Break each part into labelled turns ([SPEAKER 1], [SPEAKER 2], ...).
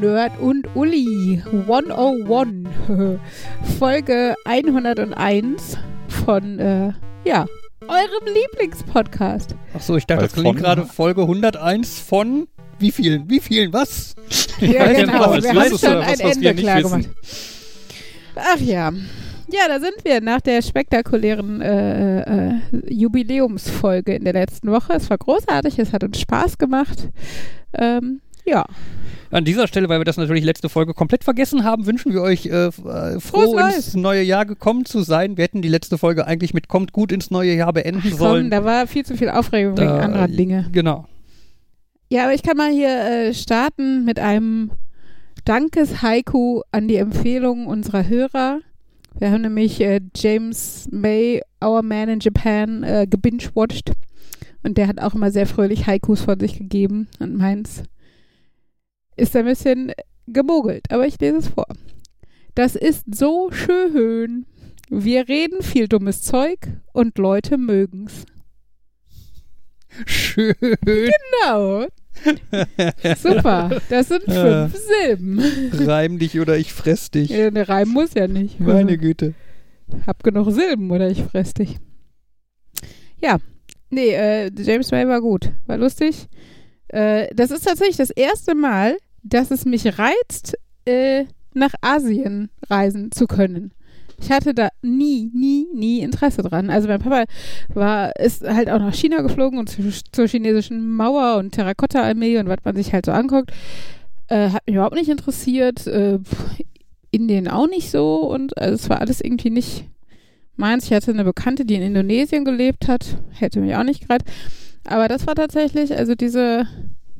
[SPEAKER 1] Nerd, und Uli 101. Folge 101 von, äh, ja, eurem Lieblingspodcast.
[SPEAKER 2] Achso, ich dachte,
[SPEAKER 3] Weil
[SPEAKER 2] das klingt gerade Folge 101 von wie vielen? Wie vielen? Was?
[SPEAKER 1] Ja, genau. Wir
[SPEAKER 2] das
[SPEAKER 1] haben schon ein
[SPEAKER 2] was, was
[SPEAKER 1] Ende klar gemacht. Ach ja. Ja, da sind wir nach der spektakulären äh, äh, Jubiläumsfolge in der letzten Woche. Es war großartig, es hat uns Spaß gemacht. Ähm, ja.
[SPEAKER 2] An dieser Stelle, weil wir das natürlich letzte Folge komplett vergessen haben, wünschen wir euch äh, äh,
[SPEAKER 1] Frohes
[SPEAKER 2] froh
[SPEAKER 1] Neues.
[SPEAKER 2] ins neue Jahr gekommen zu sein. Wir hätten die letzte Folge eigentlich mit kommt gut ins neue Jahr beenden
[SPEAKER 1] Komm,
[SPEAKER 2] sollen.
[SPEAKER 1] da war viel zu viel Aufregung
[SPEAKER 2] Da-
[SPEAKER 1] wegen anderer Dinge.
[SPEAKER 2] Genau.
[SPEAKER 1] Ja, aber ich kann mal hier äh, starten mit einem Dankes-Haiku an die Empfehlung unserer Hörer. Wir haben nämlich äh, James May, Our Man in Japan, äh, gebingewatcht. Und der hat auch immer sehr fröhlich Haikus von sich gegeben. Und meins ist ein bisschen gemogelt, aber ich lese es vor. Das ist so schön. Wir reden viel dummes Zeug und Leute mögen's.
[SPEAKER 2] Schön.
[SPEAKER 1] Genau. Super. Das sind fünf Silben.
[SPEAKER 2] Reim dich oder ich fress dich.
[SPEAKER 1] Ja, der Reim muss ja nicht.
[SPEAKER 2] Meine Güte.
[SPEAKER 1] Hab genug Silben oder ich fress dich. Ja. Nee, äh, James May war gut. War lustig. Äh, das ist tatsächlich das erste Mal, dass es mich reizt, äh, nach Asien reisen zu können. Ich hatte da nie, nie, nie Interesse dran. Also mein Papa war, ist halt auch nach China geflogen und zu, zur chinesischen Mauer und Terrakotta-Armee und was man sich halt so anguckt. Äh, hat mich überhaupt nicht interessiert. Äh, Indien auch nicht so und also es war alles irgendwie nicht meins. Ich hatte eine Bekannte, die in Indonesien gelebt hat. Hätte mich auch nicht gereizt. Aber das war tatsächlich, also diese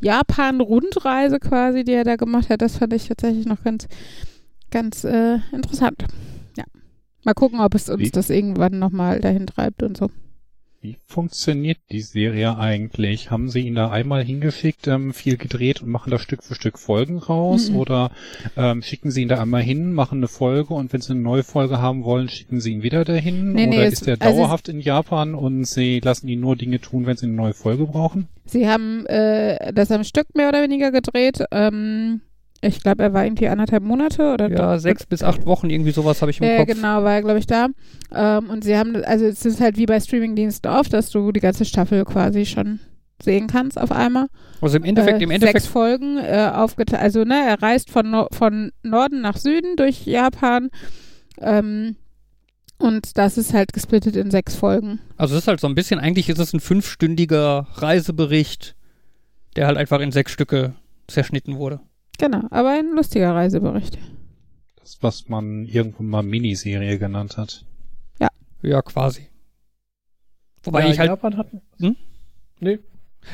[SPEAKER 1] Japan-Rundreise quasi, die er da gemacht hat, das fand ich tatsächlich noch ganz, ganz äh, interessant. Ja. Mal gucken, ob es uns
[SPEAKER 3] Wie?
[SPEAKER 1] das irgendwann nochmal dahin treibt und so.
[SPEAKER 3] Wie funktioniert die Serie eigentlich? Haben Sie ihn da einmal hingeschickt, ähm, viel gedreht und machen da Stück für Stück Folgen raus?
[SPEAKER 1] Mhm.
[SPEAKER 3] Oder ähm, schicken Sie ihn da einmal hin, machen eine Folge und wenn Sie eine neue Folge haben wollen, schicken Sie ihn wieder dahin?
[SPEAKER 1] Nee, nee,
[SPEAKER 3] Oder ist er
[SPEAKER 1] also
[SPEAKER 3] dauerhaft in Japan und Sie lassen ihn nur Dinge tun, wenn Sie eine neue Folge brauchen?
[SPEAKER 1] Sie haben äh, das am Stück mehr oder weniger gedreht. Ähm, ich glaube, er war irgendwie anderthalb Monate oder
[SPEAKER 2] Ja, sechs bis acht Wochen, irgendwie sowas habe ich im
[SPEAKER 1] Ja,
[SPEAKER 2] Kopf.
[SPEAKER 1] genau, war er, glaube ich, da. Ähm, und sie haben, also es ist halt wie bei Streamingdiensten oft, dass du die ganze Staffel quasi schon sehen kannst auf einmal.
[SPEAKER 2] Also im Endeffekt,
[SPEAKER 1] äh,
[SPEAKER 2] im Endeffekt
[SPEAKER 1] Sechs Folgen äh, aufgeteilt. Also, ne, er reist von, no von Norden nach Süden durch Japan. Ähm, und das ist halt gesplittet in sechs Folgen.
[SPEAKER 2] Also es ist halt so ein bisschen, eigentlich ist es ein fünfstündiger Reisebericht, der halt einfach in sechs Stücke zerschnitten wurde.
[SPEAKER 1] Genau, aber ein lustiger Reisebericht.
[SPEAKER 3] Das, was man irgendwann mal Miniserie genannt hat.
[SPEAKER 2] Ja, quasi. Wobei
[SPEAKER 4] ja,
[SPEAKER 2] ich halt,
[SPEAKER 4] Japan hat.
[SPEAKER 2] Hm?
[SPEAKER 4] Nee.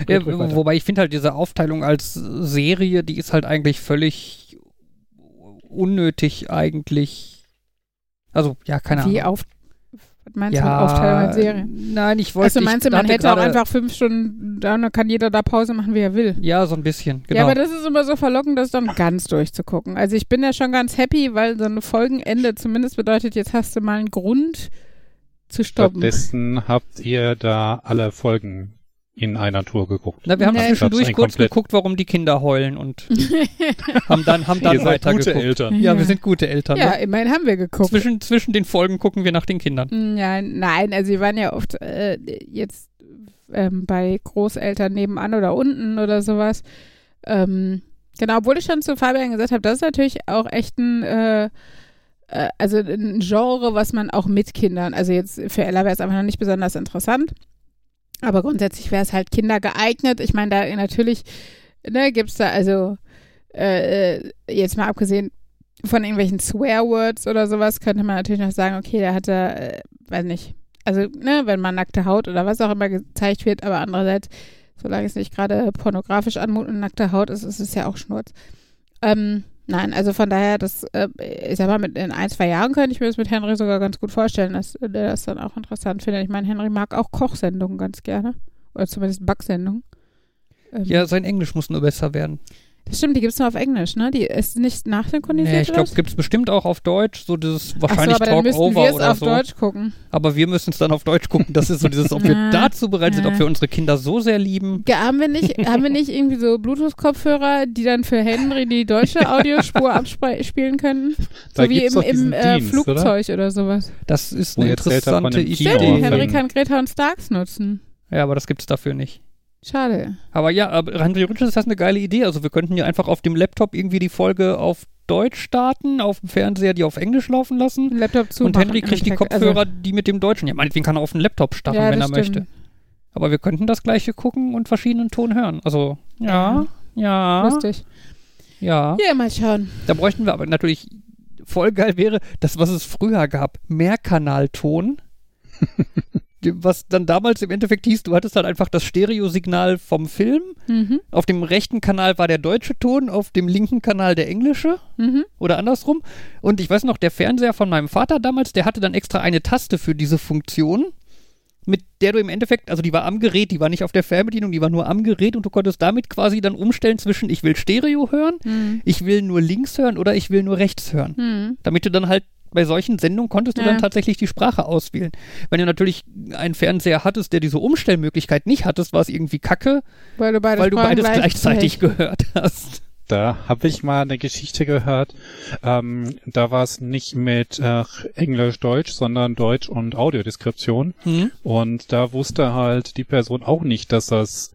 [SPEAKER 2] ja, wobei ich finde halt diese Aufteilung als Serie, die ist halt eigentlich völlig unnötig eigentlich. Also, ja, keine
[SPEAKER 1] Wie
[SPEAKER 2] Ahnung.
[SPEAKER 1] auf. Was meinst du
[SPEAKER 2] ja,
[SPEAKER 1] mit Aufteilung als Serie?
[SPEAKER 2] Nein, ich wollte
[SPEAKER 1] Also meinst du, man hätte auch einfach fünf Stunden da und dann kann jeder da Pause machen, wie er will.
[SPEAKER 2] Ja, so ein bisschen, genau.
[SPEAKER 1] Ja, aber das ist immer so verlockend, das dann ganz durchzugucken. Also ich bin ja schon ganz happy, weil so eine Folgenende zumindest bedeutet, jetzt hast du mal einen Grund zu stoppen.
[SPEAKER 3] Stattdessen habt ihr da alle Folgen in einer Tour geguckt.
[SPEAKER 2] Na, wir haben
[SPEAKER 1] Nee.
[SPEAKER 2] zwischendurch kurz geguckt, warum die Kinder heulen und haben dann, haben dann
[SPEAKER 3] seid gute
[SPEAKER 2] weitergeguckt.
[SPEAKER 3] Eltern.
[SPEAKER 2] Ja, wir sind gute Eltern.
[SPEAKER 1] ja,
[SPEAKER 2] ne?
[SPEAKER 1] immerhin haben wir geguckt.
[SPEAKER 2] Zwischen, zwischen den Folgen gucken wir nach den Kindern.
[SPEAKER 1] Mm, Ja, nein, also wir waren ja oft äh, jetzt ähm, bei Großeltern nebenan oder unten oder sowas. Ähm, genau, obwohl ich schon zu Fabian gesagt habe, das ist natürlich auch echt ein, äh, äh, also ein Genre, was man auch mit Kindern, also jetzt für Ella wäre es einfach noch nicht besonders interessant, aber grundsätzlich wäre es halt Kinder geeignet. Ich meine, da natürlich ne, gibt es da also äh, äh, jetzt mal abgesehen von irgendwelchen Swearwords oder sowas, könnte man natürlich noch sagen, okay, da hat er, äh, weiß nicht, also, ne, wenn man nackte Haut oder was auch immer gezeigt wird, aber andererseits, solange es nicht gerade pornografisch anmutet und nackte Haut ist, ist es ja auch Schnurz. Ähm, nein, also von daher, das, äh, ich sag mal, mit in ein, zwei Jahren könnte ich mir das mit Henry sogar ganz gut vorstellen, dass der das dann auch interessant findet. Ich meine, Henry mag auch Kochsendungen ganz gerne. Oder zumindest Backsendungen. Ähm,
[SPEAKER 2] Ja, sein Englisch muss nur besser werden.
[SPEAKER 1] Das stimmt, die gibt es nur auf Englisch, ne? Die ist nicht nachsynchronisiert.
[SPEAKER 2] Nee, ich glaube, gibt es bestimmt auch auf Deutsch, so dieses
[SPEAKER 1] so,
[SPEAKER 2] wahrscheinlich
[SPEAKER 1] wir
[SPEAKER 2] Talk-Over
[SPEAKER 1] es
[SPEAKER 2] oder
[SPEAKER 1] auf
[SPEAKER 2] so.
[SPEAKER 1] Deutsch gucken.
[SPEAKER 2] Aber wir müssen es dann auf Deutsch gucken. Das ist so dieses, ob wir dazu bereit sind, ob wir unsere Kinder so sehr lieben.
[SPEAKER 1] Ja, haben wir nicht, haben wir nicht irgendwie so Bluetooth-Kopfhörer, die dann für Henry die deutsche Audiospur abspielen können?
[SPEAKER 3] Da
[SPEAKER 1] so wie im, im äh,
[SPEAKER 3] Dienst, oder?
[SPEAKER 1] Flugzeug oder? sowas.
[SPEAKER 2] Das ist eine interessante Idee.
[SPEAKER 1] Stimmt,
[SPEAKER 3] Ja,
[SPEAKER 1] Henry kann Greta und Starks nutzen.
[SPEAKER 2] Ja, aber das gibt's dafür nicht.
[SPEAKER 1] Schade.
[SPEAKER 2] Aber ja, aber Henry Richards ist das eine geile Idee. Also wir könnten ja einfach auf dem Laptop irgendwie die Folge auf Deutsch starten, auf dem Fernseher die auf Englisch laufen lassen.
[SPEAKER 1] Laptop zu.
[SPEAKER 2] und Henry kriegt die Kopfhörer, die mit dem Deutschen. Ja, meinetwegen kann er auf den Laptop starten,
[SPEAKER 1] Also ja,
[SPEAKER 2] wenn er
[SPEAKER 1] das
[SPEAKER 2] möchte.
[SPEAKER 1] stimmt.
[SPEAKER 2] Aber wir könnten das gleiche gucken und verschiedenen Ton hören. Also, ja, ja,
[SPEAKER 1] Lustig.
[SPEAKER 2] ja.
[SPEAKER 1] Ja, mal schauen.
[SPEAKER 2] Da bräuchten wir aber natürlich, voll geil wäre, das, was es früher gab, Mehrkanalton. was dann damals im Endeffekt hieß, du hattest halt einfach das Stereosignal vom Film.
[SPEAKER 1] Mhm.
[SPEAKER 2] Auf dem rechten Kanal war der deutsche Ton, auf dem linken Kanal der englische
[SPEAKER 1] Mhm.
[SPEAKER 2] oder andersrum. Und ich weiß noch, der Fernseher von meinem Vater damals, der hatte dann extra eine Taste für diese Funktion, mit der du im Endeffekt, also die war am Gerät, die war nicht auf der Fernbedienung, die war nur am Gerät und du konntest damit quasi dann umstellen zwischen ich will Stereo hören,
[SPEAKER 1] Mhm.
[SPEAKER 2] ich will nur links hören oder ich will nur rechts hören.
[SPEAKER 1] Mhm.
[SPEAKER 2] Damit du dann halt bei solchen Sendungen konntest du
[SPEAKER 1] Ja.
[SPEAKER 2] dann tatsächlich die Sprache auswählen. Wenn du natürlich einen Fernseher hattest, der diese Umstellmöglichkeit nicht hattest, war es irgendwie kacke,
[SPEAKER 1] Weil du beides,
[SPEAKER 2] weil du beides gleichzeitig
[SPEAKER 1] gleich-
[SPEAKER 2] gehört hast.
[SPEAKER 3] Da habe ich mal eine Geschichte gehört. Ähm, da war es nicht mit äh, Englisch-Deutsch, sondern Deutsch und Audiodeskription.
[SPEAKER 2] Hm?
[SPEAKER 3] Und da wusste halt die Person auch nicht, dass das,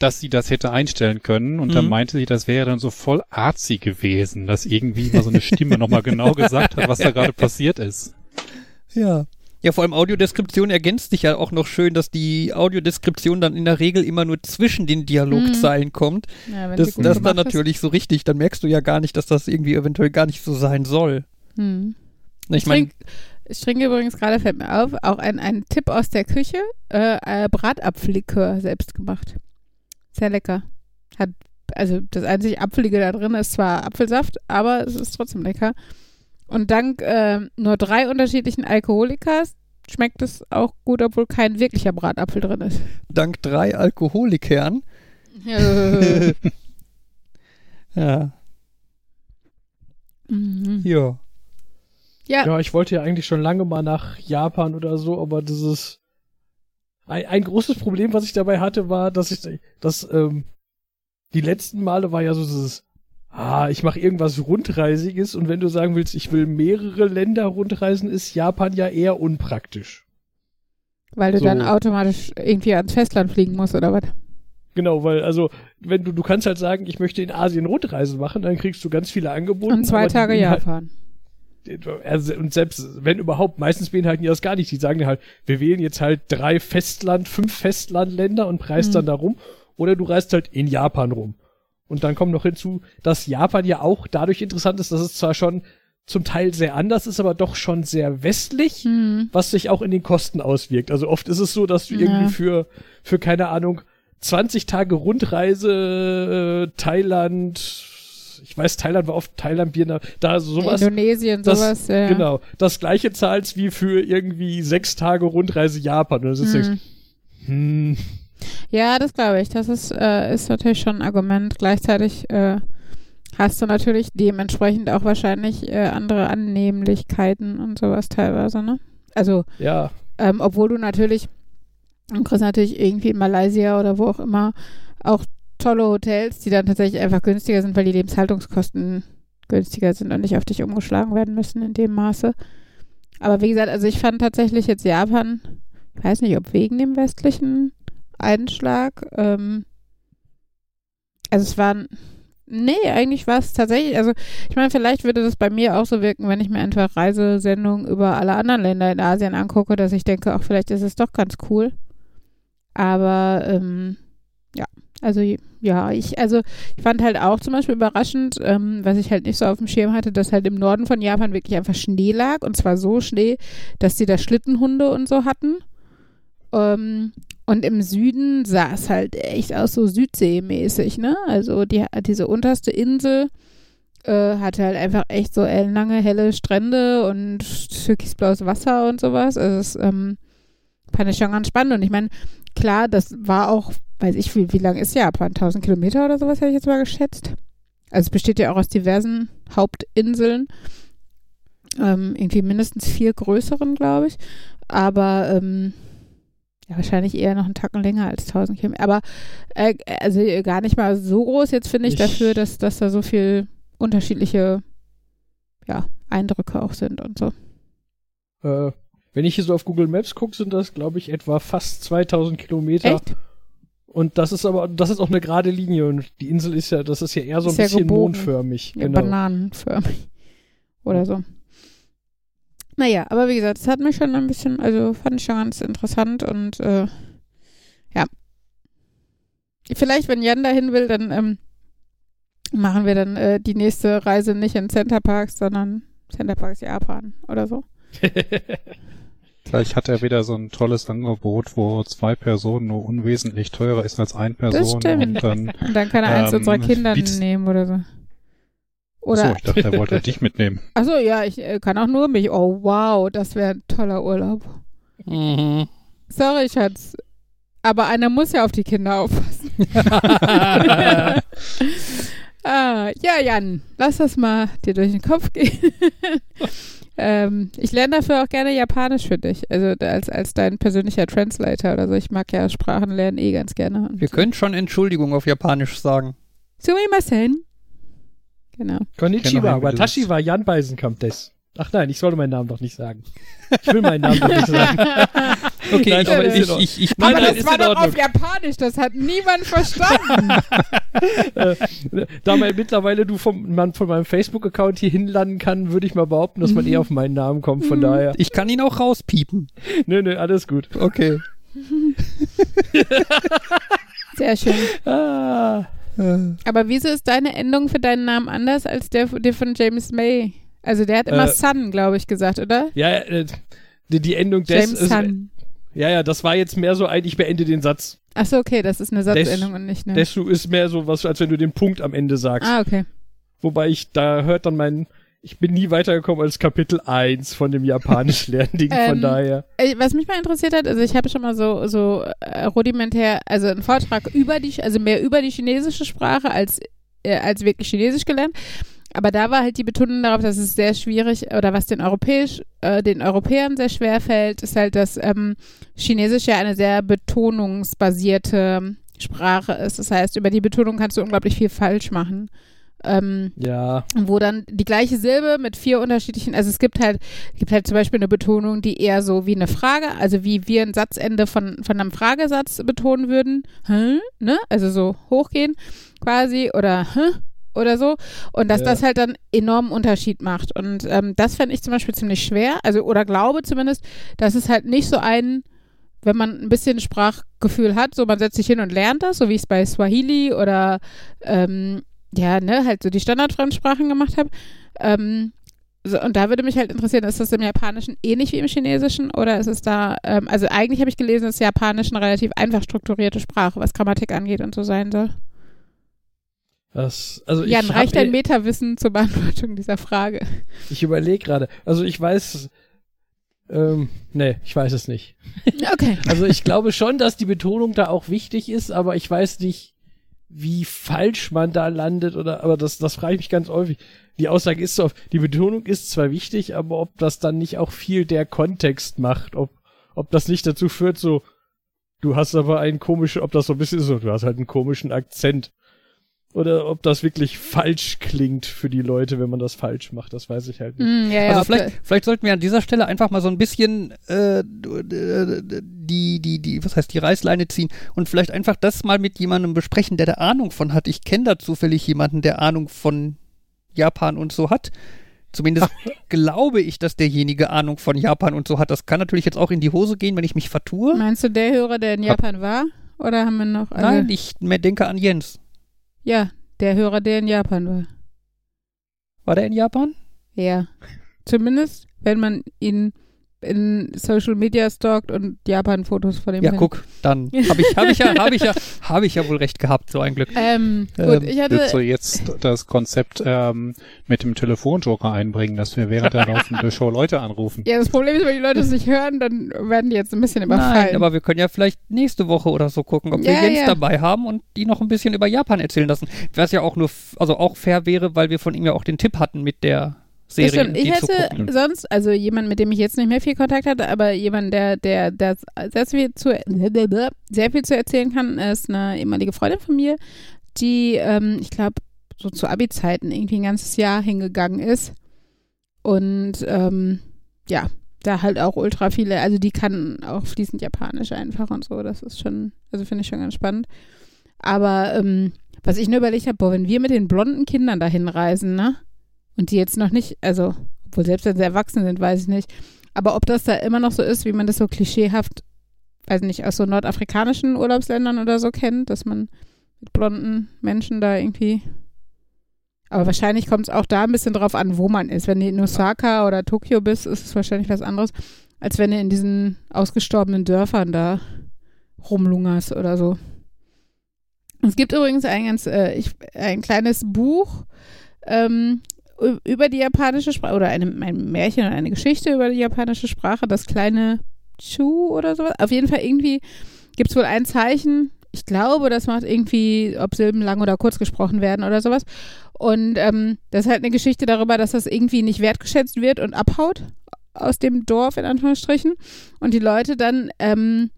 [SPEAKER 3] dass sie das hätte einstellen können. Und dann
[SPEAKER 2] Mhm.
[SPEAKER 3] meinte sie, das wäre dann so voll arzi gewesen, dass irgendwie mal so eine Stimme nochmal genau gesagt hat, was da gerade passiert ist.
[SPEAKER 2] Ja. Ja, vor allem Audiodeskription ergänzt sich ja auch noch schön, dass die Audiodeskription dann in der Regel immer nur zwischen den Dialogzeilen kommt.
[SPEAKER 1] Ja,
[SPEAKER 2] Das, das ist dann
[SPEAKER 1] gemacht ist.
[SPEAKER 2] natürlich so richtig, dann merkst du ja gar nicht, dass das irgendwie eventuell gar nicht so sein soll.
[SPEAKER 1] Hm.
[SPEAKER 2] Ich
[SPEAKER 1] Ich
[SPEAKER 2] meine,
[SPEAKER 1] trinke ich trinke übrigens gerade, fällt mir auf, auch ein, ein Tipp aus der Küche, äh, äh, Bratapfellikör selbst gemacht. Sehr lecker. Hat, also das einzige Apfelige da drin ist zwar Apfelsaft, aber es ist trotzdem lecker. Und dank äh, nur drei unterschiedlichen Alkoholikas schmeckt es auch gut, obwohl kein wirklicher Bratapfel drin ist.
[SPEAKER 2] dank drei Alkoholikern. ja,
[SPEAKER 1] Mhm.
[SPEAKER 2] ja.
[SPEAKER 1] Ja,
[SPEAKER 4] Ja, ich wollte ja eigentlich schon lange mal nach Japan oder so, aber das ist ein, ein großes Problem, was ich dabei hatte, war, dass ich, dass ähm, die letzten Male war ja so dieses, ah, ich mache irgendwas rundreisiges und wenn du sagen willst, ich will mehrere Länder rundreisen, ist Japan ja eher unpraktisch.
[SPEAKER 1] weil du
[SPEAKER 4] so.
[SPEAKER 1] dann automatisch irgendwie ans Festland fliegen musst oder was?
[SPEAKER 4] Genau, weil also wenn du du kannst halt sagen, ich möchte in Asien Rundreisen machen, dann kriegst du ganz viele Angebote.
[SPEAKER 1] Und zwei Tage Japan.
[SPEAKER 4] Also, und selbst wenn überhaupt, meistens beinhalten die das gar nicht. Die sagen halt, wir wählen jetzt halt drei Festland, fünf Festlandländer und preist
[SPEAKER 1] Mhm.
[SPEAKER 4] dann da rum. Oder du reist halt in Japan rum. Und dann kommt noch hinzu, dass Japan ja auch dadurch interessant ist, dass es zwar schon zum Teil sehr anders ist, aber doch schon sehr westlich,
[SPEAKER 1] Hm.
[SPEAKER 4] was sich auch in den Kosten auswirkt. Also oft ist es so, dass du
[SPEAKER 1] Ja.
[SPEAKER 4] irgendwie für, für keine Ahnung, 20 Tage Rundreise, äh, Thailand, ich weiß, Thailand war oft Thailand, Bier, da sowas.
[SPEAKER 1] Indonesien,
[SPEAKER 4] das-
[SPEAKER 1] sowas. ja.
[SPEAKER 4] Genau. Das gleiche zahlst wie für irgendwie sechs Tage Rundreise Japan. Und
[SPEAKER 1] Hm.
[SPEAKER 4] hm,
[SPEAKER 1] Ja, das glaube ich. Das ist, äh, ist natürlich schon ein Argument. Gleichzeitig äh, hast du natürlich dementsprechend auch wahrscheinlich äh, andere Annehmlichkeiten und sowas teilweise, ne? Also,
[SPEAKER 4] ja.
[SPEAKER 1] ähm, obwohl du natürlich, du kriegst natürlich irgendwie in Malaysia oder wo auch immer auch tolle Hotels, die dann tatsächlich einfach günstiger sind, weil die Lebenshaltungskosten günstiger sind und nicht auf dich umgeschlagen werden müssen in dem Maße. Aber wie gesagt, also ich fand tatsächlich jetzt Japan, ich weiß nicht, ob wegen dem westlichen Einschlag, ähm, also es waren, nee, eigentlich war es tatsächlich, also ich meine, vielleicht würde das bei mir auch so wirken, wenn ich mir einfach Reisesendungen über alle anderen Länder in Asien angucke, dass ich denke, auch vielleicht ist es doch ganz cool. Aber ähm, ja, also ja, ich, also ich fand halt auch zum Beispiel überraschend, ähm, was ich halt nicht so auf dem Schirm hatte, dass halt im Norden von Japan wirklich einfach Schnee lag und zwar so Schnee, dass sie da Schlittenhunde und so hatten. Ähm, und im Süden sah es halt echt aus so Südseemäßig, ne? Also die, diese unterste Insel äh, hatte halt einfach echt so ellenlange, helle Strände und türkisblaues Wasser und sowas. Also das ähm, fand ich schon ganz spannend. Und ich meine, klar, das war auch, weiß ich, wie, wie lang ist Japan? 1000 Kilometer oder sowas hätte ich jetzt mal geschätzt. also es besteht ja auch aus diversen Hauptinseln. Ähm, irgendwie mindestens vier größeren, glaube ich. Aber ähm, ja, wahrscheinlich eher noch einen Tacken länger als 1000 Kilometer. Aber äh, also gar nicht mal so groß jetzt, finde ich,
[SPEAKER 4] Ich-
[SPEAKER 1] dafür, dass, dass da so viel unterschiedliche ja, Eindrücke auch sind und so.
[SPEAKER 4] Äh, wenn ich hier so auf Google Maps gucke, sind das, glaube ich, etwa fast 2000 Kilometer.
[SPEAKER 1] Echt?
[SPEAKER 4] Und das ist aber, das ist auch eine gerade Linie. Und die Insel ist ja, das ist ja eher so ein
[SPEAKER 1] Ist ja
[SPEAKER 4] bisschen
[SPEAKER 1] gebogen.
[SPEAKER 4] mondförmig.
[SPEAKER 1] Ja,
[SPEAKER 4] genau.
[SPEAKER 1] bananenförmig. Oder so. Naja, aber wie gesagt, es hat mich schon ein bisschen, also fand ich schon ganz interessant und äh, ja. Vielleicht, wenn Jan dahin will, dann ähm, machen wir dann äh, die nächste Reise nicht in Center Parks, sondern Center Parks Japan oder so.
[SPEAKER 3] Vielleicht hat er wieder so ein tolles Angebot, wo zwei Personen nur unwesentlich teurer ist als ein Person.
[SPEAKER 1] stimmt.
[SPEAKER 3] Und dann,
[SPEAKER 1] Und dann kann er eins
[SPEAKER 3] Ähm,
[SPEAKER 1] unserer Kinder nehmen oder so. Oder,
[SPEAKER 3] so, ich dachte, er wollte dich mitnehmen.
[SPEAKER 1] achso, ja, ich äh, kann auch nur mich. Oh, wow, das wäre ein toller Urlaub.
[SPEAKER 2] Mhm.
[SPEAKER 1] Sorry, Schatz. Aber einer muss ja auf die Kinder aufpassen. ah, ja, Jan, lass das mal dir durch den Kopf gehen. Ähm, ich lerne dafür auch gerne Japanisch für dich. Also als, als dein persönlicher Translator oder so. Ich mag ja Sprachen lernen eh ganz gerne. Und
[SPEAKER 2] Wir können schon Entschuldigung auf Japanisch sagen.
[SPEAKER 1] Sumimasen. Genau.
[SPEAKER 4] Konnichiwa,
[SPEAKER 3] Genau,
[SPEAKER 4] Watashi wa Jan Beisenkamp des. Ach nein, ich sollte meinen Namen doch nicht sagen. Ich will meinen Namen doch nicht sagen.
[SPEAKER 2] Okay,
[SPEAKER 4] Nein,
[SPEAKER 2] ich,
[SPEAKER 4] aber
[SPEAKER 2] ich, ich, ich,
[SPEAKER 4] Nein,
[SPEAKER 1] Aber das
[SPEAKER 4] ist
[SPEAKER 1] war
[SPEAKER 4] in
[SPEAKER 1] doch auf Japanisch, das hat niemand verstanden.
[SPEAKER 4] Da mal mittlerweile du vom, man von meinem Facebook-Account hier hinlanden kann, würde ich mal behaupten, dass man
[SPEAKER 1] Mhm.
[SPEAKER 4] eher auf meinen Namen kommt. Von
[SPEAKER 1] Mhm.
[SPEAKER 4] daher.
[SPEAKER 2] ich kann ihn auch rauspiepen.
[SPEAKER 4] Nö, nö, alles gut.
[SPEAKER 2] Okay.
[SPEAKER 1] Sehr schön.
[SPEAKER 4] Ah.
[SPEAKER 1] Aber wieso ist deine Endung für deinen Namen anders als der, der von James May? Also der hat immer
[SPEAKER 4] Äh,
[SPEAKER 1] Sun, glaube ich, gesagt, oder?
[SPEAKER 4] Ja, äh, die, die Endung des.
[SPEAKER 1] James
[SPEAKER 4] ist,
[SPEAKER 1] Sun.
[SPEAKER 4] Ja, ja, das war jetzt mehr so ein, ich beende den Satz.
[SPEAKER 1] Achso, okay, das ist eine Satzendung und nicht eine.
[SPEAKER 4] Desu ist mehr so was, als wenn du den Punkt am Ende sagst.
[SPEAKER 1] ah, okay.
[SPEAKER 4] Wobei ich, da hört dann mein, ich bin nie weitergekommen als Kapitel 1 von dem japanisch Lernding, von
[SPEAKER 1] Ähm,
[SPEAKER 4] daher.
[SPEAKER 1] Äh, Was mich mal interessiert hat, also ich habe schon mal so, so äh, rudimentär, also einen Vortrag über die, also mehr über die chinesische Sprache als, äh, als wirklich Chinesisch gelernt. Aber da war halt die Betonung darauf, dass es sehr schwierig oder was den Europäisch, äh, den Europäern sehr schwer fällt, ist halt, dass ähm, Chinesisch ja eine sehr betonungsbasierte Sprache ist. Das heißt, über die Betonung kannst du unglaublich viel falsch machen. Ähm,
[SPEAKER 4] Ja.
[SPEAKER 1] wo dann die gleiche Silbe mit vier unterschiedlichen, also es gibt halt, gibt halt zum Beispiel eine Betonung, die eher so wie eine Frage, also wie wir ein Satzende von, von einem Fragesatz betonen würden, hä? ne? Also so hochgehen quasi oder hä? Oder so. Und dass
[SPEAKER 4] Ja.
[SPEAKER 1] das halt dann enormen Unterschied macht. Und ähm, das fände ich zum Beispiel ziemlich schwer, also oder glaube zumindest, dass es halt nicht so ein wenn man ein bisschen Sprachgefühl hat, so man setzt sich hin und lernt das, so wie ich es bei Swahili oder ähm, ja, ne, halt so die Standardfremdsprachen gemacht habe. Ähm, so, und da würde mich halt interessieren, ist das im Japanischen ähnlich wie im Chinesischen oder ist es da, ähm, also eigentlich habe ich gelesen, dass Japanisch eine relativ einfach strukturierte Sprache, was Grammatik angeht und so sein soll.
[SPEAKER 4] Das, also
[SPEAKER 1] Jan,
[SPEAKER 4] ich
[SPEAKER 1] reicht
[SPEAKER 4] hab,
[SPEAKER 1] dein Metawissen zur Beantwortung dieser Frage?
[SPEAKER 4] Ich überlege gerade. Also ich weiß, ähm, nee, ich weiß es nicht.
[SPEAKER 1] Okay.
[SPEAKER 4] Also ich glaube schon, dass die Betonung da auch wichtig ist, aber ich weiß nicht, wie falsch man da landet oder, aber das, das frage ich mich ganz häufig. Die Aussage ist so, die Betonung ist zwar wichtig, aber ob das dann nicht auch viel der Kontext macht, ob, ob das nicht dazu führt, so, du hast aber einen komischen, ob das so ein bisschen so, du hast halt einen komischen Akzent. Oder ob das wirklich falsch klingt für die Leute, wenn man das falsch macht, das weiß ich halt nicht.
[SPEAKER 1] Hm, ja, ja,
[SPEAKER 2] Also vielleicht, vielleicht sollten wir an dieser Stelle einfach mal so ein bisschen äh, die, die, die, was heißt die Reißleine ziehen und vielleicht einfach das mal mit jemandem besprechen, der da Ahnung von hat. Ich kenne da zufällig jemanden, der Ahnung von Japan und so hat. Zumindest glaube ich, dass derjenige Ahnung von Japan und so hat. Das kann natürlich jetzt auch in die Hose gehen, wenn ich mich vertue.
[SPEAKER 1] Meinst du der Hörer, der in Japan war? Oder haben wir noch alle?
[SPEAKER 2] Nein, ich mehr denke an Jens.
[SPEAKER 1] Ja, der Hörer, der in Japan war.
[SPEAKER 2] War der in Japan?
[SPEAKER 1] Ja. Zumindest, wenn man ihn in Social Media stalkt und Japan-Fotos von dem
[SPEAKER 2] Ja,
[SPEAKER 1] findet.
[SPEAKER 2] guck, dann habe ich, hab ich ja, habe ich ja, habe ich ja wohl recht gehabt, so ein Glück.
[SPEAKER 1] Ähm, gut,
[SPEAKER 2] Ähm,
[SPEAKER 1] ich hatte.
[SPEAKER 3] Willst du jetzt das Konzept ähm, mit dem Telefonjoker einbringen, dass wir während der laufenden Show Leute anrufen?
[SPEAKER 1] Ja, das Problem ist, wenn die Leute es nicht hören, dann werden die jetzt ein bisschen überfallen.
[SPEAKER 2] Nein, aber wir können ja vielleicht nächste Woche oder so gucken, ob wir
[SPEAKER 1] Ja,
[SPEAKER 2] Jens
[SPEAKER 1] ja.
[SPEAKER 2] dabei haben und die noch ein bisschen über Japan erzählen lassen. Was ja auch nur, also auch fair wäre, weil wir von ihm ja auch den Tipp hatten mit der
[SPEAKER 1] Das
[SPEAKER 2] Serie,
[SPEAKER 1] stimmt. Ich hätte sonst, also jemand, mit dem ich jetzt nicht mehr viel Kontakt hatte, aber jemand, der, der, der sehr viel zu, sehr viel zu erzählen kann, ist eine ehemalige Freundin von mir, die, ähm, ich glaube, so zu Abi-Zeiten irgendwie ein ganzes Jahr hingegangen ist. Und ähm, ja, da halt auch ultra viele, also die kann auch fließend Japanisch einfach und so. Das ist schon, also finde ich schon ganz spannend. Aber ähm, was ich nur überlegt habe, boah, wenn wir mit den blonden Kindern dahin reisen, ne? Und die jetzt noch nicht, also, obwohl selbst wenn sie erwachsen sind, weiß ich nicht. Aber ob das da immer noch so ist, wie man das so klischeehaft, weiß nicht, aus so nordafrikanischen Urlaubsländern oder so kennt, dass man mit blonden Menschen da irgendwie. Aber wahrscheinlich kommt es auch da ein bisschen drauf an, wo man ist. Wenn du in Osaka oder Tokio bist, ist es wahrscheinlich was anderes, als wenn du in diesen ausgestorbenen Dörfern da rumlungerst oder so. Es gibt übrigens ein ganz, äh, ich, ein kleines Buch, ähm, über die japanische Sprache oder eine, ein Märchen oder eine Geschichte über die japanische Sprache, das kleine Chu oder sowas. Auf jeden Fall irgendwie gibt es wohl ein Zeichen. Ich glaube, das macht irgendwie, ob Silben lang oder kurz gesprochen werden oder sowas. Und ähm, das ist halt eine Geschichte darüber, dass das irgendwie nicht wertgeschätzt wird und abhaut aus dem Dorf, in Anführungsstrichen. Und die Leute dann ähm,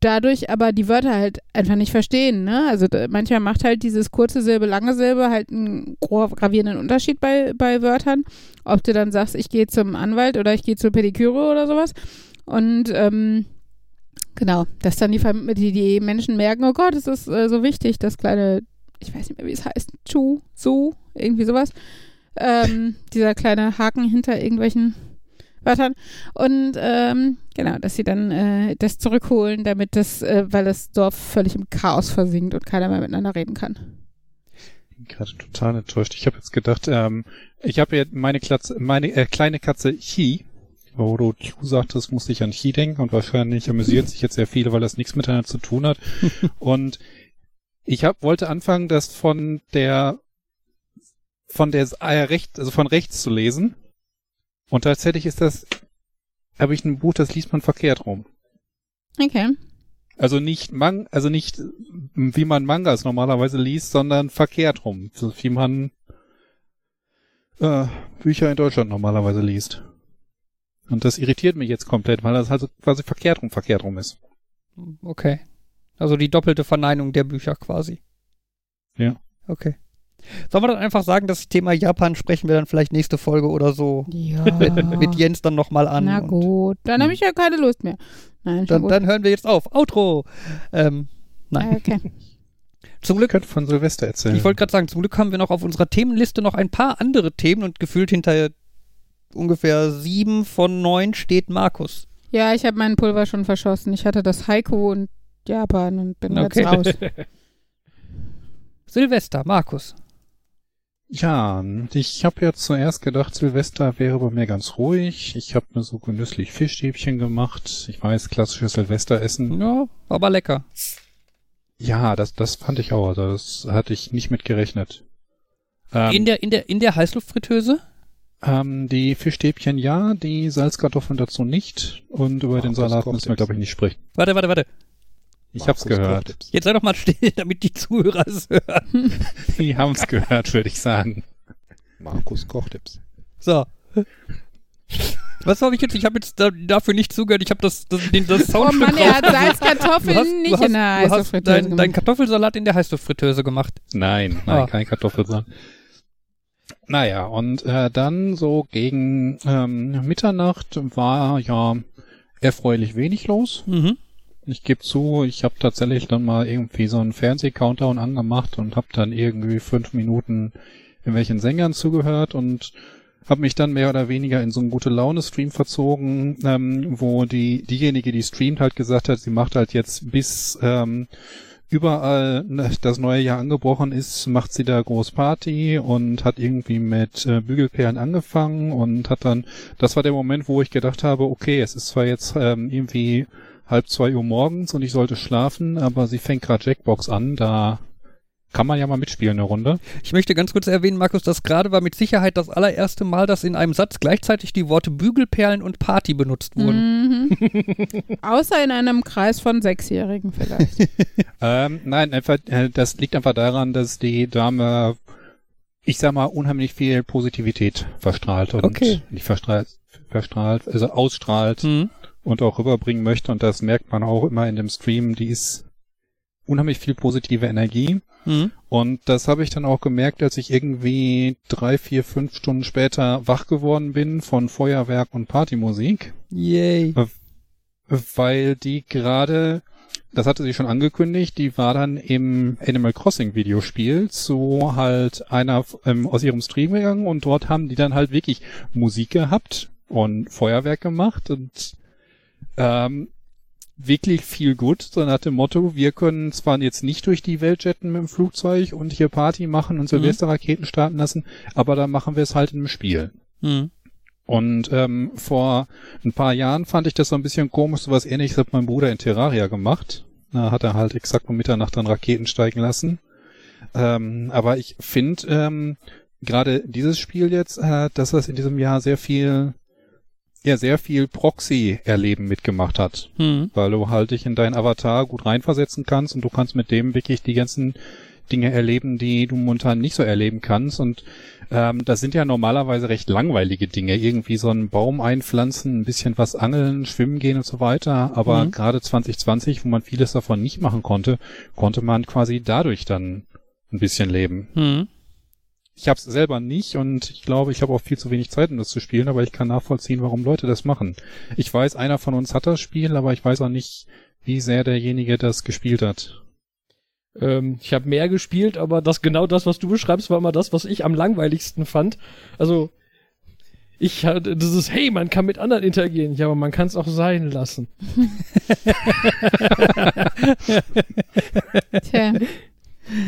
[SPEAKER 1] dadurch aber die Wörter halt einfach nicht verstehen. Ne? Also manchmal macht halt dieses kurze Silbe, lange Silbe halt einen gravierenden Unterschied bei, bei Wörtern. Ob du dann sagst, ich gehe zum Anwalt oder ich gehe zur Pediküre oder sowas. Und ähm, genau, dass dann die, die, die Menschen merken, oh Gott, es ist äh, so wichtig, das kleine, ich weiß nicht mehr, wie es heißt, Chu, Su, irgendwie sowas. Ähm, dieser kleine Haken hinter irgendwelchen Wörtern. Und ähm, genau, dass sie dann äh, das zurückholen, damit das, äh, weil das Dorf völlig im Chaos versinkt und keiner mehr miteinander reden kann.
[SPEAKER 3] bin gerade total enttäuscht. Ich habe jetzt gedacht, ähm, ich habe ja meine, Klatze, meine äh, kleine Katze Chi, wo du Chu sagtest, musste ich an Chi denken und wahrscheinlich amüsieren sich jetzt sehr viele, weil das nichts miteinander zu tun hat. und ich hab, wollte anfangen, das von der von der äh, recht, also von rechts zu lesen. Und tatsächlich ist das, habe ich ein Buch, das liest man verkehrt rum.
[SPEAKER 1] Okay.
[SPEAKER 3] Also nicht Mang, also nicht wie man Mangas normalerweise liest, sondern verkehrt rum, so wie man äh, Bücher in Deutschland normalerweise liest. Und das irritiert mich jetzt komplett, weil das halt quasi verkehrt rum, verkehrt rum ist.
[SPEAKER 2] Okay. Also die doppelte Verneinung der Bücher quasi.
[SPEAKER 3] Ja.
[SPEAKER 2] Okay. Sollen wir dann einfach sagen, das Thema Japan sprechen wir dann vielleicht nächste Folge oder so
[SPEAKER 1] Ja.
[SPEAKER 2] mit, Jens dann nochmal an.
[SPEAKER 1] Na gut, dann habe ich ja keine Lust mehr. Nein, schon
[SPEAKER 2] Dann, dann hören wir jetzt auf. Outro. Ähm, nein.
[SPEAKER 1] Okay.
[SPEAKER 2] Zum Glück,
[SPEAKER 3] Könnt von Silvester erzählen.
[SPEAKER 2] ich wollte gerade sagen, zum Glück haben wir noch auf unserer Themenliste noch ein paar andere Themen und gefühlt hinter ungefähr sieben von neun steht Markus.
[SPEAKER 1] Ja, ich habe meinen Pulver schon verschossen. Ich hatte das Haiku und Japan und bin
[SPEAKER 2] Okay.
[SPEAKER 1] jetzt raus.
[SPEAKER 2] Silvester, Markus.
[SPEAKER 3] Ja, ich habe ja zuerst gedacht, Silvester wäre bei mir ganz ruhig. Ich habe mir so genüsslich Fischstäbchen gemacht. Ich weiß, klassisches Silvesteressen.
[SPEAKER 2] Ja, aber lecker.
[SPEAKER 3] Ja, das, das fand ich auch. Also das hatte ich nicht mit gerechnet. Ähm,
[SPEAKER 2] In der, in der, in der Heißluftfritteuse?
[SPEAKER 3] ähm, die Fischstäbchen ja, die Salzkartoffeln dazu nicht. Und über den
[SPEAKER 5] Markus
[SPEAKER 3] Salat müssen wir, glaube ich, nicht sprechen.
[SPEAKER 2] Warte, warte, warte.
[SPEAKER 3] Ich hab's gehört.
[SPEAKER 5] Kochtipps.
[SPEAKER 2] Jetzt sei doch mal still, damit die Zuhörer es hören.
[SPEAKER 3] Die haben's gehört, würde ich sagen.
[SPEAKER 5] Markus Kochtipps.
[SPEAKER 2] So. Was habe ich jetzt? Ich habe jetzt da, dafür nicht zugehört. Ich habe das, das, den, das
[SPEAKER 1] Oh
[SPEAKER 2] Soundstück
[SPEAKER 1] Mann, er hat Salzkartoffeln
[SPEAKER 2] Du hast- du
[SPEAKER 1] nicht
[SPEAKER 2] hast-
[SPEAKER 1] in der Heißluftfritteuse
[SPEAKER 2] deinen dein
[SPEAKER 1] gemacht.
[SPEAKER 2] Kartoffelsalat in der Heißluftfritteuse gemacht.
[SPEAKER 3] Nein, nein,
[SPEAKER 2] Ah.
[SPEAKER 3] kein Kartoffelsalat. Naja, und äh, dann so gegen ähm, Mitternacht war ja erfreulich wenig los.
[SPEAKER 2] Mhm.
[SPEAKER 3] Ich gebe zu, ich habe tatsächlich dann mal irgendwie so einen Fernseh-Countdown angemacht und habe dann irgendwie fünf Minuten irgendwelchen Sängern zugehört und habe mich dann mehr oder weniger in so einen gute Laune-Stream verzogen, ähm, wo die diejenige, die streamt, halt gesagt hat, sie macht halt jetzt bis ähm, überall ne, das neue Jahr angebrochen ist, macht sie da groß Party und hat irgendwie mit äh, Bügelperlen angefangen und hat dann, das war der Moment, wo ich gedacht habe, okay, es ist zwar jetzt ähm, irgendwie halb zwei Uhr morgens und ich sollte schlafen, aber sie fängt gerade Jackbox an, da kann man ja mal mitspielen eine Runde.
[SPEAKER 2] Ich möchte ganz kurz erwähnen, Markus, das gerade war mit Sicherheit das allererste Mal, dass in einem Satz gleichzeitig die Worte Bügelperlen und Party benutzt wurden.
[SPEAKER 1] Mhm. Außer in einem Kreis von Sechsjährigen vielleicht.
[SPEAKER 3] Ähm, nein, einfach, äh, das liegt einfach daran, dass die Dame, ich sag mal, unheimlich viel Positivität verstrahlt und
[SPEAKER 2] Okay.
[SPEAKER 3] nicht verstrahlt, verstrahlt, also ausstrahlt
[SPEAKER 2] Mhm.
[SPEAKER 3] Und auch rüberbringen möchte. Und das merkt man auch immer in dem Stream, die ist unheimlich viel positive Energie.
[SPEAKER 2] Mhm.
[SPEAKER 3] und das habe ich dann auch gemerkt, als ich irgendwie drei, vier, fünf Stunden später wach geworden bin von Feuerwerk und Partymusik.
[SPEAKER 2] Yay.
[SPEAKER 3] weil die gerade, das hatte sie schon angekündigt, die war dann im Animal Crossing Videospiel zu halt einer ähm, aus ihrem Stream gegangen. Und dort haben die dann halt wirklich Musik gehabt und Feuerwerk gemacht. Und ähm, wirklich viel gut, so nach dem Motto, wir können zwar jetzt nicht durch die Welt jetten mit dem Flugzeug und hier Party machen und Silvesterraketen starten lassen, aber dann machen wir es halt im Spiel.
[SPEAKER 2] Mhm.
[SPEAKER 3] Und ähm, vor ein paar Jahren fand ich das so ein bisschen komisch, sowas ähnliches hat mein Bruder in Terraria gemacht. Da hat er halt exakt um Mitternacht dann Raketen steigen lassen. Ähm, aber ich finde ähm, gerade dieses Spiel jetzt, äh, dass das in diesem Jahr sehr viel, ja sehr viel Proxy-Erleben mitgemacht hat,
[SPEAKER 2] Mhm.
[SPEAKER 3] weil du halt dich in deinen Avatar gut reinversetzen kannst und du kannst mit dem wirklich die ganzen Dinge erleben, die du momentan nicht so erleben kannst und ähm, das sind ja normalerweise recht langweilige Dinge. Irgendwie so einen Baum einpflanzen, ein bisschen was angeln, schwimmen gehen und so weiter. Aber
[SPEAKER 2] Mhm.
[SPEAKER 3] gerade 2020, wo man vieles davon nicht machen konnte, konnte man quasi dadurch dann ein bisschen leben.
[SPEAKER 2] Mhm.
[SPEAKER 3] Ich habe es selber nicht und ich glaube, ich habe auch viel zu wenig Zeit, um das zu spielen, aber ich kann nachvollziehen, warum Leute das machen. Ich weiß, einer von uns hat das Spiel, aber ich weiß auch nicht, wie sehr derjenige das gespielt hat.
[SPEAKER 4] Ähm, ich habe mehr gespielt, aber das genau das, was du beschreibst, war immer das, was ich am langweiligsten fand. Also ich hatte dieses, hey, man kann mit anderen interagieren, ja, aber man kann es auch sein lassen.
[SPEAKER 1] Tja.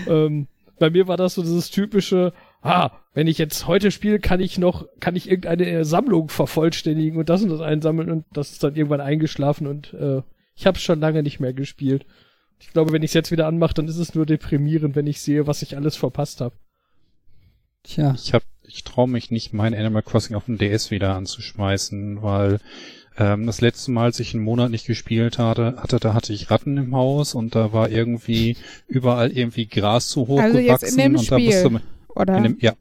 [SPEAKER 4] ähm, bei mir war das so dieses typische, ah, wenn ich jetzt heute spiele, kann ich noch, kann ich irgendeine äh, Sammlung vervollständigen und das und das einsammeln und das ist dann irgendwann eingeschlafen und äh, ich habe schon lange nicht mehr gespielt. Ich glaube, wenn ich es jetzt wieder anmache, dann ist es nur deprimierend, wenn ich sehe, was ich alles verpasst habe.
[SPEAKER 2] Tja.
[SPEAKER 3] Ich hab, ich traue mich nicht, mein Animal Crossing auf dem DS wieder anzuschmeißen, weil ähm, das letzte Mal, als ich einen Monat nicht gespielt hatte, hatte, da hatte ich Ratten im Haus und da war irgendwie überall irgendwie Gras zu hoch
[SPEAKER 1] Also jetzt
[SPEAKER 3] gewachsen
[SPEAKER 1] in dem
[SPEAKER 3] und da musste
[SPEAKER 1] Spiel.
[SPEAKER 3] man,
[SPEAKER 1] Oder?
[SPEAKER 3] dem, ja,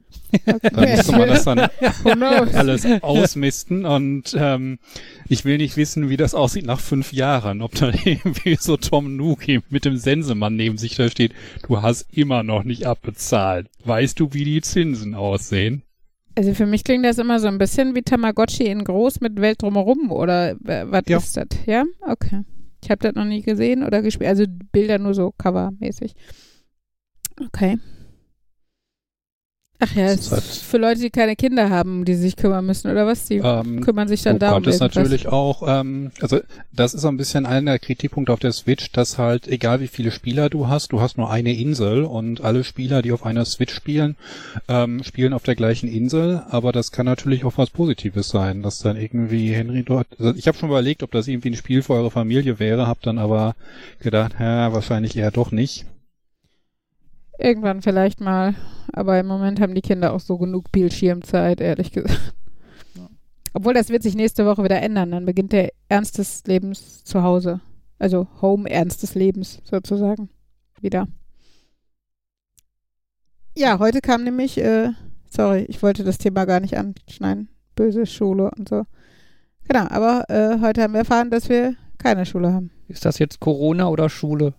[SPEAKER 1] okay.
[SPEAKER 3] musste man das dann alles ausmisten und ähm, ich will nicht wissen, wie das aussieht nach fünf Jahren, ob da irgendwie so Tom Nook mit dem Sensemann neben sich da steht, du hast immer noch nicht abbezahlt. Weißt du, wie die Zinsen aussehen?
[SPEAKER 1] Also für mich klingt das immer so ein bisschen wie Tamagotchi in groß mit Welt drumherum oder äh, was
[SPEAKER 3] Ja.
[SPEAKER 1] ist das? Ja? Okay. Ich habe das noch nie gesehen oder gespielt. Also Bilder nur so covermäßig. Okay. Ach ja,
[SPEAKER 3] ist halt-
[SPEAKER 1] ist für Leute, die keine Kinder haben, die sich kümmern müssen oder was? Die
[SPEAKER 3] Ähm,
[SPEAKER 1] kümmern sich dann
[SPEAKER 3] Wobei
[SPEAKER 1] darum.
[SPEAKER 3] das
[SPEAKER 1] irgendwas.
[SPEAKER 3] natürlich auch, ähm, also das ist so ein bisschen einer der Kritikpunkte auf der Switch, dass halt, egal wie viele Spieler du hast, du hast nur eine Insel und alle Spieler, die auf einer Switch spielen, ähm, spielen auf der gleichen Insel, aber das kann natürlich auch was Positives sein, dass dann irgendwie Henry dort, also ich habe schon überlegt, ob das irgendwie ein Spiel für eure Familie wäre, habe dann aber gedacht, ja, wahrscheinlich eher doch nicht.
[SPEAKER 1] Irgendwann vielleicht mal. Aber im Moment haben die Kinder auch so genug Bildschirmzeit, ehrlich gesagt. Obwohl, das wird sich nächste Woche wieder ändern. Dann beginnt der Ernst des Lebens zu Hause. Also Home Ernst des Lebens sozusagen. Wieder. Ja, heute kam nämlich, äh, sorry, ich wollte das Thema gar nicht anschneiden. Böse Schule und so. Genau, aber äh, heute haben wir erfahren, dass wir keine Schule haben.
[SPEAKER 2] Ist das jetzt Corona oder Schule?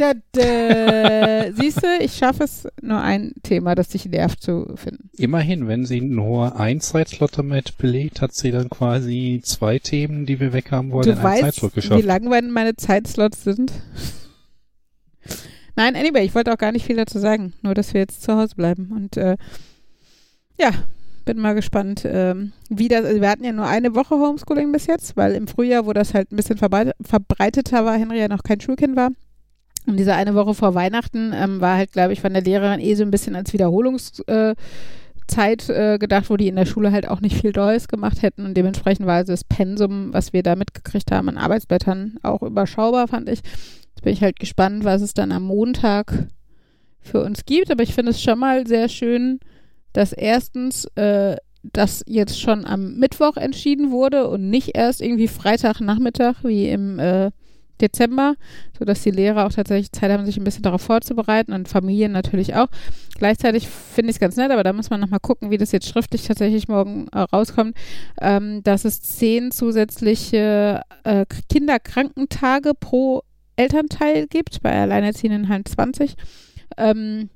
[SPEAKER 1] Siehst du, ich schaffe es, nur ein Thema, das dich nervt, zu finden.
[SPEAKER 3] Immerhin, wenn sie nur ein Zeitslot damit belegt, hat sie dann quasi zwei Themen, die wir weghaben wollten,
[SPEAKER 1] Du
[SPEAKER 3] in einen
[SPEAKER 1] weißt,
[SPEAKER 3] Zeitslot
[SPEAKER 1] wie
[SPEAKER 3] geschafft.
[SPEAKER 1] langweilig meine Zeitslots sind. Nein, anyway, ich wollte auch gar nicht viel dazu sagen, nur dass wir jetzt zu Hause bleiben. Und äh, ja, bin mal gespannt, ähm, wie das. Also wir hatten ja nur eine Woche Homeschooling bis jetzt, weil im Frühjahr, wo das halt ein bisschen verbreit, verbreiteter war, Henry ja noch kein Schulkind war, Und diese eine Woche vor Weihnachten ähm, war halt, glaube ich, von der Lehrerin eh so ein bisschen als Wiederholungszeit äh, gedacht, wo die in der Schule halt auch nicht viel Neues gemacht hätten. Und dementsprechend war also das Pensum, was wir da mitgekriegt haben an Arbeitsblättern, auch überschaubar, fand ich. Jetzt bin ich halt gespannt, was es dann am Montag für uns gibt. Aber ich finde es schon mal sehr schön, dass erstens äh, das jetzt schon am Mittwoch entschieden wurde und nicht erst irgendwie Freitagnachmittag wie im äh, Dezember, sodass die Lehrer auch tatsächlich Zeit haben, sich ein bisschen darauf vorzubereiten und Familien natürlich auch. Gleichzeitig finde ich es ganz nett, aber da muss man nochmal gucken, wie das jetzt schriftlich tatsächlich morgen äh, rauskommt, ähm, dass es zehn zusätzliche äh, Kinderkrankentage pro Elternteil gibt, bei Alleinerziehenden halt 20. Ähm,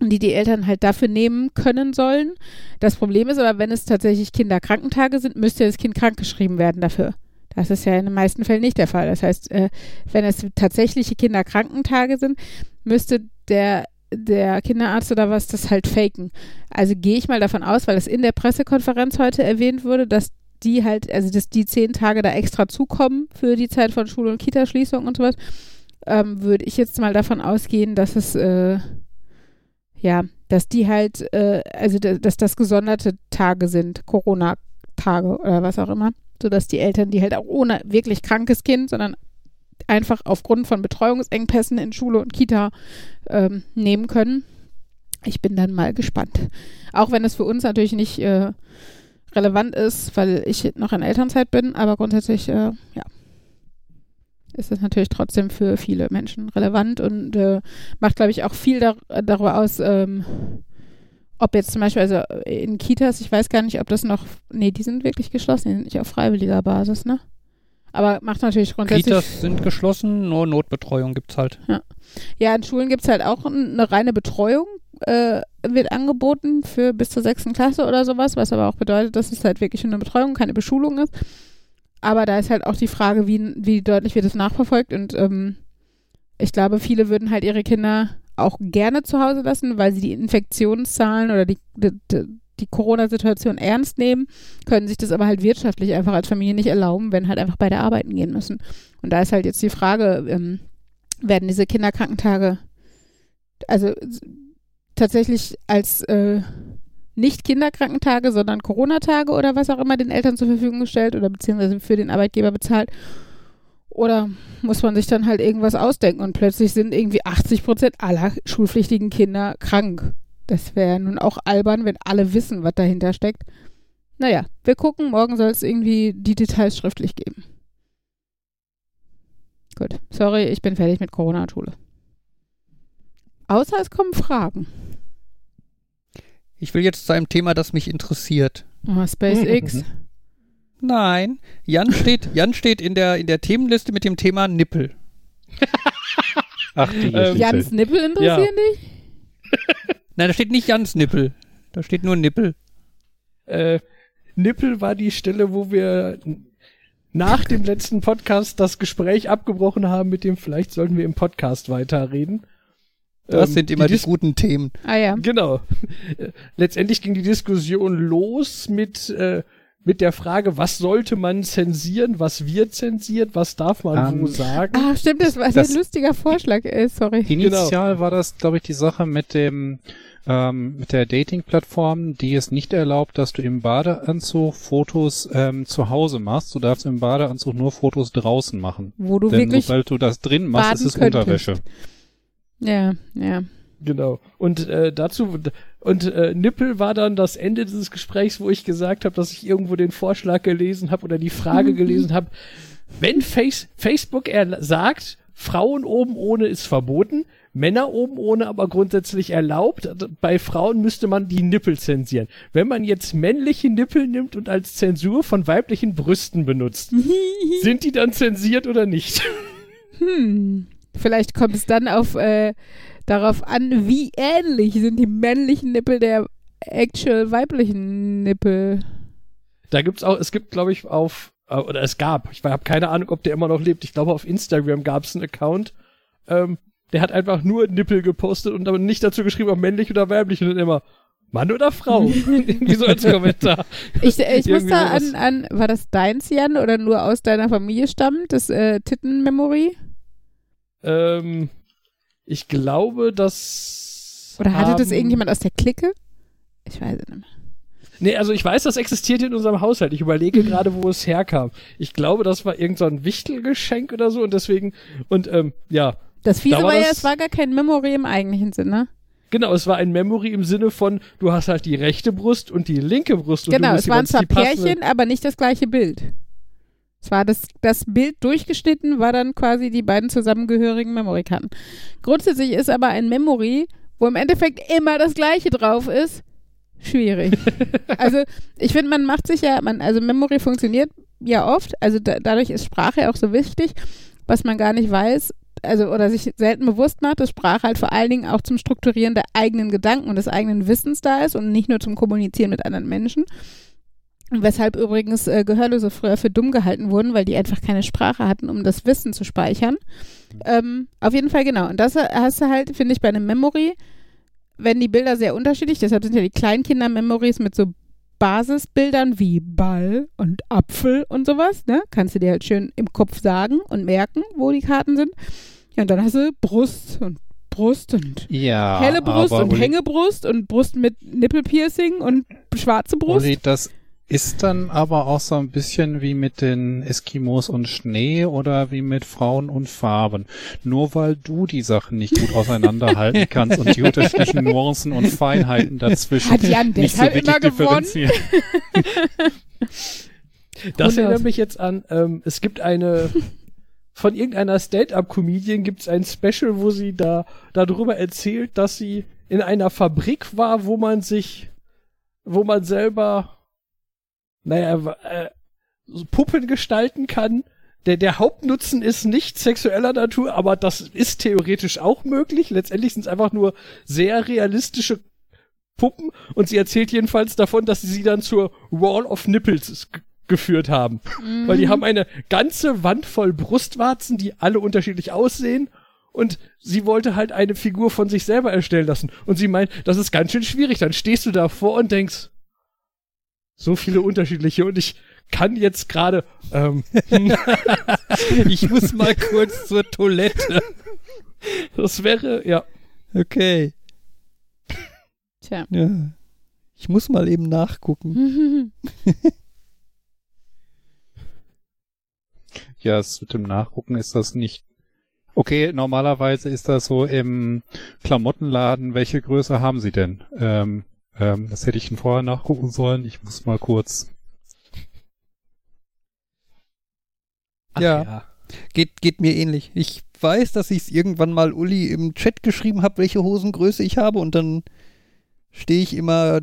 [SPEAKER 1] die die Eltern halt dafür nehmen können sollen. Das Problem ist aber, wenn es tatsächlich Kinderkrankentage sind, müsste das Kind krankgeschrieben werden dafür. Das ist ja in den meisten Fällen nicht der Fall. Das heißt, äh, wenn es tatsächliche Kinderkrankentage sind, müsste der, der Kinderarzt oder was das halt faken. Also gehe ich mal davon aus, weil es in der Pressekonferenz heute erwähnt wurde, dass die halt, also dass die zehn Tage da extra zukommen für die Zeit von Schule- und Kitaschließung und sowas, ähm, würde ich jetzt mal davon ausgehen, dass es äh, ja, dass die halt, äh, also dass das gesonderte Tage sind, Corona-Tage oder was auch immer, sodass die Eltern, die halt auch ohne wirklich krankes Kind, sondern einfach aufgrund von Betreuungsengpässen in Schule und Kita ähm, nehmen können. Ich bin dann mal gespannt. Auch wenn es für uns natürlich nicht äh, relevant ist, weil ich noch in Elternzeit bin, aber grundsätzlich, äh, ja, ist das natürlich trotzdem für viele Menschen relevant und äh, macht, glaube ich, auch viel dar darüber aus, ähm, ob jetzt zum Beispiel, also in Kitas, ich weiß gar nicht, ob das noch, nee, die sind wirklich geschlossen, die sind nicht auf freiwilliger Basis, ne? Aber macht natürlich grundsätzlich.
[SPEAKER 2] Kitas sind geschlossen, nur Notbetreuung gibt es halt.
[SPEAKER 1] Ja. ja, in Schulen gibt es halt auch eine reine Betreuung, äh, wird angeboten für bis zur sechsten Klasse oder sowas, was aber auch bedeutet, dass es halt wirklich eine Betreuung, keine Beschulung ist. Aber da ist halt auch die Frage, wie, wie deutlich wird es nachverfolgt. Und ähm, ich glaube, viele würden halt ihre Kinder auch gerne zu Hause lassen, weil sie die Infektionszahlen oder die, die, die Corona-Situation ernst nehmen, können sich das aber halt wirtschaftlich einfach als Familie nicht erlauben, wenn halt einfach beide arbeiten gehen müssen. Und da ist halt jetzt die Frage, ähm, werden diese Kinderkrankentage also tatsächlich als äh, nicht Kinderkrankentage, sondern Corona-Tage oder was auch immer den Eltern zur Verfügung gestellt oder beziehungsweise für den Arbeitgeber bezahlt. Oder muss man sich dann halt irgendwas ausdenken und plötzlich sind irgendwie 80 Prozent aller schulpflichtigen Kinder krank. Das wäre nun auch albern, wenn alle wissen, was dahinter steckt. Naja, wir gucken, morgen soll es irgendwie die Details schriftlich geben. Gut, sorry, ich bin fertig mit Corona-Schule. Außer es kommen Fragen.
[SPEAKER 2] Ich will jetzt zu einem Thema, das mich interessiert.
[SPEAKER 1] Oh, SpaceX.
[SPEAKER 2] Nein, Jan steht, Jan steht in der, in der Themenliste mit dem Thema Nippel.
[SPEAKER 3] Ach, die
[SPEAKER 4] Ähm,
[SPEAKER 1] Jans Nippel interessieren dich?
[SPEAKER 2] Nein, da steht nicht Jans Nippel. Da steht nur Nippel.
[SPEAKER 4] Äh, Nippel war die Stelle, wo wir nach dem letzten Podcast das Gespräch abgebrochen haben mit dem, vielleicht sollten wir im Podcast weiterreden.
[SPEAKER 2] Das
[SPEAKER 4] Ähm,
[SPEAKER 2] sind immer die,
[SPEAKER 4] Dis-
[SPEAKER 2] guten Themen.
[SPEAKER 1] Ah ja.
[SPEAKER 4] Genau. Äh, Letztendlich ging die Diskussion los mit, äh, mit der Frage, was sollte man zensieren, was wird zensiert, was darf man
[SPEAKER 3] Ähm,
[SPEAKER 4] wo sagen.
[SPEAKER 1] Ah, stimmt, das war
[SPEAKER 3] Das-
[SPEAKER 1] ein lustiger Vorschlag. Äh, sorry.
[SPEAKER 3] Initial war das, glaube ich, die Sache mit dem ähm, mit der Dating-Plattform, die es nicht erlaubt, dass du im Badeanzug Fotos ähm, zu Hause machst. Du darfst im Badeanzug nur Fotos draußen machen.
[SPEAKER 1] Wo du
[SPEAKER 3] Denn
[SPEAKER 1] wirklich.
[SPEAKER 3] sobald du das drin machst, ist es
[SPEAKER 1] könntest.
[SPEAKER 3] Unterwäsche.
[SPEAKER 1] Ja, ja.
[SPEAKER 4] Genau. Und äh, dazu und äh, Nippel war dann das Ende dieses Gesprächs, wo ich gesagt habe, dass ich irgendwo den Vorschlag gelesen habe oder die Frage gelesen habe, wenn Face Facebook er sagt, Frauen oben ohne ist verboten, Männer oben ohne aber grundsätzlich erlaubt, also bei Frauen müsste man die Nippel zensieren. Wenn man jetzt männliche Nippel nimmt und als Zensur von weiblichen Brüsten benutzt, sind die dann zensiert oder nicht?
[SPEAKER 1] Hm. Vielleicht kommt es dann auf äh, darauf an, wie ähnlich sind die männlichen Nippel der actual weiblichen Nippel.
[SPEAKER 4] Da gibt's auch, es gibt, glaube ich, auf, äh, oder es gab, ich habe keine Ahnung, ob der immer noch lebt. Ich glaube, auf Instagram gab's einen Account, ähm, der hat einfach nur Nippel gepostet und aber nicht dazu geschrieben, ob männlich oder weiblich und dann immer Mann oder Frau. Irgendwie so als Kommentar.
[SPEAKER 1] Ich, ich muss da an, an, war das deins, Jan, oder nur aus deiner Familie stammt, das äh, Titten-Memory?
[SPEAKER 4] Ähm, Ich glaube, dass.
[SPEAKER 1] Oder hatte das
[SPEAKER 4] haben-
[SPEAKER 1] irgendjemand aus der Clique? Ich weiß es nicht mehr.
[SPEAKER 4] Nee, also ich weiß, das existiert in unserem Haushalt. Ich überlege gerade, wo es herkam. Ich glaube, das war irgend so ein Wichtelgeschenk oder so und deswegen, und ähm, ja,
[SPEAKER 1] Das Fiese
[SPEAKER 4] Da
[SPEAKER 1] war,
[SPEAKER 4] war
[SPEAKER 1] ja,
[SPEAKER 4] das-
[SPEAKER 1] es war gar kein Memory im eigentlichen Sinne.
[SPEAKER 4] genau, es war ein Memory im Sinne von, du hast halt die rechte Brust und die linke Brust. Und
[SPEAKER 1] Genau,
[SPEAKER 4] du
[SPEAKER 1] es
[SPEAKER 4] musst
[SPEAKER 1] waren zwar Pärchen, aber nicht das gleiche Bild. Es war das, das Bild durchgeschnitten, war dann quasi die beiden zusammengehörigen Memory-Karten. Grundsätzlich ist aber ein Memory, wo im Endeffekt immer das gleiche drauf ist, schwierig. also ich finde, man macht sich ja, man, also Memory funktioniert ja oft, also da, dadurch ist Sprache auch so wichtig, was man gar nicht weiß, also oder sich selten bewusst macht, dass Sprache halt vor allen Dingen auch zum Strukturieren der eigenen Gedanken und des eigenen Wissens da ist und nicht nur zum Kommunizieren mit anderen Menschen. Weshalb übrigens äh, Gehörlose früher für dumm gehalten wurden, weil die einfach keine Sprache hatten, um das Wissen zu speichern. Ähm, auf jeden Fall genau. Und das hast du halt, finde ich, bei einem Memory, wenn die Bilder sehr unterschiedlich, deshalb sind ja die Kleinkinder-Memories mit so Basisbildern wie Ball und Apfel und sowas, ne? Kannst du dir halt schön im Kopf sagen und merken, wo die Karten sind. Ja, und dann hast du Brust und Brust und
[SPEAKER 3] Ja,
[SPEAKER 1] helle Brust und
[SPEAKER 3] Uli,
[SPEAKER 1] Hängebrust und Brust mit Nippelpiercing und schwarze Brust.
[SPEAKER 3] Uli, das ist dann aber auch so ein bisschen wie mit den Eskimos und Schnee oder wie mit Frauen und Farben. Nur weil du die Sachen nicht gut auseinanderhalten kannst und die unterschiedlichen Nuancen und Feinheiten dazwischen
[SPEAKER 1] Hat Jan
[SPEAKER 3] nicht so wirklich
[SPEAKER 1] immer
[SPEAKER 3] differenzieren.
[SPEAKER 4] Das
[SPEAKER 1] 100.
[SPEAKER 4] erinnert mich jetzt an, ähm, es gibt eine, von irgendeiner Stand-Up-Comedian gibt es ein Special, wo sie da darüber erzählt, dass sie in einer Fabrik war, wo man sich, wo man selber, naja, äh, Puppen gestalten kann. Der, der Hauptnutzen ist nicht sexueller Natur, aber das ist theoretisch auch möglich. Letztendlich sind es einfach nur sehr realistische Puppen und sie erzählt jedenfalls davon, dass sie sie dann zur Wall of Nipples geführt haben. Weil die haben eine ganze Wand voll Brustwarzen, die alle unterschiedlich aussehen. Und sie wollte halt eine Figur von sich selber erstellen lassen. Und sie meint, das ist ganz schön schwierig. Dann stehst du davor und denkst, so viele unterschiedliche. Und ich kann jetzt gerade, ähm,
[SPEAKER 2] Ich muss mal kurz zur Toilette.
[SPEAKER 4] das wäre, ja.
[SPEAKER 2] Okay.
[SPEAKER 1] Tja.
[SPEAKER 2] Ja. Ich muss mal eben nachgucken.
[SPEAKER 3] Ja, es mit dem Nachgucken ist das nicht. Okay, normalerweise ist das so im Klamottenladen. Welche Größe haben Sie denn? Ähm, ähm, das hätte ich schon vorher nachgucken sollen. Ich muss mal kurz.
[SPEAKER 4] Ach
[SPEAKER 2] Ja. Geht, geht mir ähnlich. Ich weiß, dass ich es irgendwann mal Uli im Chat geschrieben habe, welche Hosengröße ich habe und dann stehe ich immer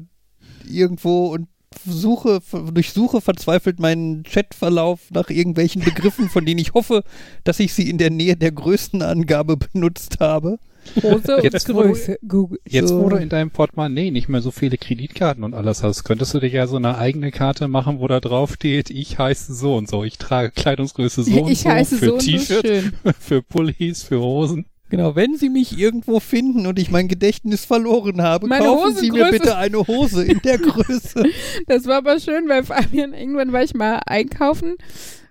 [SPEAKER 2] irgendwo und suche, durchsuche verzweifelt meinen Chatverlauf nach irgendwelchen Begriffen, von denen ich hoffe, dass ich sie in der Nähe der Größenangabe benutzt habe.
[SPEAKER 1] Hose
[SPEAKER 3] Jetzt,
[SPEAKER 1] und
[SPEAKER 3] wo du-
[SPEAKER 1] Größe. Google.
[SPEAKER 3] Jetzt,
[SPEAKER 2] So.
[SPEAKER 3] wo du in deinem Portemonnaie nicht mehr so viele Kreditkarten und alles hast, könntest du dir ja so eine eigene Karte machen, wo da drauf steht, ich heiße so und so, ich trage Kleidungsgröße so und
[SPEAKER 1] ich
[SPEAKER 3] so,
[SPEAKER 1] heiße
[SPEAKER 3] für
[SPEAKER 1] so und so
[SPEAKER 3] T-Shirt,
[SPEAKER 1] schön.
[SPEAKER 3] für Pullis, für Hosen.
[SPEAKER 2] Genau, wenn Sie mich irgendwo finden und ich mein Gedächtnis verloren habe,
[SPEAKER 1] Meine
[SPEAKER 2] kaufen Sie mir bitte eine Hose in der Größe.
[SPEAKER 1] Das war aber schön, weil Fabian, irgendwann war ich mal einkaufen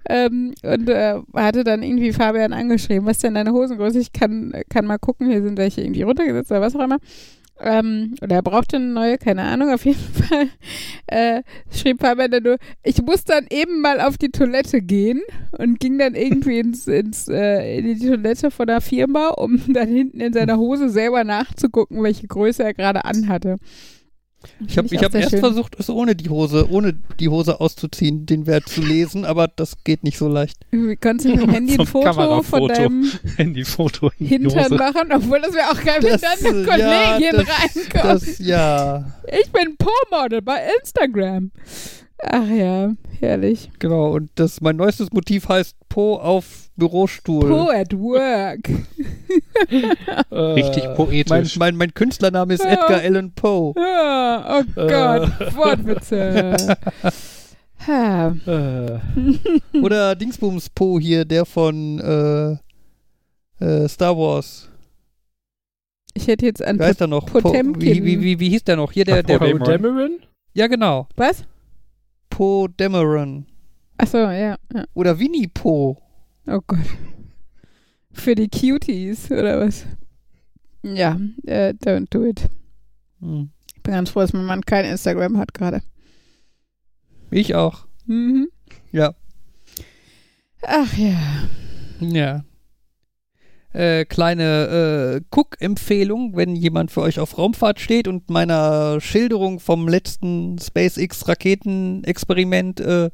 [SPEAKER 1] ähm, und äh, hatte dann irgendwie Fabian angeschrieben, was denn deine Hosengröße? Ich kann, kann mal gucken, hier sind welche irgendwie runtergesetzt oder was auch immer. Ähm, oder er brauchte eine neue, keine Ahnung, auf jeden Fall äh, schrieb Fabian dann nur, ich muss dann eben mal auf die Toilette gehen und ging dann irgendwie ins, ins, äh, in die Toilette von der Firma, um dann hinten in seiner Hose selber nachzugucken, welche Größe er gerade anhatte.
[SPEAKER 2] Ich habe ich hab erst
[SPEAKER 1] schön.
[SPEAKER 2] versucht, es ohne die Hose, ohne die Hose auszuziehen, den Wert zu lesen, aber das geht nicht so leicht.
[SPEAKER 1] Wie kannst du mit dem Handy ein Foto von deinem
[SPEAKER 3] Handyfoto
[SPEAKER 1] Hintern
[SPEAKER 3] Hose.
[SPEAKER 1] machen, obwohl das wäre auch geil, wenn
[SPEAKER 2] Das,
[SPEAKER 1] dann eine
[SPEAKER 2] äh,
[SPEAKER 1] Kollegin
[SPEAKER 2] ja, das-
[SPEAKER 1] reinkommt.
[SPEAKER 2] Das, ja,
[SPEAKER 1] ich bin Po-Model bei Instagram. Ach ja, herrlich.
[SPEAKER 2] genau. Und das, mein neuestes Motiv heißt Po auf Bürostuhl.
[SPEAKER 1] Po at work.
[SPEAKER 4] Äh,
[SPEAKER 3] Richtig
[SPEAKER 2] mein,
[SPEAKER 3] poetisch.
[SPEAKER 2] mein, mein Künstlername ist. Edgar Allan Poe.
[SPEAKER 1] Ja, oh
[SPEAKER 4] Äh.
[SPEAKER 1] Gott, Wortwitze.
[SPEAKER 4] Äh,
[SPEAKER 2] Oder Dingsbums Poe hier, der von äh, äh, Star Wars.
[SPEAKER 1] Ich hätte jetzt an
[SPEAKER 2] Wer noch? Po,
[SPEAKER 1] Potemkin.
[SPEAKER 2] wie, wie, wie, wie hieß der noch? Hier, der,
[SPEAKER 3] Ach,
[SPEAKER 2] der,
[SPEAKER 4] Dameron?
[SPEAKER 2] ja genau.
[SPEAKER 1] Was?
[SPEAKER 2] Poe Dameron.
[SPEAKER 1] Achso, ja, ja.
[SPEAKER 2] Oder Winnie Poe.
[SPEAKER 1] Oh Gott. Für die Cuties, oder was? Ja, äh, don't do it.
[SPEAKER 2] Hm.
[SPEAKER 1] Ich bin ganz froh, dass mein Mann kein Instagram hat gerade.
[SPEAKER 2] Ich auch.
[SPEAKER 1] Mhm.
[SPEAKER 2] Ja.
[SPEAKER 1] Ach ja.
[SPEAKER 2] Ja. Äh, kleine äh, Cook-Empfehlung, wenn jemand für euch auf Raumfahrt steht und meiner Schilderung vom letzten SpaceX-Raketenexperiment äh,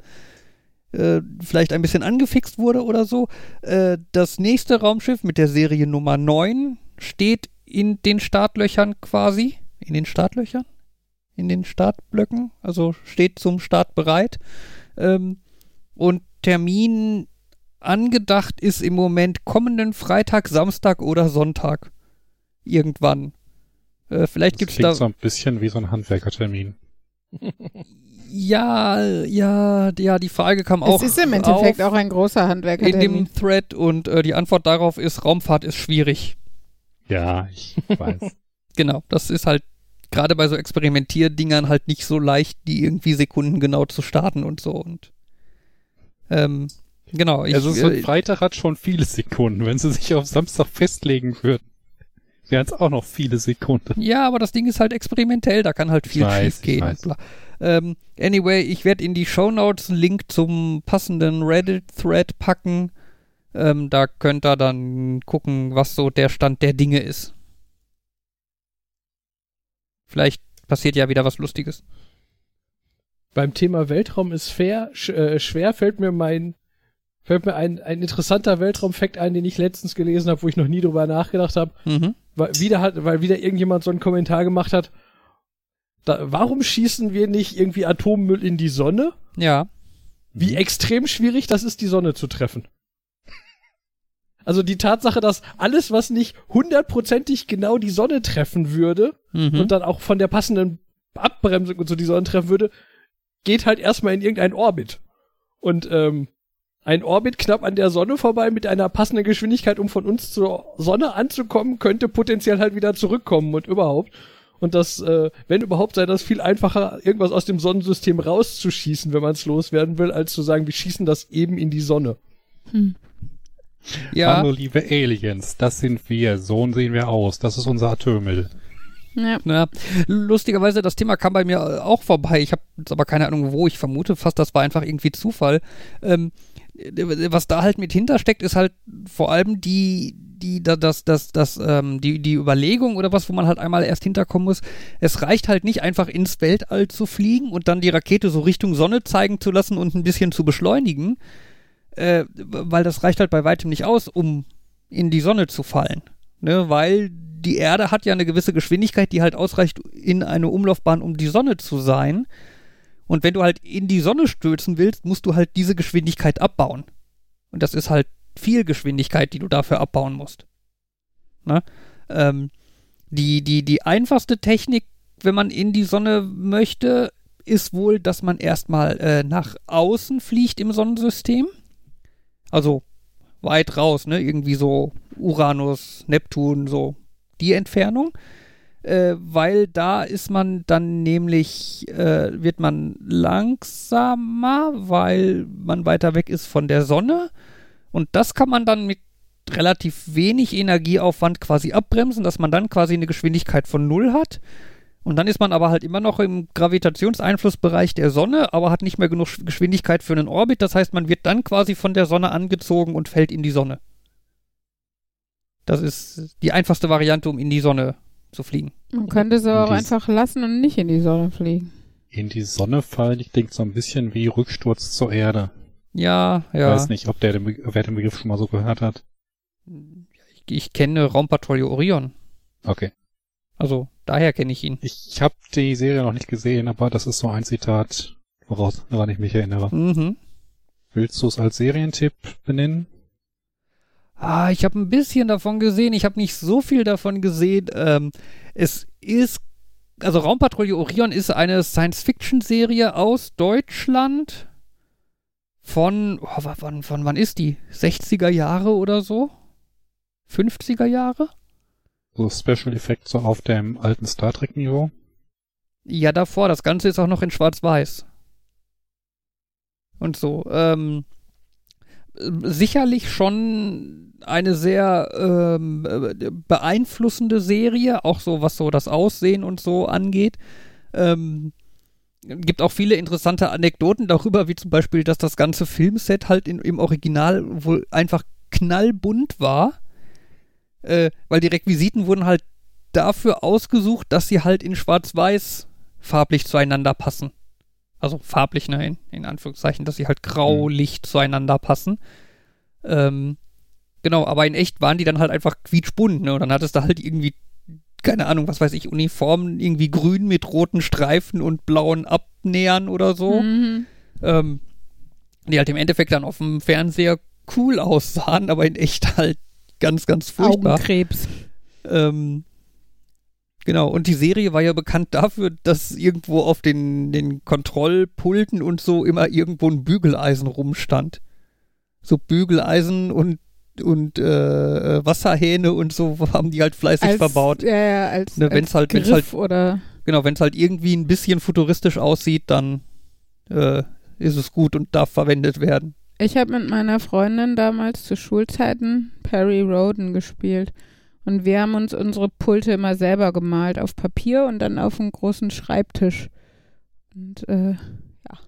[SPEAKER 2] äh, vielleicht ein bisschen angefixt wurde oder so. Äh, das nächste Raumschiff mit der Serie Nummer 9 steht in den Startlöchern quasi. In den Startlöchern? In den Startblöcken. Also steht zum Start bereit. Ähm, und Termin angedacht ist im Moment kommenden Freitag, Samstag oder Sonntag. Irgendwann. Äh, vielleicht
[SPEAKER 3] Das
[SPEAKER 2] gibt's
[SPEAKER 3] klingt
[SPEAKER 2] da.
[SPEAKER 3] so ein bisschen wie so ein Handwerkertermin.
[SPEAKER 2] Ja, ja, ja, die Frage kam auch.
[SPEAKER 1] es ist im Endeffekt auch ein großer Handwerker.
[SPEAKER 2] in dem Thread und äh, die Antwort darauf ist, Raumfahrt ist schwierig.
[SPEAKER 3] Ja, ich weiß.
[SPEAKER 2] Genau, das ist halt gerade bei so Experimentierdingern halt nicht so leicht, die irgendwie sekundengenau zu starten und so und ähm, genau, ich,
[SPEAKER 3] also so ein
[SPEAKER 2] äh,
[SPEAKER 3] Freitag hat schon viele Sekunden. Wenn sie sich auf Samstag festlegen würden, wären es auch noch viele Sekunden.
[SPEAKER 2] Ja, aber das Ding ist halt experimentell, da kann halt viel
[SPEAKER 3] Ich weiß,
[SPEAKER 2] schief gehen. Ähm, anyway, ich werde in die Shownotes einen Link zum passenden Reddit-Thread packen. Ähm, da könnt ihr dann gucken, was so der Stand der Dinge ist. Vielleicht passiert ja wieder was Lustiges.
[SPEAKER 4] Beim Thema Weltraum ist fair, sch äh, schwer fällt mir mein fällt mir ein, ein interessanter Weltraumfakt ein, den ich letztens gelesen habe, wo ich noch nie drüber nachgedacht habe.
[SPEAKER 2] Mhm.
[SPEAKER 4] Weil wieder hat, weil wieder irgendjemand so einen Kommentar gemacht hat. Da, warum schießen wir nicht irgendwie Atommüll in die Sonne?
[SPEAKER 2] Ja.
[SPEAKER 4] Wie extrem schwierig das ist, die Sonne zu treffen. Also die Tatsache, dass alles, was nicht hundertprozentig genau die Sonne treffen würde
[SPEAKER 2] Mhm.
[SPEAKER 4] und dann auch von der passenden Abbremsung und so die Sonne treffen würde, geht halt erstmal in irgendein Orbit. Und ähm, ein Orbit knapp an der Sonne vorbei mit einer passenden Geschwindigkeit, um von uns zur Sonne anzukommen, könnte potenziell halt wieder zurückkommen und überhaupt. Und das, äh, wenn überhaupt, sei das viel einfacher, irgendwas aus dem Sonnensystem rauszuschießen, wenn man es loswerden will, als zu sagen, wir schießen das eben in die Sonne.
[SPEAKER 2] ja.
[SPEAKER 3] Hallo, liebe Aliens, das sind wir. So sehen wir aus. Das ist unser Atommüll.
[SPEAKER 1] Ja.
[SPEAKER 2] Ja, lustigerweise, das Thema kam bei mir äh, auch vorbei. Ich habe jetzt aber keine Ahnung, wo. Ich vermute fast, das war einfach irgendwie Zufall. Ähm, äh, was da halt mit hintersteckt, ist halt vor allem die, die, da- das, das, das, ähm, die, die Überlegung oder was, wo man halt einmal erst hinterkommen muss. Es reicht halt nicht einfach ins Weltall zu fliegen und dann die Rakete so Richtung Sonne zeigen zu lassen und ein bisschen zu beschleunigen, äh, weil das reicht halt bei weitem nicht aus, um in die Sonne zu fallen. Ne, weil die Erde hat ja eine gewisse Geschwindigkeit, die halt ausreicht in eine Umlaufbahn, um die Sonne zu sein. Und wenn du halt in die Sonne stürzen willst, musst du halt diese Geschwindigkeit abbauen. Und das ist halt viel Geschwindigkeit, die du dafür abbauen musst. Ne? Ähm, die, die, die einfachste Technik, wenn man in die Sonne möchte, ist wohl, dass man erstmal äh, nach außen fliegt im Sonnensystem. Also weit raus, ne? Irgendwie so Uranus, Neptun, so die Entfernung. Äh, weil da ist man dann nämlich, äh, wird man langsamer, weil man weiter weg ist von der Sonne. Und das kann man dann mit relativ wenig Energieaufwand quasi abbremsen, dass man dann quasi eine Geschwindigkeit von Null hat. Und dann ist man aber halt immer noch im Gravitationseinflussbereich der Sonne, aber hat nicht mehr genug Sch- Geschwindigkeit für einen Orbit. Das heißt, man wird dann quasi von der Sonne angezogen und fällt in die Sonne. Das ist die einfachste Variante, um in die Sonne zu fliegen.
[SPEAKER 1] Man könnte es aber auch einfach lassen und nicht in die Sonne fliegen.
[SPEAKER 3] In die Sonne fallen, ich denke so ein bisschen wie Rücksturz zur Erde.
[SPEAKER 2] Ja,
[SPEAKER 3] Ich
[SPEAKER 2] ja.
[SPEAKER 3] weiß nicht, ob der den, wer den Begriff schon mal so gehört hat.
[SPEAKER 2] Ich, ich kenne Raumpatrouille Orion.
[SPEAKER 3] Okay.
[SPEAKER 2] Also daher kenne ich ihn.
[SPEAKER 3] Ich habe die Serie noch nicht gesehen, aber das ist so ein Zitat, woraus, woran ich mich erinnere.
[SPEAKER 2] Mhm.
[SPEAKER 3] Willst du es als Serientipp benennen?
[SPEAKER 2] Ah, ich habe ein bisschen davon gesehen. Ich habe nicht so viel davon gesehen. Ähm, es ist, also Raumpatrouille Orion ist eine Science-Fiction-Serie aus Deutschland von, oh, wa- wann, von wann ist die? 60er Jahre oder so? 50er Jahre?
[SPEAKER 3] So Special Effects so auf dem alten Star Trek Niveau?
[SPEAKER 2] Ja, davor. Das Ganze ist auch noch in Schwarz-Weiß. Und so. Ähm, äh, sicherlich schon eine sehr ähm, äh, beeinflussende Serie, auch so was so das Aussehen und so angeht. Ähm, gibt auch viele interessante Anekdoten darüber, wie zum Beispiel, dass das ganze Filmset halt in, im Original wohl einfach knallbunt war, äh, weil die Requisiten wurden halt dafür ausgesucht, dass sie halt in Schwarz-Weiß farblich zueinander passen. Also farblich, ne, in, in Anführungszeichen, dass sie halt grau-licht zueinander passen. Ähm, genau, aber in echt waren die dann halt einfach quietschbunt, ne? Und dann hattest du halt irgendwie, keine Ahnung, was weiß ich, Uniformen, irgendwie grün mit roten Streifen und blauen Abnähern oder so.
[SPEAKER 1] Mhm.
[SPEAKER 2] Ähm, die halt im Endeffekt dann auf dem Fernseher cool aussahen, aber in echt halt ganz, ganz furchtbar.
[SPEAKER 1] Augenkrebs.
[SPEAKER 2] Ähm, genau, und die Serie war ja bekannt dafür, dass irgendwo auf den, den Kontrollpulten und so immer irgendwo ein Bügeleisen rumstand. So Bügeleisen und, und äh, Wasserhähne und so haben die halt fleißig
[SPEAKER 1] Als,
[SPEAKER 2] verbaut.
[SPEAKER 1] Ja, ja, als,
[SPEAKER 2] Ne, wenn's
[SPEAKER 1] als
[SPEAKER 2] halt- wenn's
[SPEAKER 1] Griff oder
[SPEAKER 2] Genau, wenn es halt irgendwie ein bisschen futuristisch aussieht, dann äh, ist es gut und darf verwendet werden.
[SPEAKER 1] Ich habe mit meiner Freundin damals zu Schulzeiten Perry Roden gespielt. Und wir haben uns unsere Pulte immer selber gemalt auf Papier und dann auf einem großen Schreibtisch. Und äh, ja.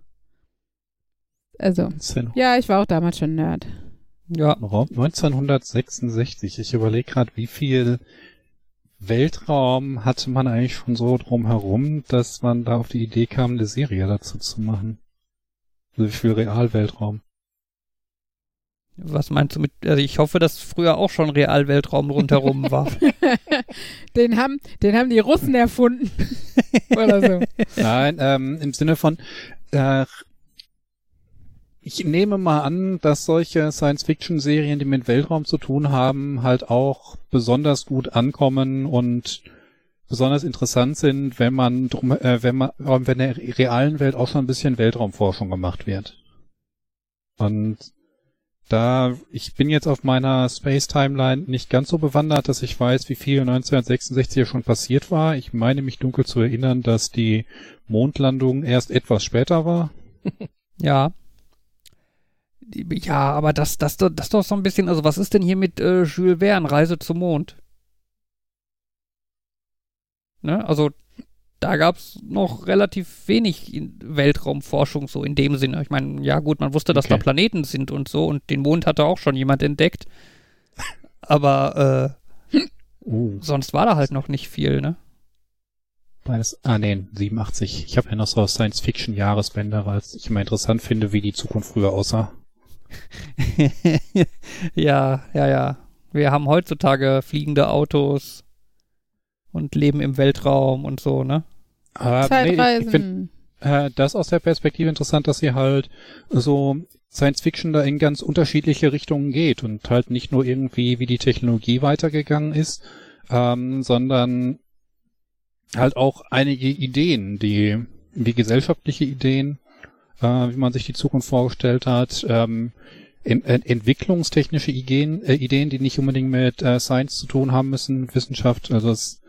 [SPEAKER 1] Also, ja, ich war auch damals schon Nerd.
[SPEAKER 2] Ja,
[SPEAKER 3] Raum 1966. Ich überlege gerade, wie viel Weltraum hatte man eigentlich schon so drumherum, dass man da auf die Idee kam, eine Serie dazu zu machen. Also wie viel Realweltraum.
[SPEAKER 2] Was meinst du mit, also ich hoffe, dass früher auch schon Realweltraum rundherum war.
[SPEAKER 1] den, haben, den haben die Russen erfunden. Oder so.
[SPEAKER 3] Nein, ähm, im Sinne von, äh, ich nehme mal an, dass solche Science-Fiction-Serien, die mit Weltraum zu tun haben, halt auch besonders gut ankommen und besonders interessant sind, wenn man drum, äh, wenn man, äh, wenn in der realen Welt auch schon ein bisschen Weltraumforschung gemacht wird. Und da, ich bin jetzt auf meiner Space-Timeline nicht ganz so bewandert, dass ich weiß, wie viel 1966 hier schon passiert war. Ich meine mich dunkel zu erinnern, dass die Mondlandung erst etwas später war.
[SPEAKER 2] Ja. Ja, aber das, das, das doch so ein bisschen, also was ist denn hier mit äh, Jules Verne, Reise zum Mond? Ne? Also da gab es noch relativ wenig Weltraumforschung so in dem Sinne. Ich meine, ja gut, man wusste, dass
[SPEAKER 3] Okay.
[SPEAKER 2] da Planeten sind und so und den Mond hatte auch schon jemand entdeckt. Aber
[SPEAKER 3] Uh,
[SPEAKER 2] äh, sonst war da halt noch nicht viel, ne?
[SPEAKER 3] beides. Ah, nee, 87. Ich habe ja noch so Science-Fiction-Jahresbänder, weil ich immer interessant finde, wie die Zukunft früher aussah.
[SPEAKER 2] ja, ja, ja. Wir haben heutzutage fliegende Autos und leben im Weltraum und so, ne?
[SPEAKER 3] Aber nee, ich, ich finde
[SPEAKER 1] Zeitreisen.
[SPEAKER 3] äh, das aus der Perspektive interessant, dass sie halt so Science-Fiction da in ganz unterschiedliche Richtungen geht und halt nicht nur irgendwie, wie die Technologie weitergegangen ist, ähm, sondern halt auch einige Ideen, die wie gesellschaftliche Ideen, äh, wie man sich die Zukunft vorgestellt hat, ähm, en en entwicklungstechnische Ideen, äh, Ideen, die nicht unbedingt mit äh, Science zu tun haben müssen, Wissenschaft. Also es,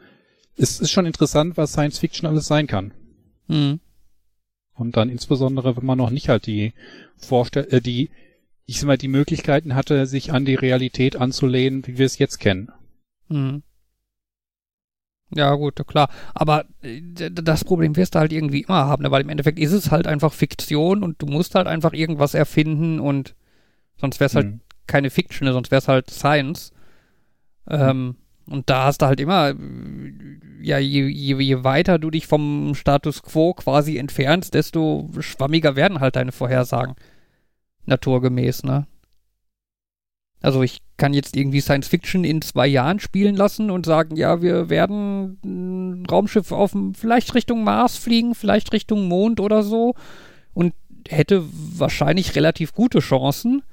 [SPEAKER 3] es ist schon interessant, was Science Fiction alles sein kann.
[SPEAKER 2] Hm.
[SPEAKER 3] Und dann insbesondere, wenn man noch nicht halt die Vorstell äh, die, ich sag mal, die Möglichkeiten hatte, sich an die Realität anzulehnen, wie wir es jetzt kennen.
[SPEAKER 2] Hm. Ja, gut, klar. Aber äh, das Problem wirst du halt irgendwie immer haben, ne? weil im Endeffekt ist es halt einfach Fiktion und du musst halt einfach irgendwas erfinden und sonst wäre es halt
[SPEAKER 3] Hm.
[SPEAKER 2] keine Fiction, ne? sonst wäre es halt Science. Ähm, und da hast du halt immer, ja, je, je, je weiter du dich vom Status quo quasi entfernst, desto schwammiger werden halt deine Vorhersagen. Naturgemäß, ne? Also ich kann jetzt irgendwie Science Fiction in zwei Jahren spielen lassen und sagen, ja, wir werden ein Raumschiff auf vielleicht Richtung Mars fliegen, vielleicht Richtung Mond oder so und hätte wahrscheinlich relativ gute Chancen.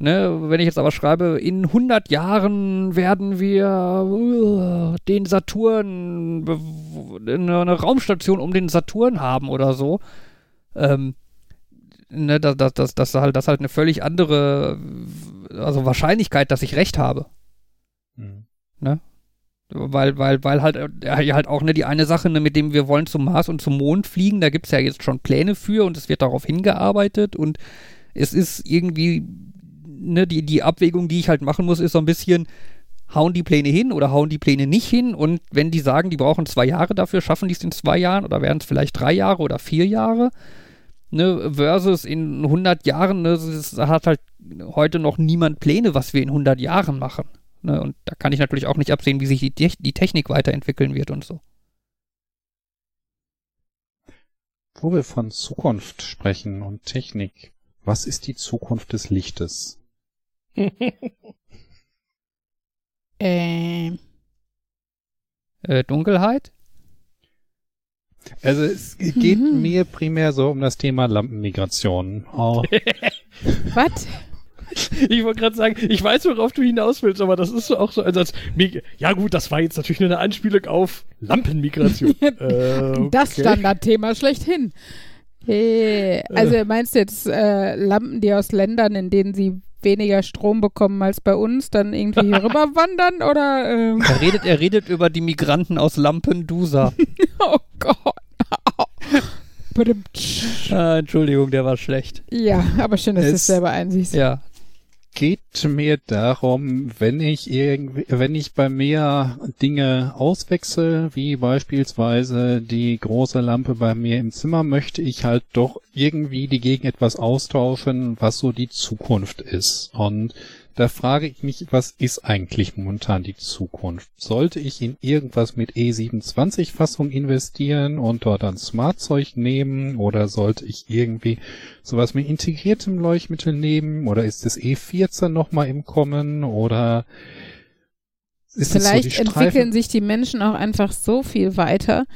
[SPEAKER 2] Ne, wenn ich jetzt aber schreibe, in 100 Jahren werden wir uh, den Saturn, eine, Raumstation um den Saturn haben oder so, ähm, ne, dass, dass, dass, dass halt, das halt eine völlig andere, also Wahrscheinlichkeit, dass ich recht habe.
[SPEAKER 3] Hm.
[SPEAKER 2] Weil, weil, weil halt, ja, halt auch ne, die eine Sache, ne, mit dem wir wollen zum Mars und zum Mond fliegen, da gibt es ja jetzt schon Pläne für und es wird darauf hingearbeitet und es ist irgendwie ne, die, die Abwägung, die ich halt machen muss, ist so ein bisschen, hauen die Pläne hin oder hauen die Pläne nicht hin? Und wenn die sagen, die brauchen zwei Jahre dafür, schaffen die es in zwei Jahren oder werden es vielleicht drei Jahre oder vier Jahre? Ne, versus in 100 Jahren, ne, es hat halt heute noch niemand Pläne, was wir in 100 Jahren machen. Ne, und da kann ich natürlich auch nicht absehen, wie sich die, die Technik weiterentwickeln wird und so.
[SPEAKER 3] Wo wir von Zukunft sprechen und Technik, was ist die Zukunft des Lichtes?
[SPEAKER 1] Ähm,
[SPEAKER 2] Äh, Dunkelheit?
[SPEAKER 3] Also es geht
[SPEAKER 1] Mhm.
[SPEAKER 3] mir primär so um das Thema Lampenmigration. Oh,
[SPEAKER 1] was?
[SPEAKER 4] Ich wollte gerade sagen, ich weiß, worauf du hinaus willst, aber das ist so auch so ein Satz. Ja gut, das war jetzt natürlich nur eine Anspielung auf Lampenmigration. äh,
[SPEAKER 1] Das
[SPEAKER 4] okay.
[SPEAKER 1] Standardthema schlechthin. Hey, also meinst du jetzt äh, Lampen, die aus Ländern, in denen sie weniger Strom bekommen als bei uns, dann irgendwie hier rüberwandern oder? Ähm,
[SPEAKER 2] Er redet, er redet über die Migranten aus Lampedusa.
[SPEAKER 1] oh Gott.
[SPEAKER 2] Ah, Entschuldigung, der war schlecht.
[SPEAKER 1] Ja, aber schön, dass du es
[SPEAKER 3] Es-
[SPEAKER 1] selber einsiehst.
[SPEAKER 2] Ja.
[SPEAKER 3] Geht mir darum, wenn ich irgendwie, wenn ich bei mir Dinge auswechsel, wie beispielsweise die große Lampe bei mir im Zimmer, möchte ich halt doch irgendwie die gegen etwas austauschen, was so die Zukunft ist. Und da frage ich mich, was ist eigentlich momentan die Zukunft? Sollte ich in irgendwas mit E27-Fassung investieren und dort dann Smart-Zeug nehmen? Oder sollte ich irgendwie sowas mit integriertem Leuchtmittel nehmen? Oder ist das E14 nochmal im Kommen? Oder ist es so
[SPEAKER 1] Vielleicht entwickeln sich die Menschen auch einfach so viel weiter,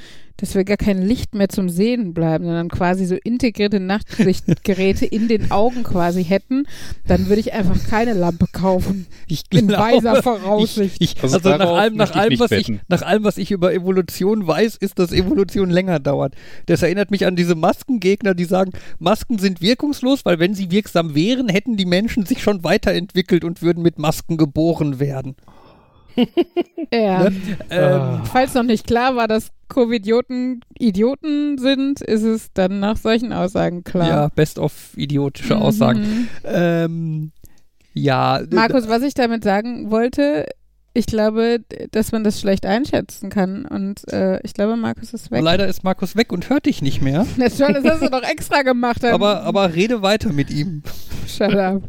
[SPEAKER 1] dass wir gar kein Licht mehr zum Sehen bleiben, sondern quasi so integrierte Nachtsichtgeräte in den Augen quasi hätten, dann würde ich einfach keine Lampe kaufen.
[SPEAKER 2] Ich
[SPEAKER 1] In
[SPEAKER 2] glaube,
[SPEAKER 1] weiser Voraussicht.
[SPEAKER 2] Ich, ich,
[SPEAKER 3] Also
[SPEAKER 2] also, nach, allem, nach, allem, was ich, nach allem, was ich über Evolution weiß, ist, dass Evolution länger dauert. Das erinnert mich an diese Maskengegner, die sagen, Masken sind wirkungslos, weil wenn sie wirksam wären, hätten die Menschen sich schon weiterentwickelt und würden mit Masken geboren werden.
[SPEAKER 1] Ja.
[SPEAKER 2] Ne?
[SPEAKER 4] Ah.
[SPEAKER 2] Ähm,
[SPEAKER 1] Falls noch nicht klar war, dass Covidioten Idioten sind, ist es dann nach solchen Aussagen klar.
[SPEAKER 2] Ja, best of idiotische
[SPEAKER 1] Mhm.
[SPEAKER 2] Aussagen. Ähm, ja,
[SPEAKER 1] Markus, was ich damit sagen wollte, ich glaube, dass man das schlecht einschätzen kann. Und äh, ich glaube, Markus ist weg.
[SPEAKER 2] leider ist Markus weg und hört dich nicht mehr.
[SPEAKER 1] Das, schon, das hast du doch extra gemacht.
[SPEAKER 2] Aber, aber rede weiter mit ihm.
[SPEAKER 1] Shut up.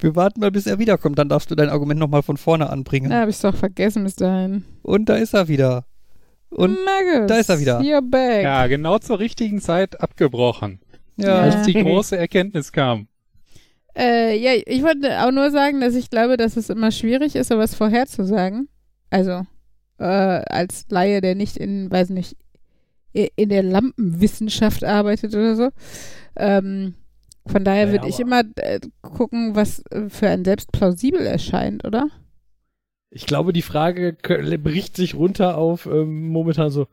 [SPEAKER 2] Wir warten mal, bis er wiederkommt. Dann darfst du dein Argument nochmal von vorne anbringen.
[SPEAKER 1] Da habe ich doch vergessen bis dahin.
[SPEAKER 2] Und da ist er wieder. Und
[SPEAKER 1] Markus,
[SPEAKER 2] da ist er wieder.
[SPEAKER 1] You're back.
[SPEAKER 3] Ja, genau zur richtigen Zeit abgebrochen,
[SPEAKER 2] ja,
[SPEAKER 1] Ja.
[SPEAKER 3] als die große Erkenntnis kam.
[SPEAKER 1] Äh, ja, ich wollte auch nur sagen, dass ich glaube, dass es immer schwierig ist, sowas vorherzusagen. Also, äh, als Laie, der nicht in, weiß nicht, in der Lampenwissenschaft arbeitet oder so. Ähm, von daher
[SPEAKER 4] Naja,
[SPEAKER 1] würde ich immer äh, gucken, was äh, für einen selbst plausibel erscheint, oder?
[SPEAKER 4] Ich glaube, die Frage bricht sich runter auf ähm, momentan so.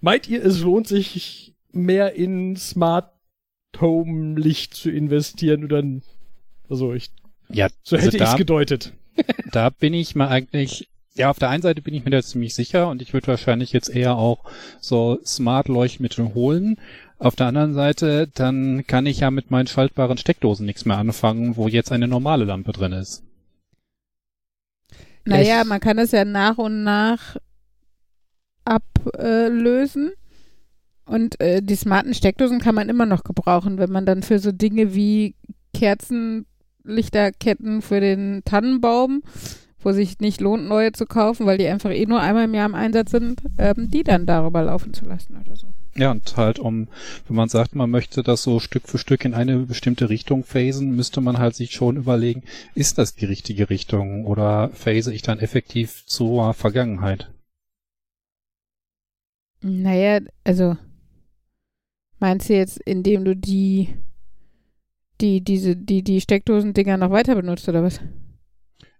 [SPEAKER 4] Meint ihr, es lohnt sich mehr in Smart Home Licht zu investieren oder also ich
[SPEAKER 3] Ja,
[SPEAKER 4] so
[SPEAKER 3] also
[SPEAKER 4] hätte ich
[SPEAKER 3] da-
[SPEAKER 4] es gedeutet.
[SPEAKER 3] Da bin ich mal eigentlich, ja, auf der einen Seite bin ich mir da ziemlich sicher und ich würde wahrscheinlich jetzt eher auch so Smart-Leuchtmittel holen. Auf der anderen Seite, dann kann ich ja mit meinen schaltbaren Steckdosen nichts mehr anfangen, wo jetzt eine normale Lampe drin ist.
[SPEAKER 1] Naja, man kann es ja nach und nach ablösen. Und äh, die smarten Steckdosen kann man immer noch gebrauchen, wenn man dann für so Dinge wie Kerzenlichterketten für den Tannenbaum, wo sich nicht lohnt, neue zu kaufen, weil die einfach eh nur einmal im Jahr im Einsatz sind, ähm, die dann darüber laufen zu lassen oder so.
[SPEAKER 3] Ja, und halt um, wenn man sagt, man möchte das so Stück für Stück in eine bestimmte Richtung phasen, müsste man halt sich schon überlegen, ist das die richtige Richtung oder phase ich dann effektiv zur Vergangenheit?
[SPEAKER 1] Naja, also meinst du jetzt, indem du die, die, diese, die, die Steckdosen-Dinger noch weiter benutzt oder was?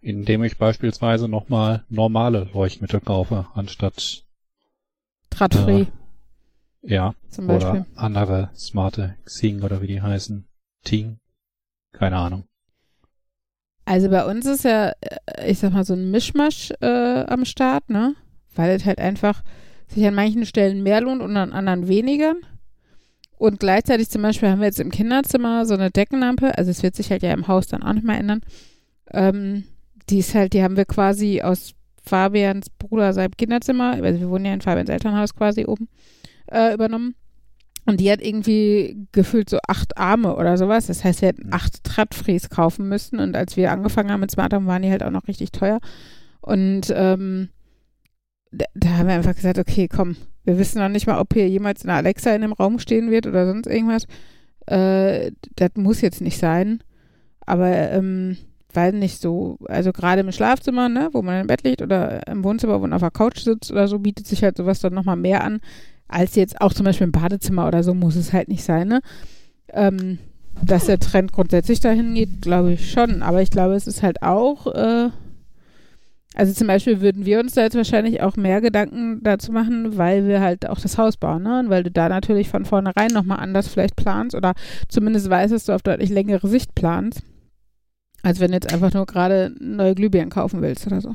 [SPEAKER 3] Indem ich beispielsweise nochmal normale Leuchtmittel kaufe, anstatt,
[SPEAKER 1] Drahtfree
[SPEAKER 3] ja,
[SPEAKER 1] zum Beispiel.
[SPEAKER 3] oder andere smarte Xing oder wie die heißen. Ting. Keine Ahnung.
[SPEAKER 1] Also bei uns ist ja, äh, ich sag mal, so ein Mischmasch äh, am Start, ne? Weil es halt einfach sich an manchen Stellen mehr lohnt und an anderen weniger. Und gleichzeitig zum Beispiel haben wir jetzt im Kinderzimmer so eine Deckenlampe, also es wird sich halt ja im Haus dann auch nicht mehr ändern. Ähm, die ist halt, die haben wir quasi aus Fabians Bruder seinem Kinderzimmer, also wir wohnen ja in Fabians Elternhaus quasi oben, äh, übernommen. Und die hat irgendwie gefühlt so acht Arme oder sowas. Das heißt, wir hätten
[SPEAKER 3] Mhm.
[SPEAKER 1] acht Tradfries kaufen müssen. Und als wir angefangen haben mit Smart Home, waren die halt auch noch richtig teuer. Und ähm, da, da haben wir einfach gesagt, okay, komm, wir wissen noch nicht mal, ob hier jemals eine Alexa in dem Raum stehen wird oder sonst irgendwas. Äh, das muss jetzt nicht sein. Aber ähm, weil nicht so, also gerade im Schlafzimmer, ne, wo man im Bett liegt oder im Wohnzimmer, wo man auf der Couch sitzt oder so, bietet sich halt sowas dann nochmal mehr an, als jetzt auch zum Beispiel im Badezimmer oder so muss es halt nicht sein, ne? Ähm, dass der Trend grundsätzlich dahin geht, glaube ich schon. Aber ich glaube, es ist halt auch, äh, also zum Beispiel würden wir uns da jetzt wahrscheinlich auch mehr Gedanken dazu machen, weil wir halt auch das Haus bauen, ne? Und weil du da natürlich von vornherein nochmal anders vielleicht planst oder zumindest weißt, dass du auf deutlich längere Sicht planst, als wenn du jetzt einfach nur gerade neue Glühbirnen kaufen willst oder so.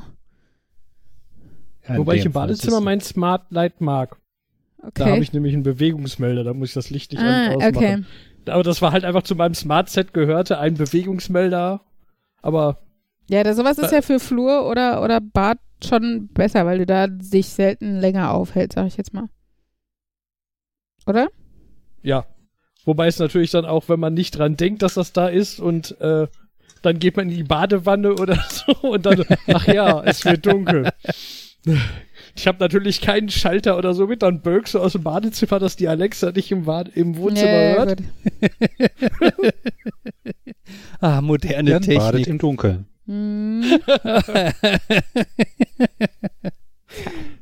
[SPEAKER 3] Ja,
[SPEAKER 4] Wobei ich im Badezimmer mein Smart Light mag. Da
[SPEAKER 1] Okay.
[SPEAKER 4] habe ich nämlich einen Bewegungsmelder, da muss ich das Licht nicht
[SPEAKER 1] ah,
[SPEAKER 4] ausmachen.
[SPEAKER 1] okay.
[SPEAKER 4] Aber das war halt einfach zu meinem Smart Set gehörte, ein Bewegungsmelder. Aber
[SPEAKER 1] Ja, das, sowas ist ja für Flur oder, oder Bad schon besser, weil du da sich selten länger aufhältst, sag ich jetzt mal. Oder?
[SPEAKER 4] ja. Wobei es natürlich dann auch, wenn man nicht dran denkt, dass das da ist und äh, dann geht man in die Badewanne oder so und dann, ach ja, es wird dunkel. Ich habe natürlich keinen Schalter oder so mit, dann bölkst du aus dem Badezimmer, dass die Alexa dich im, Bad im Wohnzimmer
[SPEAKER 1] ja,
[SPEAKER 4] hört.
[SPEAKER 2] Ah, moderne
[SPEAKER 3] Jan badet
[SPEAKER 2] Technik.
[SPEAKER 3] im Dunkeln.
[SPEAKER 1] Hm,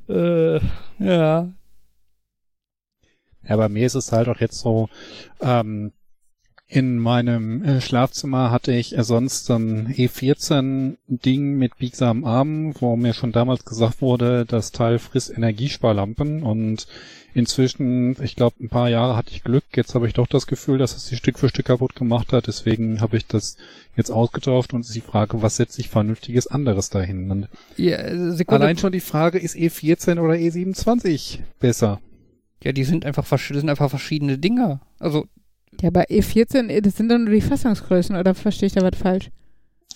[SPEAKER 4] Äh,
[SPEAKER 2] ja.
[SPEAKER 3] Ja, bei mir ist es halt auch jetzt so, ähm, in meinem äh, Schlafzimmer hatte ich sonst ein E14-Ding mit biegsamen Armen, wo mir schon damals gesagt wurde, das Teil frisst Energiesparlampen und inzwischen, ich glaube, ein paar Jahre hatte ich Glück. Jetzt habe ich doch das Gefühl, dass es sie Stück für Stück kaputt gemacht hat. Deswegen habe ich das jetzt ausgetauscht und es ist die Frage, was setze ich vernünftiges anderes dahin? Und
[SPEAKER 2] ja Sekunde.
[SPEAKER 3] allein schon die Frage, ist E14 oder E27 besser?
[SPEAKER 2] Ja, die sind einfach, sind einfach verschiedene Dinger. Also,
[SPEAKER 1] ja, bei E14, das sind doch nur die Fassungsgrößen, oder verstehe ich da was falsch?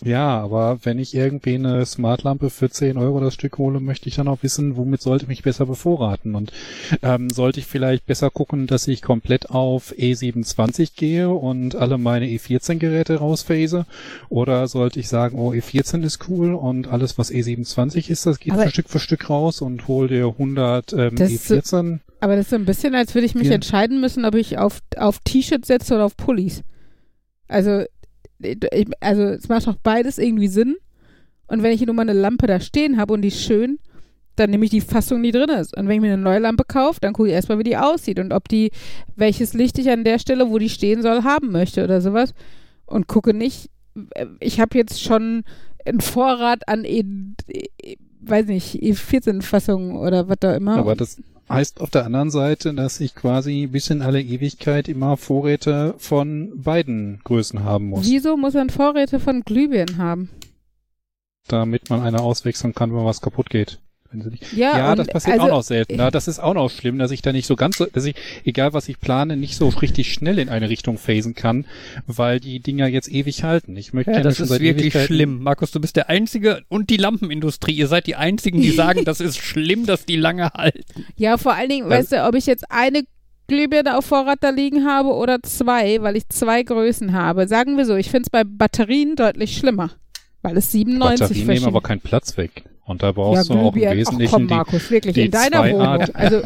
[SPEAKER 3] Ja, aber wenn ich irgendwie eine Smartlampe für 10 Euro das Stück hole, möchte ich dann auch wissen, womit sollte ich mich besser bevorraten. Und ähm, sollte ich vielleicht besser gucken, dass ich komplett auf E27 gehe und alle meine E14-Geräte rausphase? Oder sollte ich sagen, oh, E14 ist cool und alles, was E27 ist, das geht
[SPEAKER 1] Aber-
[SPEAKER 3] für Stück für Stück raus und hol dir 100 ähm,
[SPEAKER 1] Das ist so-
[SPEAKER 3] E14?
[SPEAKER 1] Aber das ist so ein bisschen, als würde ich mich
[SPEAKER 3] Ja.
[SPEAKER 1] entscheiden müssen, ob ich auf, auf T-Shirts setze oder auf Pullis. Also, also es macht doch beides irgendwie Sinn. Und wenn ich nur mal eine Lampe da stehen habe und die ist schön, dann nehme ich die Fassung, die drin ist. Und wenn ich mir eine neue Lampe kaufe, dann gucke ich erstmal, wie die aussieht und ob die, welches Licht ich an der Stelle, wo die stehen soll, haben möchte oder sowas. Und gucke nicht, äh, ich habe jetzt schon einen Vorrat an, e, e, weiß nicht, E14-Fassungen oder was da immer.
[SPEAKER 3] Aber das heißt auf der anderen Seite, dass ich quasi bis in alle Ewigkeit immer Vorräte von beiden Größen haben muss,
[SPEAKER 1] Wieso muss man Vorräte von Glühbirnen haben?
[SPEAKER 3] damit man eine auswechseln kann, wenn was kaputt geht. Wenn sie nicht
[SPEAKER 1] Ja,
[SPEAKER 3] ja, das passiert
[SPEAKER 1] also,
[SPEAKER 3] auch noch selten. Ja, das ist auch noch schlimm, dass ich da nicht so ganz so, dass ich, egal was ich plane, nicht so richtig schnell in eine Richtung phasen kann, weil die Dinger jetzt ewig halten. Ich möchte
[SPEAKER 2] ja, das ist wirklich
[SPEAKER 3] Ewigkeiten-
[SPEAKER 2] schlimm. Markus, du bist der Einzige und die Lampenindustrie. Ihr seid die Einzigen, die sagen, das ist schlimm, dass die lange halten.
[SPEAKER 1] Ja, vor allen Dingen, weißt du, ob ich jetzt eine Glühbirne auf Vorrat da liegen habe oder zwei, weil ich zwei Größen habe. Sagen wir so, ich finde es bei Batterien deutlich schlimmer, weil es 97
[SPEAKER 3] Batterien nehmen aber keinen Platz weg. Und da
[SPEAKER 1] Ja,
[SPEAKER 3] brauchst du auch im
[SPEAKER 1] Glühbirnen, ach
[SPEAKER 3] Wesentlichen
[SPEAKER 1] komm,
[SPEAKER 3] die,
[SPEAKER 1] Markus, wirklich,
[SPEAKER 3] die
[SPEAKER 1] in deiner
[SPEAKER 3] zwei
[SPEAKER 1] Wohnung.
[SPEAKER 3] Art-
[SPEAKER 1] Also,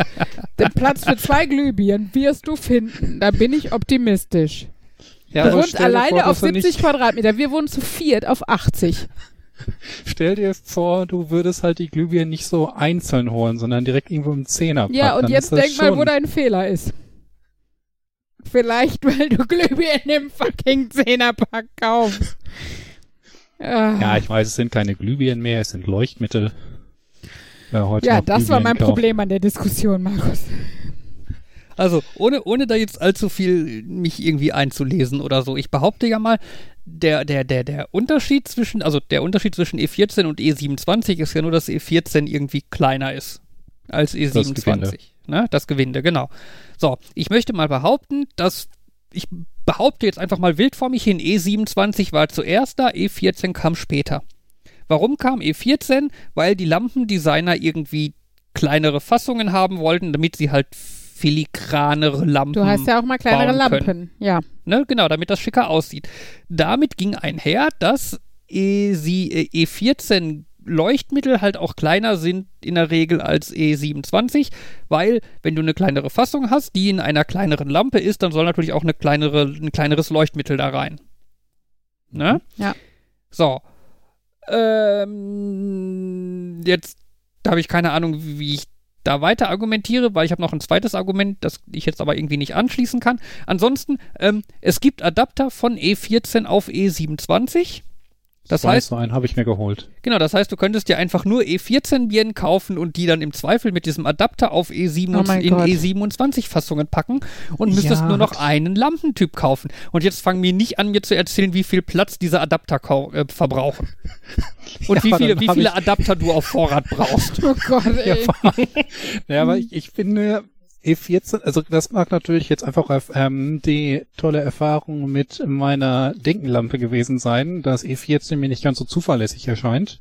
[SPEAKER 1] den Platz für zwei Glühbirnen wirst du finden. Da bin ich optimistisch.
[SPEAKER 3] ja,
[SPEAKER 1] du wohnst alleine
[SPEAKER 3] vor,
[SPEAKER 1] auf
[SPEAKER 3] dass du
[SPEAKER 1] 70 Quadratmeter. Wir wohnen zu viert auf 80.
[SPEAKER 3] Stell dir vor, du würdest halt die Glühbirnen nicht so einzeln holen, sondern direkt irgendwo im Zehner
[SPEAKER 1] Ja, und
[SPEAKER 3] Dann
[SPEAKER 1] jetzt denk mal, wo dein Fehler ist. Vielleicht, weil du Glühbirnen im fucking Zehnerpack kaufst. Ah.
[SPEAKER 3] Ja, ich weiß, es sind keine Glühbirnen mehr, es sind Leuchtmittel. Wer heute
[SPEAKER 1] ja das war mein. Problem an der Diskussion, Markus.
[SPEAKER 2] Also, ohne, ohne da jetzt allzu viel mich irgendwie einzulesen oder so. Ich behaupte ja mal, der, der, der, der Unterschied zwischen, also der Unterschied zwischen E14 und E27 ist ja nur, dass E14 irgendwie kleiner ist als
[SPEAKER 3] Gewinde.
[SPEAKER 2] E27. Ne? Das Gewinde, genau. So, ich möchte mal behaupten, dass ich behaupte jetzt einfach mal wild vor mich hin, E27 war zuerst da, E14 kam später. Warum kam E14? Weil die Lampendesigner irgendwie kleinere Fassungen haben wollten, damit sie halt filigranere Lampen.
[SPEAKER 1] Du hast ja auch mal kleinere Lampen.
[SPEAKER 2] können.
[SPEAKER 1] Ja.
[SPEAKER 2] Ne, genau, damit das schicker aussieht. Damit ging einher, dass E, sie, äh, E14 Leuchtmittel halt auch kleiner sind in der Regel als E27, weil wenn du eine kleinere Fassung hast, die in einer kleineren Lampe ist, dann soll natürlich auch eine kleinere, ein kleineres Leuchtmittel da rein. Ne?
[SPEAKER 1] Ja.
[SPEAKER 2] So. Ähm, jetzt habe ich keine Ahnung, wie ich da weiter argumentiere, weil ich habe noch ein zweites Argument, das ich jetzt aber irgendwie nicht anschließen kann. Ansonsten, ähm, es gibt Adapter von E14 auf E27. Das
[SPEAKER 3] Weiß,
[SPEAKER 2] heißt,
[SPEAKER 3] so einen habe ich mir geholt.
[SPEAKER 2] genau, das heißt, du könntest dir einfach nur E14 Birnen kaufen und die dann im Zweifel mit diesem Adapter auf E7
[SPEAKER 1] Oh
[SPEAKER 2] in
[SPEAKER 1] Gott.
[SPEAKER 2] E27 Fassungen packen und müsstest
[SPEAKER 3] Ja.
[SPEAKER 2] nur noch einen Lampentyp kaufen. Und jetzt fang mir nicht an, mir zu erzählen, wie viel Platz diese Adapter äh, verbrauchen. Und
[SPEAKER 3] Ja,
[SPEAKER 2] wie viele, wie viele Adapter du auf Vorrat brauchst.
[SPEAKER 1] Oh Gott,
[SPEAKER 3] Ja,
[SPEAKER 1] ey.
[SPEAKER 3] ja, aber ich, ich finde E14, also das mag natürlich jetzt einfach ähm, die tolle Erfahrung mit meiner Denkenlampe gewesen sein, dass E14 mir nicht ganz so zuverlässig erscheint.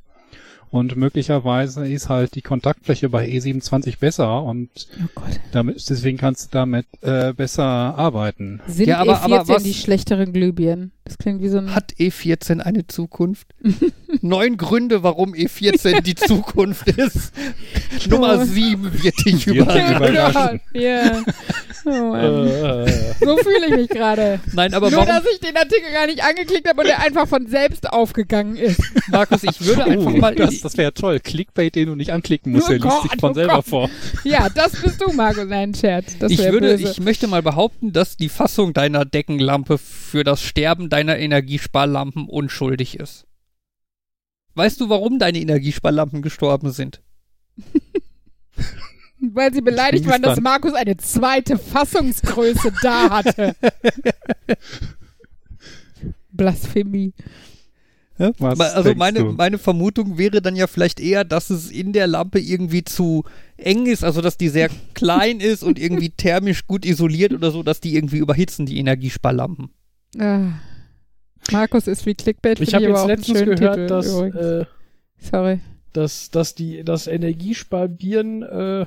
[SPEAKER 3] Und möglicherweise ist halt die Kontaktfläche bei E27 besser und
[SPEAKER 1] Oh
[SPEAKER 3] damit, deswegen kannst du damit äh, besser arbeiten.
[SPEAKER 1] Sind
[SPEAKER 2] Ja, aber-
[SPEAKER 1] E14
[SPEAKER 2] aber was-
[SPEAKER 1] die schlechteren Glühbirnen? Das klingt wie so ein...
[SPEAKER 2] Hat E14 eine Zukunft? Neun Gründe, warum E14 die Zukunft ist. Nummer sieben wird dich überraschen.
[SPEAKER 1] Ja. Oh Mann.
[SPEAKER 4] Äh,
[SPEAKER 1] So fühle ich mich gerade.
[SPEAKER 2] Nein, aber
[SPEAKER 1] Nur,
[SPEAKER 2] warum,
[SPEAKER 1] dass ich den Artikel gar nicht angeklickt habe und der einfach von selbst aufgegangen ist.
[SPEAKER 2] Markus, ich würde einfach
[SPEAKER 3] Oh,
[SPEAKER 2] mal...
[SPEAKER 3] das, das wäre toll. Clickbait, den du nicht anklicken musst,
[SPEAKER 1] Oh
[SPEAKER 3] der liest
[SPEAKER 1] Gott,
[SPEAKER 3] sich von
[SPEAKER 1] oh
[SPEAKER 3] selber
[SPEAKER 1] Gott.
[SPEAKER 3] vor.
[SPEAKER 1] Ja, das bist du, Marco. Nein, Scherz. Das
[SPEAKER 2] ich
[SPEAKER 1] wär
[SPEAKER 2] würde,
[SPEAKER 1] böse.
[SPEAKER 2] ich möchte mal behaupten, dass die Fassung deiner Deckenlampe für das Sterben deiner Energiesparlampen unschuldig ist. Weißt du, warum deine Energiesparlampen gestorben sind?
[SPEAKER 1] Weil sie beleidigt waren, dass. Markus eine zweite Fassungsgröße da hatte. Blasphemie.
[SPEAKER 3] Was
[SPEAKER 2] also meine,
[SPEAKER 3] du?
[SPEAKER 2] meine Vermutung wäre dann ja vielleicht eher, dass es in der Lampe irgendwie zu eng ist, also dass die sehr klein ist und irgendwie thermisch gut isoliert oder so, dass die irgendwie überhitzen, die Energiesparlampen.
[SPEAKER 1] Ah. Markus ist wie Clickbait.
[SPEAKER 4] ich habe jetzt letztens gehört,
[SPEAKER 1] Titel,
[SPEAKER 4] dass, äh,
[SPEAKER 1] Sorry.
[SPEAKER 4] dass, dass die, das Energiesparbieren äh,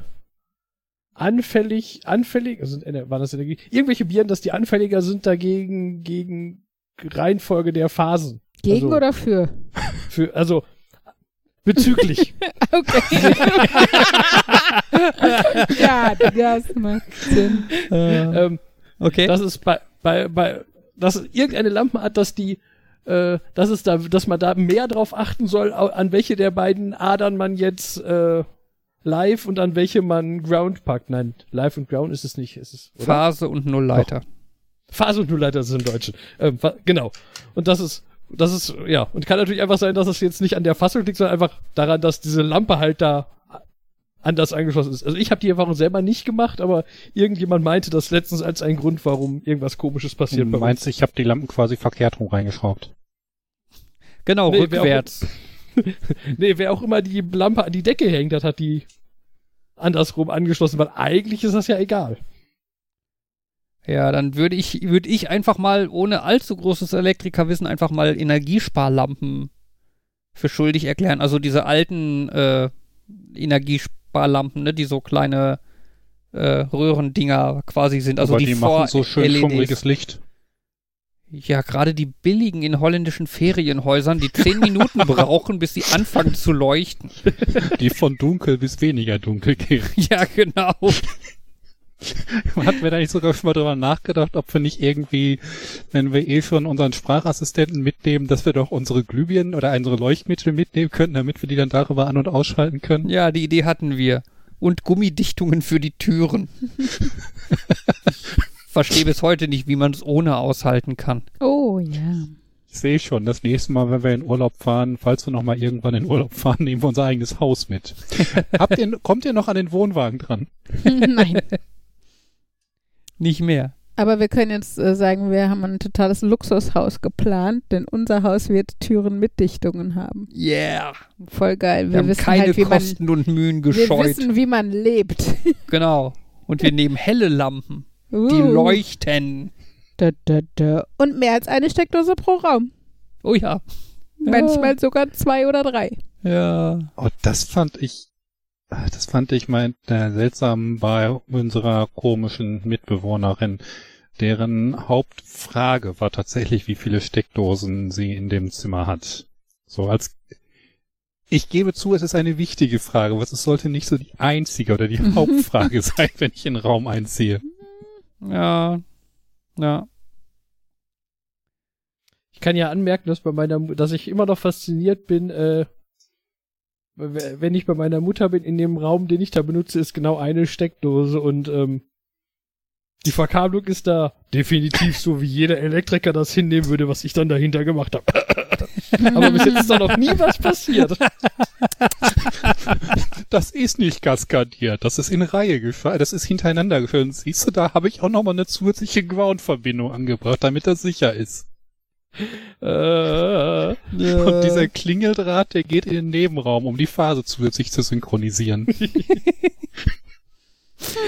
[SPEAKER 4] anfällig, anfällig, also äh, war das Energie, irgendwelche Bieren, dass die anfälliger sind dagegen, gegen Reihenfolge der Phasen.
[SPEAKER 1] Gegen
[SPEAKER 4] Also-
[SPEAKER 1] oder für?
[SPEAKER 4] Für, also, bezüglich.
[SPEAKER 1] Okay. ja, das macht Sinn.
[SPEAKER 4] ähm,
[SPEAKER 2] Okay.
[SPEAKER 4] dass es bei, bei, bei, dass es irgendeine Lampenart, dass die, äh, dass es da, dass man da mehr drauf achten soll, an welche der beiden Adern man jetzt äh, live und an welche man Ground packt. Nein, live und Ground ist es nicht, ist es, oder?
[SPEAKER 2] Phase und Nullleiter.
[SPEAKER 4] Phase und Nullleiter sind im Deutschen. Ähm, genau. Und das ist, das ist, ja, und kann natürlich einfach sein, dass es jetzt nicht an der Fassung liegt, sondern einfach daran, dass diese Lampe halt da anders angeschlossen ist. Also ich habe die Erfahrung selber nicht gemacht, aber irgendjemand meinte das letztens als ein Grund, warum irgendwas komisches passiert
[SPEAKER 3] Du
[SPEAKER 4] bei uns.
[SPEAKER 3] meinst, ich habe die Lampen quasi verkehrt rum reingeschraubt.
[SPEAKER 2] Genau,
[SPEAKER 4] Nee, wer auch-
[SPEAKER 2] rückwärts.
[SPEAKER 4] Nee, wer auch immer die Lampe an die Decke hängt, hat, hat die andersrum angeschlossen, weil eigentlich ist das ja egal.
[SPEAKER 2] Ja, dann würde ich, würde ich einfach mal, ohne allzu großes Elektrikerwissen, einfach mal Energiesparlampen für schuldig erklären. Also diese alten äh, Energiesparlampen, ne, die so kleine äh, Röhrendinger quasi sind. Also
[SPEAKER 3] Aber
[SPEAKER 2] die,
[SPEAKER 3] die machen so schön
[SPEAKER 2] LEDs.
[SPEAKER 3] schummriges Licht.
[SPEAKER 2] Ja, gerade die billigen in holländischen Ferienhäusern, die zehn Minuten brauchen, bis sie anfangen zu leuchten.
[SPEAKER 3] Die von dunkel bis weniger dunkel gehen.
[SPEAKER 2] Ja, genau.
[SPEAKER 3] Hatten wir da nicht sogar schon mal drüber nachgedacht, ob wir nicht irgendwie, wenn wir eh schon unseren Sprachassistenten mitnehmen, dass wir doch unsere Glühbirnen oder unsere Leuchtmittel mitnehmen könnten, damit wir die dann darüber an- und ausschalten können?
[SPEAKER 2] Ja, die Idee hatten wir. Und Gummidichtungen für die Türen. verstehe bis heute nicht, wie man es ohne aushalten kann.
[SPEAKER 1] Oh ja.
[SPEAKER 3] Ich sehe schon, das nächste Mal, wenn wir in Urlaub fahren, falls wir noch mal irgendwann in Urlaub fahren, nehmen wir unser eigenes Haus mit. Habt ihr, kommt ihr noch an den Wohnwagen dran?
[SPEAKER 1] Nein.
[SPEAKER 2] Nicht mehr.
[SPEAKER 1] Aber wir können jetzt äh, sagen, wir haben ein totales Luxushaus geplant, denn unser Haus wird Türen mit Dichtungen haben.
[SPEAKER 2] Yeah.
[SPEAKER 1] Voll geil.
[SPEAKER 2] Wir,
[SPEAKER 1] Wir,
[SPEAKER 2] haben
[SPEAKER 1] wissen
[SPEAKER 2] keine
[SPEAKER 1] halt, wie man,
[SPEAKER 2] Kosten und Mühen
[SPEAKER 1] wir
[SPEAKER 2] gescheut.
[SPEAKER 1] wissen, wie man lebt.
[SPEAKER 2] Genau. Und wir nehmen helle Lampen, die
[SPEAKER 1] Uh.
[SPEAKER 2] leuchten.
[SPEAKER 1] Da, da, da. Und mehr als eine Steckdose pro Raum.
[SPEAKER 2] Oh ja.
[SPEAKER 1] Manchmal sogar zwei oder drei.
[SPEAKER 2] Ja.
[SPEAKER 3] Oh, das fand ich, das fand ich mal äh, seltsam bei unserer komischen Mitbewohnerin. Deren Hauptfrage war tatsächlich, wie viele Steckdosen sie in dem Zimmer hat. So als, ich gebe zu, es ist eine wichtige Frage, aber es sollte nicht so die einzige oder die Hauptfrage sein, wenn ich in den Raum einziehe.
[SPEAKER 2] Ja. Ja.
[SPEAKER 4] Ich kann ja anmerken, dass bei meiner, dass ich immer noch fasziniert bin, äh, wenn ich bei meiner Mutter bin, in dem Raum, den ich da benutze, ist genau eine Steckdose und ähm, die Verkabelung ist da definitiv so, wie jeder Elektriker das hinnehmen würde, was ich dann dahinter gemacht habe. Aber bis jetzt ist da noch nie was passiert.
[SPEAKER 3] Das ist nicht kaskadiert, das ist in Reihe gefallen, das ist hintereinander gefallen. Siehst du, da habe ich auch nochmal eine zusätzliche Ground-Verbindung angebracht, damit das sicher ist.
[SPEAKER 4] Äh,
[SPEAKER 3] Und dieser Klingeldraht, der geht in den Nebenraum, um die Phase zusätzlich zu synchronisieren.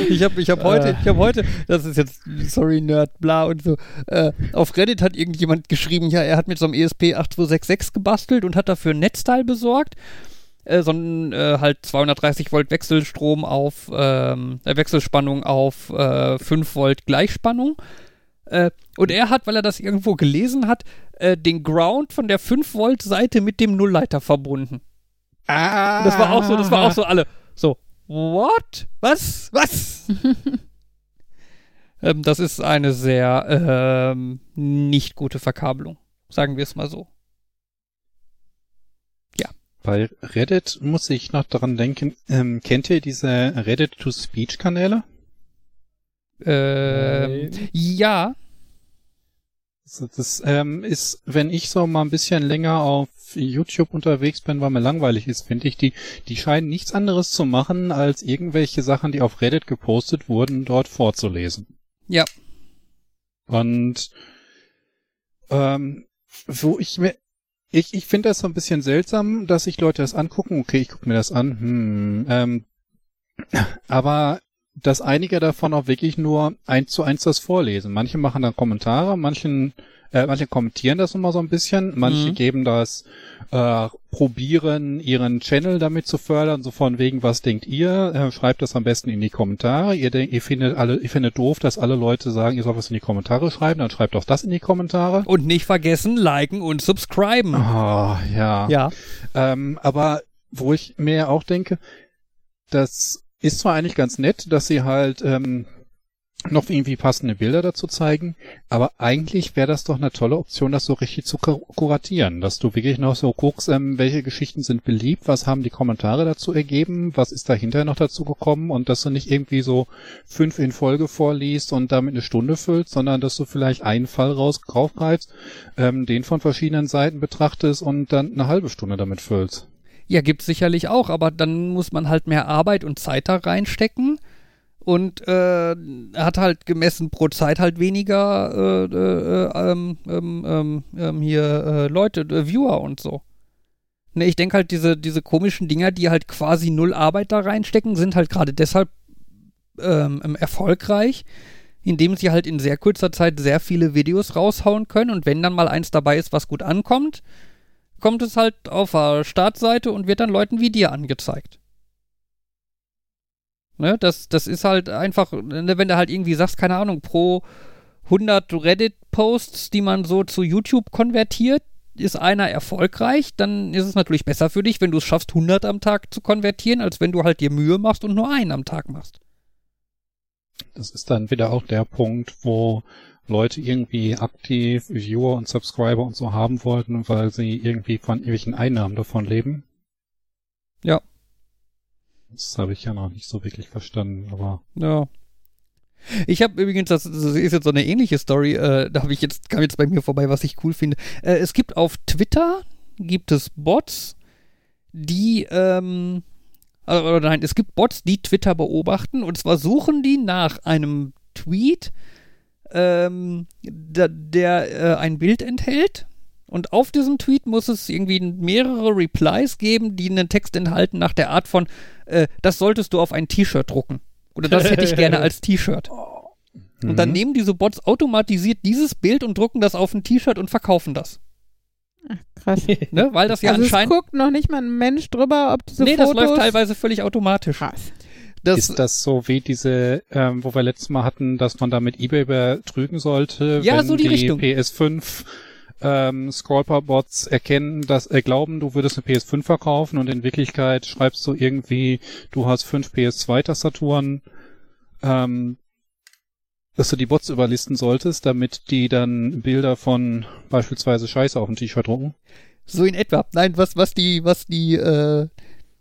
[SPEAKER 2] Ich habe ich hab heute, ich habe heute, das ist jetzt, sorry, Nerd, bla und so, äh, auf Reddit hat irgendjemand geschrieben, ja, er hat mit so einem E ESP8266 gebastelt und hat dafür ein Netzteil besorgt. Äh, so ein äh, halt 230 Volt Wechselstrom auf, ähm, äh, Wechselspannung auf äh, 5 Volt Gleichspannung. Äh, und er hat, weil er das irgendwo gelesen hat, äh, den Ground von der 5 Volt Seite mit dem Nullleiter verbunden.
[SPEAKER 3] Ah,
[SPEAKER 2] das war auch so, das war auch so alle. So, what? Was? Was? ähm, das ist eine sehr ähm, nicht gute Verkabelung. Sagen wir es mal so.
[SPEAKER 3] Bei Reddit muss ich noch daran denken, ähm, kennt ihr diese Reddit-to-Speech-Kanäle?
[SPEAKER 2] Ähm, ja,
[SPEAKER 3] Das, das ähm, ist, wenn ich so mal ein bisschen länger auf YouTube unterwegs bin, weil mir langweilig ist, finde ich, die, die scheinen nichts anderes zu machen, als irgendwelche Sachen, die auf Reddit gepostet wurden, dort vorzulesen.
[SPEAKER 2] ja.
[SPEAKER 3] Und ähm, wo ich mir ich, ich finde das so ein bisschen seltsam, dass sich Leute das angucken. Okay, ich gucke mir das an. Hm, ähm, aber dass einige davon auch wirklich nur eins zu eins das vorlesen. Manche machen dann Kommentare, manchen, äh, manche kommentieren das immer so ein bisschen, manche
[SPEAKER 2] Mhm.
[SPEAKER 3] geben das, äh, probieren ihren Channel damit zu fördern, so von wegen, was denkt ihr? Äh, schreibt das am besten in die Kommentare. Ihr, denkt, ihr findet alle, ihr findet doof, dass alle Leute sagen, ihr sollt was in die Kommentare schreiben, dann schreibt auch das in die Kommentare.
[SPEAKER 2] Und nicht vergessen, liken und subscriben.
[SPEAKER 3] Ah, ja.
[SPEAKER 2] Ja.
[SPEAKER 3] Ähm, aber wo ich mir auch denke, das ist zwar eigentlich ganz nett, dass sie halt ähm, noch irgendwie passende Bilder dazu zeigen, aber eigentlich wäre das doch eine tolle Option, das so richtig zu kur- kuratieren, dass du wirklich noch so guckst, ähm, welche Geschichten sind beliebt, was haben die Kommentare dazu ergeben, was ist dahinter noch dazu gekommen und dass du nicht irgendwie so fünf in Folge vorliest und damit eine Stunde füllst, sondern dass du vielleicht einen Fall raus ähm, den von verschiedenen Seiten betrachtest und dann eine halbe Stunde damit füllst.
[SPEAKER 2] Ja, gibt's sicherlich auch, aber dann muss man halt mehr Arbeit und Zeit da reinstecken. Und äh, hat halt gemessen pro Zeit halt weniger äh, äh, ähm, ähm, ähm, ähm, hier äh, Leute, äh, Viewer und so. Ne, ich denke halt, diese, diese komischen Dinger, die halt quasi null Arbeit da reinstecken, sind halt gerade deshalb ähm, ähm, erfolgreich, indem sie halt in sehr kurzer Zeit sehr viele Videos raushauen können und wenn dann mal eins dabei ist, was gut ankommt, kommt es halt auf der Startseite und wird dann Leuten wie dir angezeigt. Ne, das, das ist halt einfach, ne, wenn du halt irgendwie sagst, keine Ahnung, pro 100 Reddit-Posts, die man so zu YouTube konvertiert, ist einer erfolgreich, dann ist es natürlich besser für dich, wenn du es schaffst, 100 am Tag zu konvertieren, als wenn du halt dir Mühe machst und nur einen am Tag machst.
[SPEAKER 3] Das ist dann wieder auch der Punkt, wo Leute irgendwie aktiv Viewer und Subscriber und so haben wollten, weil sie irgendwie von irgendwelchen Einnahmen davon leben.
[SPEAKER 2] Ja.
[SPEAKER 3] Das habe ich ja noch nicht so wirklich verstanden, aber
[SPEAKER 2] Ja. Ich habe übrigens, das, das ist jetzt so eine ähnliche Story, äh, da habe ich jetzt, kam jetzt bei mir vorbei, was ich cool finde. Äh, es gibt auf Twitter, gibt es Bots, die, ähm, äh, oder nein, es gibt Bots, die Twitter beobachten und zwar suchen die nach einem Tweet, ähm, der, der äh, ein Bild enthält und auf diesem Tweet muss es irgendwie mehrere Replies geben, die einen Text enthalten nach der Art von, äh, das solltest du auf ein T-Shirt drucken Oder das hätte ich gerne als T-Shirt. Und dann
[SPEAKER 3] Mhm.
[SPEAKER 2] nehmen diese Bots automatisiert dieses Bild und drucken das auf ein T-Shirt und verkaufen das.
[SPEAKER 1] Krass.
[SPEAKER 2] Ne? Weil das ja
[SPEAKER 1] also es
[SPEAKER 2] anscheinend.
[SPEAKER 1] guckt noch nicht mal ein Mensch drüber, ob diese
[SPEAKER 2] nee, das
[SPEAKER 1] Fotos...
[SPEAKER 2] läuft teilweise völlig automatisch.
[SPEAKER 1] Krass.
[SPEAKER 2] Das,
[SPEAKER 3] ist das so wie diese, ähm, wo wir letztes Mal hatten, dass man da mit eBay betrügen sollte,
[SPEAKER 2] Ja,
[SPEAKER 3] wenn
[SPEAKER 2] so die
[SPEAKER 3] die
[SPEAKER 2] Richtung.
[SPEAKER 3] PS5 ähm, Scalper-Bots erkennen, dass äh, glauben, du würdest eine PS5 verkaufen und in Wirklichkeit schreibst du irgendwie, du hast fünf PS2-Tastaturen, ähm, dass du die Bots überlisten solltest, damit die dann Bilder von beispielsweise Scheiße auf ein T-Shirt drucken.
[SPEAKER 2] So in etwa. Nein, was, was die, was die, äh,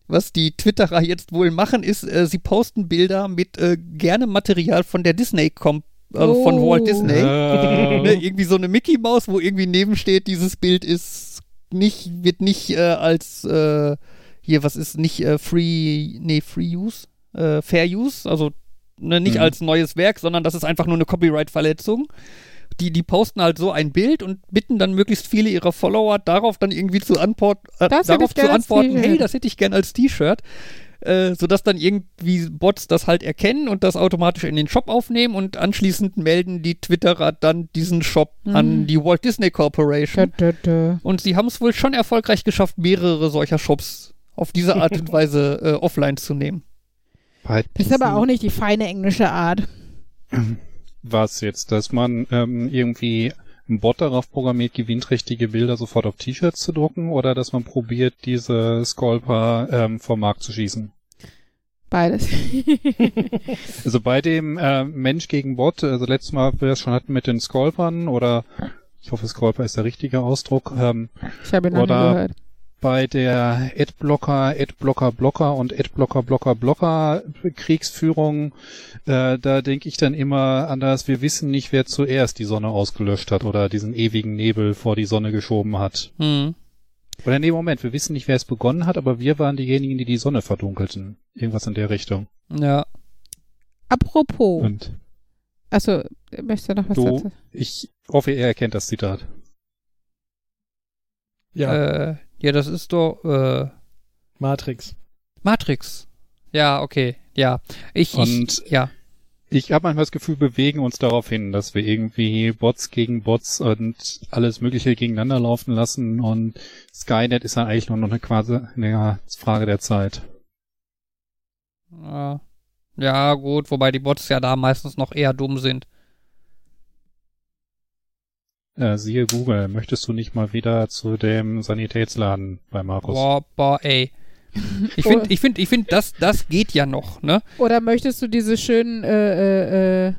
[SPEAKER 2] was die Twitterer jetzt wohl machen, ist, äh, sie posten Bilder mit äh, gerne Material von der Disney komp also von
[SPEAKER 1] Oh.
[SPEAKER 2] Walt Disney.
[SPEAKER 3] Äh,
[SPEAKER 2] ne, irgendwie so eine Mickey Maus, wo irgendwie nebensteht, dieses Bild ist nicht, wird nicht äh, als äh, hier, was ist nicht äh, free, nee, free use, äh, fair use, also ne, nicht
[SPEAKER 3] Mhm.
[SPEAKER 2] als neues Werk, sondern das ist einfach nur eine Copyright-Verletzung. Die, die posten halt so ein Bild und bitten dann möglichst viele ihrer Follower darauf dann irgendwie zu, antwort, äh, darauf zu antworten, hey, das hätte ich gern als T-Shirt. Äh, sodass dann irgendwie Bots das halt erkennen und das automatisch in den Shop aufnehmen und anschließend melden die Twitterer dann diesen Shop
[SPEAKER 1] Mhm.
[SPEAKER 2] an die Walt Disney Corporation.
[SPEAKER 1] dö, dö.
[SPEAKER 2] Und sie haben es wohl schon erfolgreich geschafft, mehrere solcher Shops auf diese Art und Weise äh, offline zu nehmen.
[SPEAKER 1] Das ist aber auch nicht die feine englische Art.
[SPEAKER 3] Was jetzt, dass man ähm, irgendwie einen Bot darauf programmiert, gewinnträchtige Bilder sofort auf T-Shirts zu drucken oder dass man probiert, diese Scalper ähm, vom Markt zu schießen?
[SPEAKER 1] Beides.
[SPEAKER 3] Also bei dem äh, Mensch gegen Bot, also letztes Mal, wir das schon hatten mit den Scalpern oder ich hoffe, Scalper ist der richtige Ausdruck, ähm,
[SPEAKER 1] Ich habe ihn noch nie gehört.
[SPEAKER 3] Bei der Adblocker, Adblocker, Blocker und Adblocker, Blocker, Blocker Kriegsführung, äh, da denke ich dann immer an das, wir wissen nicht, wer zuerst die Sonne ausgelöscht hat oder diesen ewigen Nebel vor die Sonne geschoben hat.
[SPEAKER 2] Hm.
[SPEAKER 3] Oder nee, Moment, wir wissen nicht, wer es begonnen hat, aber wir waren diejenigen, die die Sonne verdunkelten. Irgendwas in der Richtung.
[SPEAKER 2] Ja.
[SPEAKER 1] Apropos.
[SPEAKER 3] Und
[SPEAKER 1] Achso, möchtest du noch was
[SPEAKER 3] Du-
[SPEAKER 1] dazu?
[SPEAKER 3] ich hoffe, er erkennt das Zitat.
[SPEAKER 4] Ja,
[SPEAKER 2] Äh, ja, das ist doch äh,
[SPEAKER 4] Matrix.
[SPEAKER 2] Matrix. Ja, okay. Ja. Ich,
[SPEAKER 3] Und-
[SPEAKER 2] ich ja.
[SPEAKER 3] Ich habe manchmal das Gefühl, wir bewegen uns darauf hin, dass wir irgendwie Bots gegen Bots und alles Mögliche gegeneinander laufen lassen und Skynet ist ja eigentlich nur noch eine quasi eine Frage der Zeit.
[SPEAKER 2] Ja. Ja, gut, wobei die Bots ja da meistens noch eher dumm sind.
[SPEAKER 3] Äh, siehe Google, möchtest du nicht mal wieder zu dem Sanitätsladen bei Markus?
[SPEAKER 2] Boah, boah, ey. Ich finde, ich finde, ich finde, das, das geht ja noch, ne?
[SPEAKER 1] Oder möchtest du diese schönen, äh, äh, äh,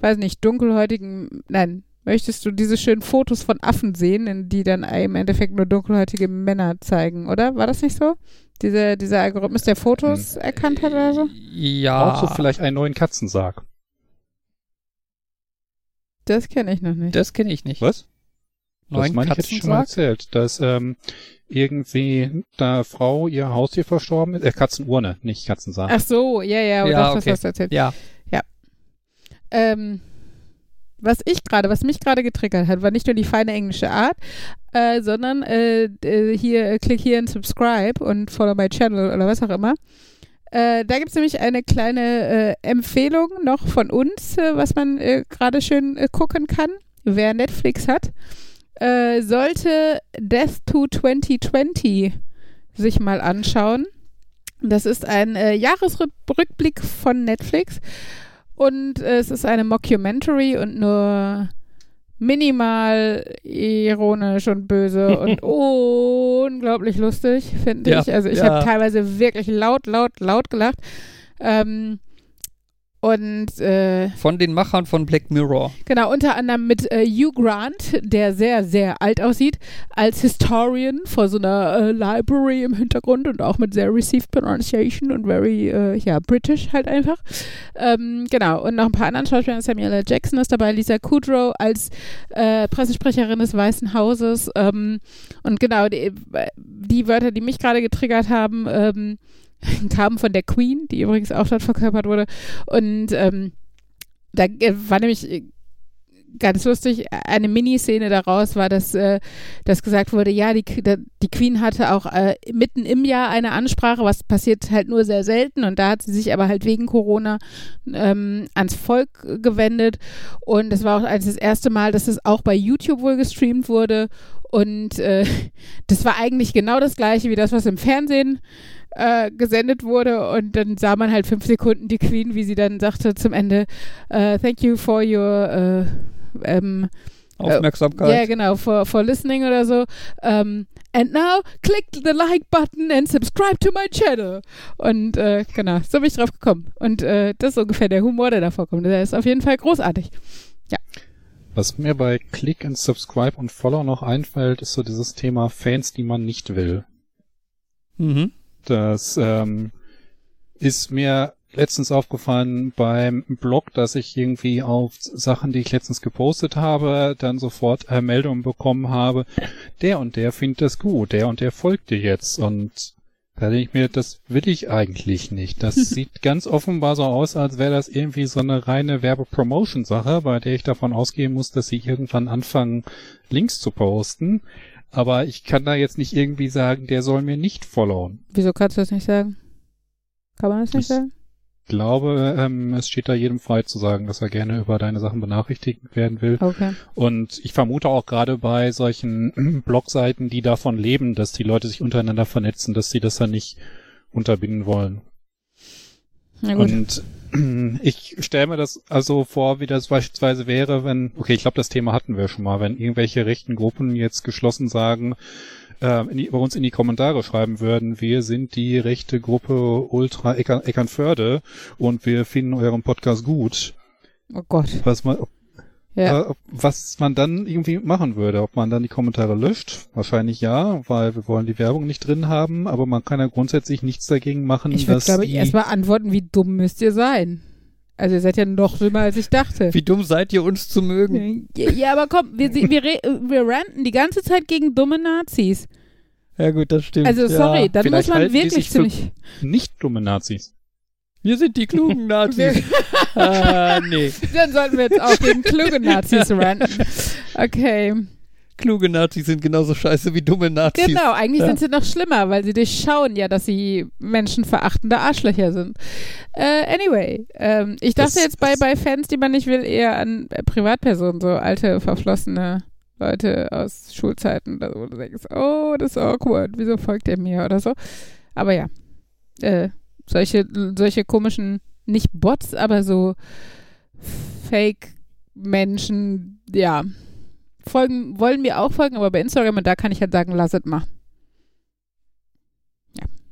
[SPEAKER 1] weiß nicht, dunkelhäutigen, nein, möchtest du diese schönen Fotos von Affen sehen, in die dann im Endeffekt nur dunkelhäutige Männer zeigen, oder? War das nicht so? Diese, dieser Algorithmus, der Fotos erkannt hat oder so?
[SPEAKER 2] Ja.
[SPEAKER 3] Brauchst du vielleicht einen neuen Katzensarg?
[SPEAKER 1] Das kenne ich noch nicht.
[SPEAKER 2] Das kenne ich nicht.
[SPEAKER 3] Was? Das
[SPEAKER 2] Neuen
[SPEAKER 3] meine ich, ich schon mal erzählt, dass ähm, irgendwie da Frau ihr Haustier verstorben ist. Äh, Katzenurne, nicht Katzensarg.
[SPEAKER 1] Ach so, ja, ja,
[SPEAKER 2] Ja,
[SPEAKER 1] doch,
[SPEAKER 2] okay.
[SPEAKER 1] das hast du erzählt.
[SPEAKER 2] Ja.
[SPEAKER 1] Ähm, was ich gerade, was mich gerade getriggert hat, war nicht nur die feine englische Art, äh, sondern äh, äh, hier, äh, klick hier und subscribe und follow my channel oder was auch immer. Äh, da gibt es nämlich eine kleine äh, Empfehlung noch von uns, äh, was man äh, gerade schön äh, gucken kann. Wer Netflix hat, äh, sollte Death to 2020 sich mal anschauen. Das ist ein Jahresrückblick von Netflix. Und es ist eine Mockumentary und nur minimal ironisch und böse und unglaublich lustig, finde
[SPEAKER 2] Ja,
[SPEAKER 1] ich. Also ich
[SPEAKER 2] ja.
[SPEAKER 1] habe teilweise wirklich laut, laut, laut gelacht. Ähm, und äh,
[SPEAKER 2] Von den Machern von Black Mirror.
[SPEAKER 1] Genau, unter anderem mit äh, Hugh Grant, der sehr, sehr alt aussieht, als Historian vor so einer äh, Library im Hintergrund und auch mit sehr received pronunciation und very, äh, ja, British halt einfach. Ähm, genau, und noch ein paar anderen Schauspieler. Samuel L. Jackson ist dabei, Lisa Kudrow als äh, Pressesprecherin des Weißen Hauses. Ähm, und genau, die, die Wörter, die mich gerade getriggert haben, ähm, kamen von der Queen, die übrigens auch dort verkörpert wurde. Und ähm, da äh, war nämlich äh, ganz lustig, eine Miniszene daraus war, dass, äh, dass gesagt wurde, ja, die, die Queen hatte auch äh, mitten im Jahr eine Ansprache, was passiert halt nur sehr selten. Und da hat sie sich aber halt wegen Corona ähm, ans Volk gewendet. Und das war auch als das erste Mal, dass es auch bei YouTube wohl gestreamt wurde. Und äh, das war eigentlich genau das gleiche wie das, was im Fernsehen äh, gesendet wurde und dann sah man halt fünf Sekunden die Queen, wie sie dann sagte zum Ende, uh, thank you for your uh, ähm,
[SPEAKER 2] Aufmerksamkeit.
[SPEAKER 1] Ja, yeah, genau, for, for listening oder so. Um, and now click the like button and subscribe to my channel. Und äh, genau, so bin ich drauf gekommen. Und äh, das ist ungefähr der Humor, der da vorkommt. Der ist auf jeden Fall großartig. Ja.
[SPEAKER 3] Was mir bei Click and Subscribe und Follow noch einfällt, ist so dieses Thema Fans, die man nicht will.
[SPEAKER 2] Mhm.
[SPEAKER 3] Das ähm, ist mir letztens aufgefallen beim Blog, dass ich irgendwie auf Sachen, die ich letztens gepostet habe, dann sofort äh, Meldungen bekommen habe, der und der findet das gut, der und der folgt dir jetzt und da denke ich mir, das will ich eigentlich nicht. Das sieht ganz offenbar so aus, als wäre das irgendwie so eine reine Werbepromotion-Sache, bei der ich davon ausgehen muss, dass sie irgendwann anfangen, Links zu posten. Aber ich kann da jetzt nicht irgendwie sagen, der soll mir nicht followen.
[SPEAKER 1] Wieso kannst du das nicht sagen? Kann man das nicht
[SPEAKER 3] Ich-
[SPEAKER 1] sagen?
[SPEAKER 3] Ich glaube, ähm, es steht da jedem frei zu sagen, dass er gerne über deine Sachen benachrichtigt werden will.
[SPEAKER 1] Okay.
[SPEAKER 3] Und ich vermute auch gerade bei solchen Blogseiten, die davon leben, dass die Leute sich untereinander vernetzen, dass sie das dann nicht unterbinden wollen.
[SPEAKER 1] Na gut.
[SPEAKER 3] Und ich stelle mir das also vor, wie das beispielsweise wäre, wenn, okay, ich glaube, das Thema hatten wir schon mal, wenn irgendwelche rechten Gruppen jetzt geschlossen sagen, äh, die, bei uns in die Kommentare schreiben würden, wir sind die rechte Gruppe Ultra Eckern, Eckernförde und wir finden euren Podcast gut.
[SPEAKER 1] oh Gott.
[SPEAKER 3] Was man,
[SPEAKER 1] Ja.
[SPEAKER 3] äh, was man dann irgendwie machen würde, ob man dann die Kommentare löscht, wahrscheinlich ja, weil wir wollen die Werbung nicht drin haben, aber man kann ja grundsätzlich nichts dagegen machen,
[SPEAKER 1] ich würde,
[SPEAKER 3] dass
[SPEAKER 1] glaube ich, erstmal antworten, wie dumm müsst ihr sein? Also ihr seid ja noch dümmer, als ich dachte.
[SPEAKER 2] Wie dumm seid ihr, uns zu mögen?
[SPEAKER 1] Ja, ja, aber komm, wir, wir, wir ranten die ganze Zeit gegen dumme Nazis.
[SPEAKER 2] Ja gut, das stimmt.
[SPEAKER 1] Also sorry,
[SPEAKER 2] ja.
[SPEAKER 1] dann muss
[SPEAKER 3] vielleicht
[SPEAKER 1] man
[SPEAKER 3] halten die
[SPEAKER 1] wirklich ziemlich.
[SPEAKER 3] nicht dumme Nazis.
[SPEAKER 2] Wir sind die klugen Nazis. ah, nee.
[SPEAKER 1] Dann sollten wir jetzt auch gegen kluge Nazis ranten. Okay.
[SPEAKER 2] Kluge Nazis sind genauso scheiße wie dumme Nazis.
[SPEAKER 1] Genau, eigentlich
[SPEAKER 2] Ja.
[SPEAKER 1] sind sie noch schlimmer, weil sie durchschauen ja, dass sie menschenverachtende Arschlöcher sind. Äh, anyway, ähm, ich dachte
[SPEAKER 3] Das-
[SPEAKER 1] jetzt bei, bei Fans, die man nicht will, eher an äh, Privatpersonen, so alte, verflossene Leute aus Schulzeiten oder so, wo du denkst, oh, das ist awkward, wieso folgt er mir oder so. Aber ja, äh, solche, solche komischen, nicht Bots, aber so Fake-Menschen, ja, folgen, wollen mir auch folgen, aber bei Instagram, und da kann ich halt sagen, lass es mal.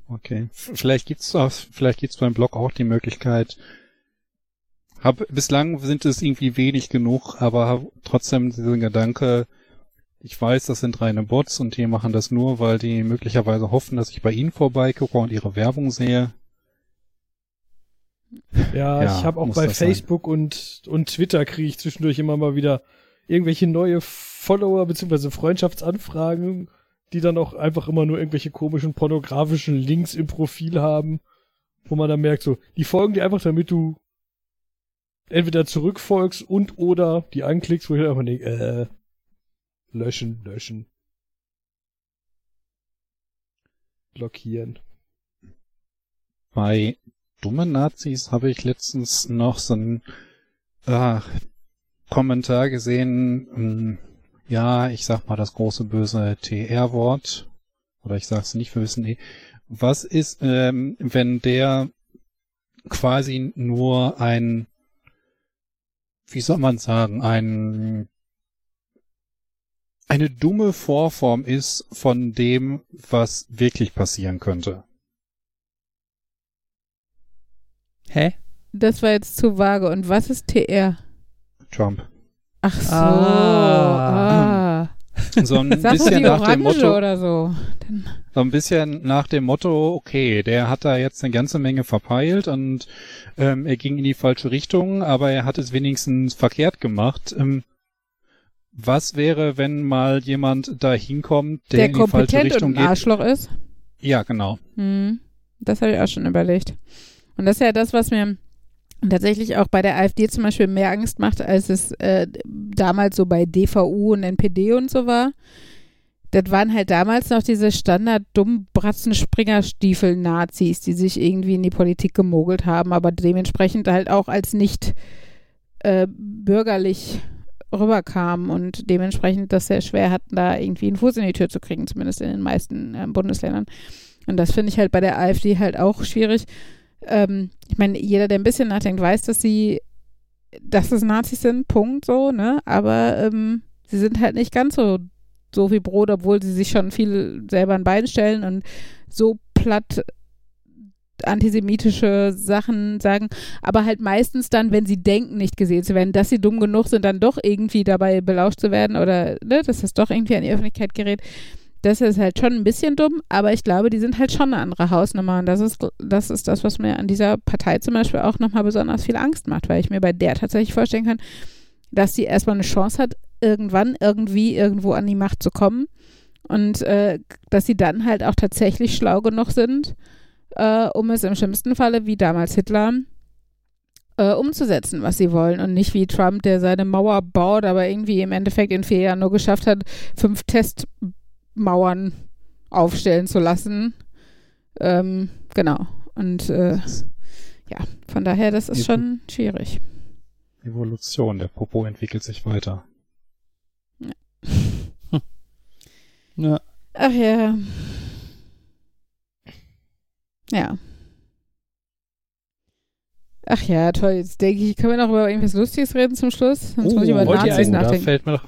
[SPEAKER 3] Okay. F- Vielleicht gibt's auch, vielleicht gibt's beim Blog auch die Möglichkeit. Hab, bislang sind es irgendwie wenig genug, aber hab trotzdem diesen Gedanke, ich weiß, das sind reine Bots und die machen das nur, weil die möglicherweise hoffen, dass ich bei ihnen vorbeigucke und ihre Werbung sehe.
[SPEAKER 4] Ja,
[SPEAKER 3] Ja,
[SPEAKER 4] ich habe auch bei
[SPEAKER 3] sein.
[SPEAKER 4] Facebook und, und Twitter kriege ich zwischendurch immer mal wieder irgendwelche neue Follower bzw. Freundschaftsanfragen, die dann auch einfach immer nur irgendwelche komischen pornografischen Links im Profil haben, wo man dann merkt, so, die folgen dir einfach, damit du entweder zurückfolgst und oder die anklickst, wo ich einfach denke, äh, löschen, löschen. Blockieren.
[SPEAKER 3] Bei dummen Nazis habe ich letztens noch so einen äh, Kommentar gesehen, ähm, ja, ich sag mal das große böse TR-Wort, oder ich sag's nicht, wir wissen eh. Was ist, ähm, wenn der quasi nur ein, wie soll man sagen, ein eine dumme Vorform ist von dem, was wirklich passieren könnte.
[SPEAKER 2] Hä?
[SPEAKER 1] Das war jetzt zu vage. Und was ist TR?
[SPEAKER 3] Trump.
[SPEAKER 1] Ach so.
[SPEAKER 2] Ah.
[SPEAKER 1] Ah.
[SPEAKER 3] So ein
[SPEAKER 1] Sag
[SPEAKER 3] bisschen nach dem
[SPEAKER 1] Orange
[SPEAKER 3] Motto,
[SPEAKER 1] oder so. Dann,
[SPEAKER 3] so ein bisschen nach dem Motto, okay, der hat da jetzt eine ganze Menge verpeilt und ähm, er ging in die falsche Richtung, aber er hat es wenigstens verkehrt gemacht. Ähm, was wäre, wenn mal jemand da hinkommt, der,
[SPEAKER 1] der
[SPEAKER 3] in die falsche
[SPEAKER 1] kompetent
[SPEAKER 3] Richtung
[SPEAKER 1] und ein
[SPEAKER 3] geht?
[SPEAKER 1] Arschloch ist.
[SPEAKER 3] Ja, genau.
[SPEAKER 1] Hm. Das habe ich auch schon überlegt. Und das ist ja das, was mir tatsächlich auch bei der AfD zum Beispiel mehr Angst macht, als es äh, damals so bei DVU und NPD und so war. Das waren halt damals noch diese standard dumm bratzen springerstiefel nazis die sich irgendwie in die Politik gemogelt haben, aber dementsprechend halt auch als nicht äh, bürgerlich rüberkamen und dementsprechend das sehr schwer hatten, da irgendwie einen Fuß in die Tür zu kriegen, zumindest in den meisten äh, Bundesländern. Und das finde ich halt bei der AfD halt auch schwierig. Ähm, ich meine, jeder, der ein bisschen nachdenkt, weiß, dass sie, dass es Nazis sind, Punkt so, ne? Aber ähm, sie sind halt nicht ganz so, so wie Brot, obwohl sie sich schon viel selber an Bein stellen und so platt antisemitische Sachen sagen, aber halt meistens dann, wenn sie denken, nicht gesehen zu werden, dass sie dumm genug sind, dann doch irgendwie dabei belauscht zu werden oder ne, dass das doch irgendwie an die Öffentlichkeit gerät. Das ist halt schon ein bisschen dumm, aber ich glaube, die sind halt schon eine andere Hausnummer und das ist, das ist das, was mir an dieser Partei zum Beispiel auch nochmal besonders viel Angst macht, weil ich mir bei der tatsächlich vorstellen kann, dass sie erstmal eine Chance hat, irgendwann irgendwie irgendwo an die Macht zu kommen und äh, dass sie dann halt auch tatsächlich schlau genug sind, äh, um es im schlimmsten Falle, wie damals Hitler, äh, umzusetzen, was sie wollen. Und nicht wie Trump, der seine Mauer baut, aber irgendwie im Endeffekt in vier Jahren nur geschafft hat, fünf Testmauern aufstellen zu lassen. Ähm, genau. Und äh, ja, von daher, das ist schon schwierig.
[SPEAKER 3] Evolution, der Popo entwickelt sich weiter.
[SPEAKER 2] Ja. ja.
[SPEAKER 1] Ach ja. Ja. Ach ja, toll. Jetzt denke ich, können wir noch über irgendwas Lustiges reden zum Schluss? Sonst muss ich über
[SPEAKER 4] wollt ihr
[SPEAKER 1] Nazis
[SPEAKER 4] einen-
[SPEAKER 3] Da
[SPEAKER 1] nachdenken.
[SPEAKER 3] fällt mir doch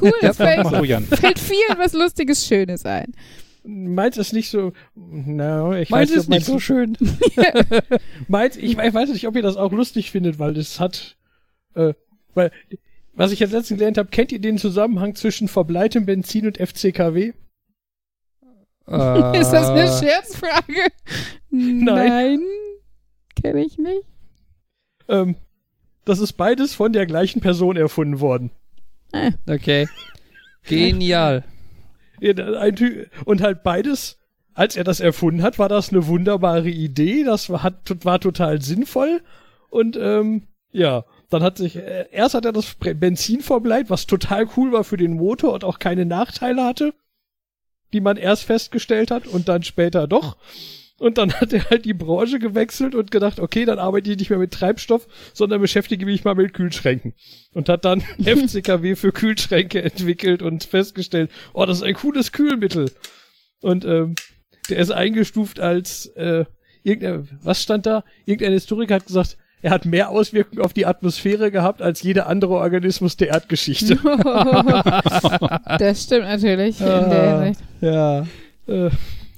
[SPEAKER 1] Cool, es
[SPEAKER 3] Mach
[SPEAKER 1] fällt, fällt vielen was Lustiges, Schönes ein.
[SPEAKER 4] Meins ist nicht so. Na, ich
[SPEAKER 2] Meins
[SPEAKER 4] weiß
[SPEAKER 2] ist nicht so schön.
[SPEAKER 4] Meins, ich, ich weiß nicht, ob ihr das auch lustig findet, weil das hat. Äh, weil, was ich jetzt letztens gelernt habe, kennt ihr den Zusammenhang zwischen verbleitem Benzin und FCKW?
[SPEAKER 2] Äh,
[SPEAKER 1] Ist das eine Scherzfrage? Nein. Kenne ich nicht.
[SPEAKER 4] Ähm, das ist beides von der gleichen Person erfunden worden.
[SPEAKER 2] Okay. Genial.
[SPEAKER 4] Und halt beides, als er das erfunden hat, war das eine wunderbare Idee. Das war, hat, war total sinnvoll. Und ähm, ja, dann hat sich, äh, erst hat er das Benzin verbleibt, was total cool war für den Motor und auch keine Nachteile hatte, die man erst festgestellt hat und dann später doch. Und dann hat er halt die Branche gewechselt und gedacht, okay, dann arbeite ich nicht mehr mit Treibstoff, sondern beschäftige mich mal mit Kühlschränken. Und hat dann FCKW für Kühlschränke entwickelt und festgestellt, oh, das ist ein cooles Kühlmittel. Und ähm, der ist eingestuft als äh, irgendein, was stand da? Irgendein Historiker hat gesagt, er hat mehr Auswirkungen auf die Atmosphäre gehabt als jeder andere Organismus der Erdgeschichte.
[SPEAKER 1] das stimmt natürlich in
[SPEAKER 2] Ah.
[SPEAKER 1] der Hinsicht.
[SPEAKER 2] Ja.
[SPEAKER 4] äh,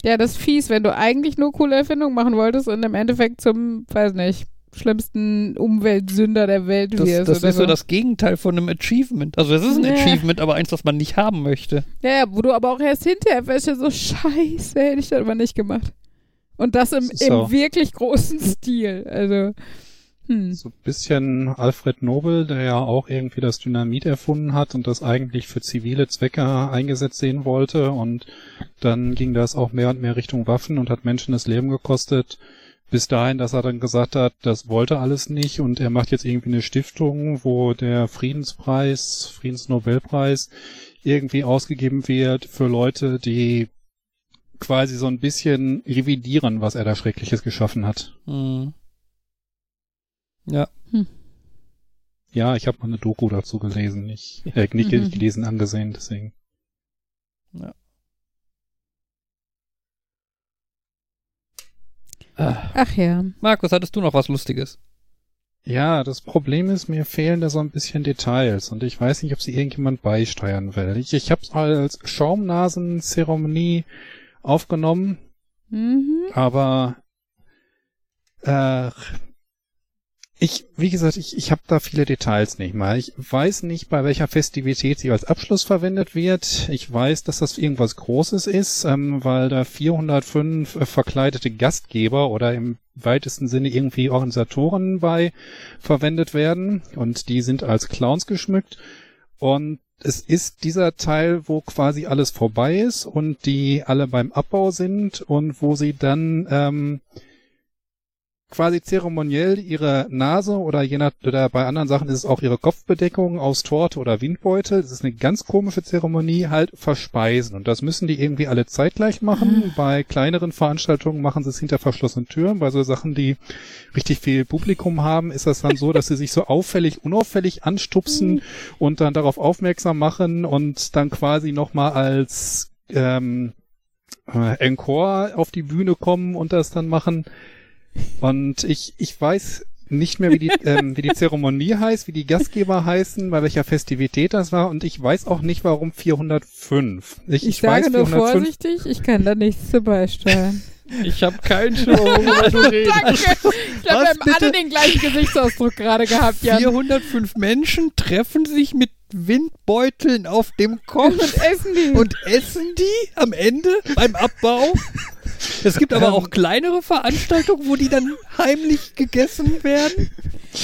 [SPEAKER 1] Ja, das ist fies, wenn du eigentlich nur coole Erfindungen machen wolltest und im Endeffekt zum, weiß nicht, schlimmsten Umweltsünder der Welt
[SPEAKER 2] Das,
[SPEAKER 1] wirst.
[SPEAKER 2] das ist so das Gegenteil von einem Achievement. Also es ist ein
[SPEAKER 1] Ja.
[SPEAKER 2] Achievement, aber eins, das man nicht haben möchte.
[SPEAKER 1] Ja, ja, wo du aber auch erst hinterher feststellst, so scheiße, hätte ich das aber nicht gemacht. Und das im,
[SPEAKER 3] so.
[SPEAKER 1] im wirklich großen Stil. Also, hm.
[SPEAKER 3] so ein bisschen Alfred Nobel, der ja auch irgendwie das Dynamit erfunden hat und das eigentlich für zivile Zwecke eingesetzt sehen wollte und dann ging das auch mehr und mehr Richtung Waffen und hat Menschen das Leben gekostet. Bis dahin, dass er dann gesagt hat, das wollte alles nicht und er macht jetzt irgendwie eine Stiftung, wo der Friedenspreis, Friedensnobelpreis irgendwie ausgegeben wird für Leute, die quasi so ein bisschen revidieren, was er da Schreckliches geschaffen hat.
[SPEAKER 2] Hm. Ja.
[SPEAKER 3] Ja, ich habe mal eine Doku dazu gelesen, nicht, äh, nicht
[SPEAKER 1] Mhm.
[SPEAKER 3] gelesen, angesehen, deswegen.
[SPEAKER 2] Ah.
[SPEAKER 1] Ach ja.
[SPEAKER 2] Markus, hattest du noch was Lustiges?
[SPEAKER 3] Ja, das Problem ist, mir fehlen da so ein bisschen Details und ich weiß nicht, ob sie irgendjemand beisteuern will. Ich, ich habe es als Schaumnasenzeremonie aufgenommen,
[SPEAKER 1] Mhm.
[SPEAKER 3] aber äh, ich, wie gesagt, ich, ich habe da viele Details nicht mal. Ich weiß nicht, bei welcher Festivität sie als Abschluss verwendet wird. Ich weiß, dass das irgendwas Großes ist, ähm, weil da 405 äh, verkleidete Gastgeber oder im weitesten Sinne irgendwie Organisatoren bei verwendet werden und die sind als Clowns geschmückt und es ist dieser Teil, wo quasi alles vorbei ist und die alle beim Abbau sind und wo sie dann ähm, quasi zeremoniell ihre Nase oder je nach, oder bei anderen Sachen ist es auch ihre Kopfbedeckung aus Torte oder Windbeutel. Das ist eine ganz komische Zeremonie, halt verspeisen. Und das müssen die irgendwie alle zeitgleich machen. Bei kleineren Veranstaltungen machen sie es hinter verschlossenen Türen. Bei so Sachen, die richtig viel Publikum haben, ist das dann so, dass sie sich so auffällig, unauffällig anstupsen und dann darauf aufmerksam machen und dann quasi nochmal als ähm, äh, Encore auf die Bühne kommen und das dann machen. Und ich, ich weiß nicht mehr, wie die, ähm, wie die Zeremonie heißt, wie die Gastgeber heißen, bei welcher Festivität das war und ich weiß auch nicht, warum 405. Ich,
[SPEAKER 1] Ich, sage
[SPEAKER 3] weiß,
[SPEAKER 1] nur
[SPEAKER 3] 405
[SPEAKER 1] vorsichtig, ich kann da nichts zu beisteuern.
[SPEAKER 4] Ich habe keinen Schimmer, worüber du redest.
[SPEAKER 1] Danke. Ich glaube, wir haben alle
[SPEAKER 2] bitte?
[SPEAKER 1] den gleichen Gesichtsausdruck gerade gehabt, Jan.
[SPEAKER 2] 405 Menschen treffen sich mit Windbeuteln auf dem Kopf
[SPEAKER 1] Und essen die.
[SPEAKER 2] und essen die am Ende beim Abbau. Es gibt aber
[SPEAKER 3] Ähm.
[SPEAKER 2] auch kleinere Veranstaltungen, wo die dann heimlich gegessen werden.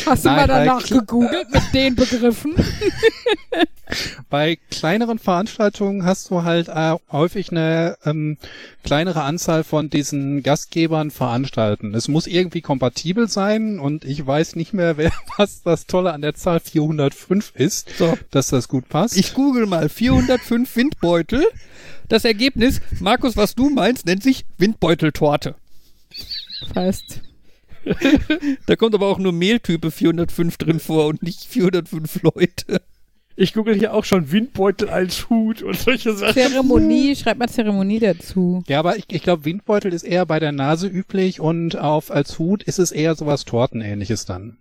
[SPEAKER 1] Hast du
[SPEAKER 3] Nein,
[SPEAKER 1] mal danach gegoogelt mit den Begriffen?
[SPEAKER 3] Bei kleineren Veranstaltungen hast du halt äh, häufig eine ähm, kleinere Anzahl von diesen Gastgebern veranstalten. Es muss irgendwie kompatibel sein und ich weiß nicht mehr, wer, was das Tolle an der Zahl 405 ist,
[SPEAKER 2] So.
[SPEAKER 3] dass das gut passt.
[SPEAKER 2] Ich google mal 405 Windbeutel. Das Ergebnis, Markus, was du meinst, nennt sich Windbeuteltorte.
[SPEAKER 1] Fast.
[SPEAKER 2] Da kommt aber auch nur Mehltype 405 drin vor und nicht 405 Leute.
[SPEAKER 4] Ich google hier auch schon Windbeutel als Hut und solche Sachen.
[SPEAKER 1] Zeremonie, schreib mal Zeremonie dazu.
[SPEAKER 3] ja, aber ich, ich glaube, Windbeutel ist eher bei der Nase üblich und auf als Hut ist es eher sowas Tortenähnliches dann.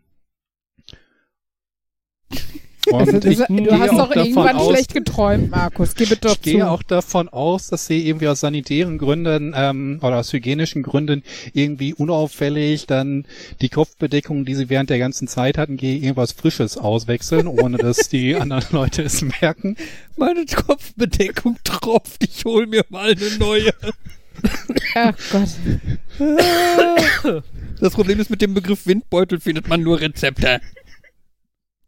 [SPEAKER 3] Und ich
[SPEAKER 1] du hast doch irgendwann
[SPEAKER 3] aus,
[SPEAKER 1] schlecht geträumt, Markus. Gib es doch
[SPEAKER 3] Ich gehe
[SPEAKER 1] zu.
[SPEAKER 3] auch davon aus, dass sie irgendwie aus sanitären Gründen ähm, oder aus hygienischen Gründen irgendwie unauffällig dann die Kopfbedeckung, die sie während der ganzen Zeit hatten, gegen irgendwas Frisches auswechseln, ohne dass die anderen Leute es merken.
[SPEAKER 2] Meine Kopfbedeckung tropft. Ich hol mir mal eine neue.
[SPEAKER 1] Ach Gott.
[SPEAKER 2] Das Problem ist, mit dem Begriff Windbeutel findet man nur Rezepte.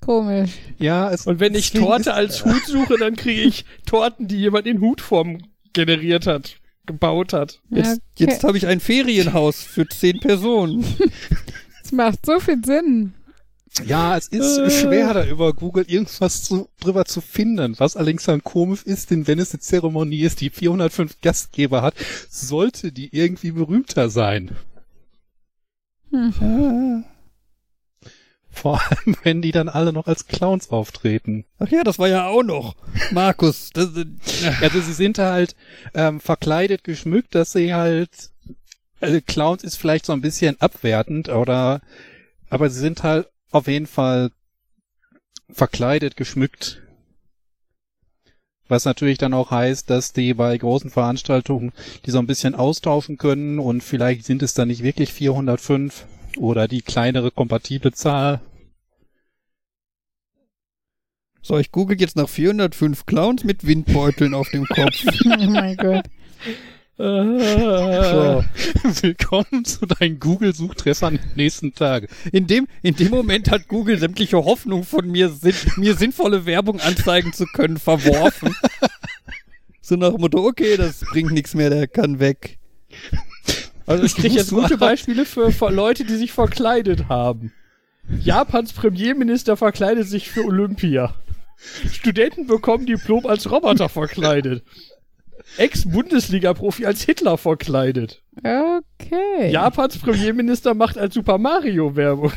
[SPEAKER 1] Komisch.
[SPEAKER 3] Ja, es,
[SPEAKER 4] Und wenn ich Torte als Hut suche, dann kriege ich Torten, die jemand in Hutform generiert hat, gebaut hat.
[SPEAKER 2] Jetzt,
[SPEAKER 1] Okay.
[SPEAKER 2] jetzt habe ich ein Ferienhaus für zehn Personen.
[SPEAKER 1] Das macht so viel Sinn.
[SPEAKER 3] Ja, es ist
[SPEAKER 4] Äh.
[SPEAKER 3] schwer, da über Google irgendwas zu, drüber zu finden. Was allerdings dann komisch ist, denn wenn es eine Zeremonie ist, die 405 Gastgeber hat, sollte die irgendwie berühmter sein.
[SPEAKER 1] Hm.
[SPEAKER 3] Vor allem, wenn die dann alle noch als Clowns auftreten.
[SPEAKER 2] Ach ja, das war ja auch noch. Markus, das, äh,
[SPEAKER 3] Also sie sind halt ähm, verkleidet, geschmückt, dass sie halt also Clowns ist vielleicht so ein bisschen abwertend oder aber sie sind halt auf jeden Fall verkleidet, geschmückt. Was natürlich dann auch heißt, dass die bei großen Veranstaltungen die so ein bisschen austauschen können und vielleicht sind es dann nicht wirklich 405 oder die kleinere kompatible Zahl.
[SPEAKER 2] so, ich google jetzt nach 405 Clowns mit Windbeuteln auf dem Kopf.
[SPEAKER 1] Oh mein Gott.
[SPEAKER 4] So.
[SPEAKER 3] Willkommen zu deinen Google-Suchtreffern nächsten Tage.
[SPEAKER 2] In dem, in dem Moment hat Google sämtliche Hoffnung von mir, sin mir sinnvolle Werbung anzeigen zu können, verworfen. so nach dem Motto, okay, das bringt nichts mehr, der kann weg.
[SPEAKER 4] Also ich kriege jetzt gute Beispiele für, für Leute, die sich verkleidet haben. Japans Premierminister verkleidet sich für Olympia. Studenten bekommen Diplom als Roboter verkleidet. Ex-Bundesliga-Profi als Hitler verkleidet.
[SPEAKER 1] Okay.
[SPEAKER 4] Japans Premierminister macht als Super Mario Werbung.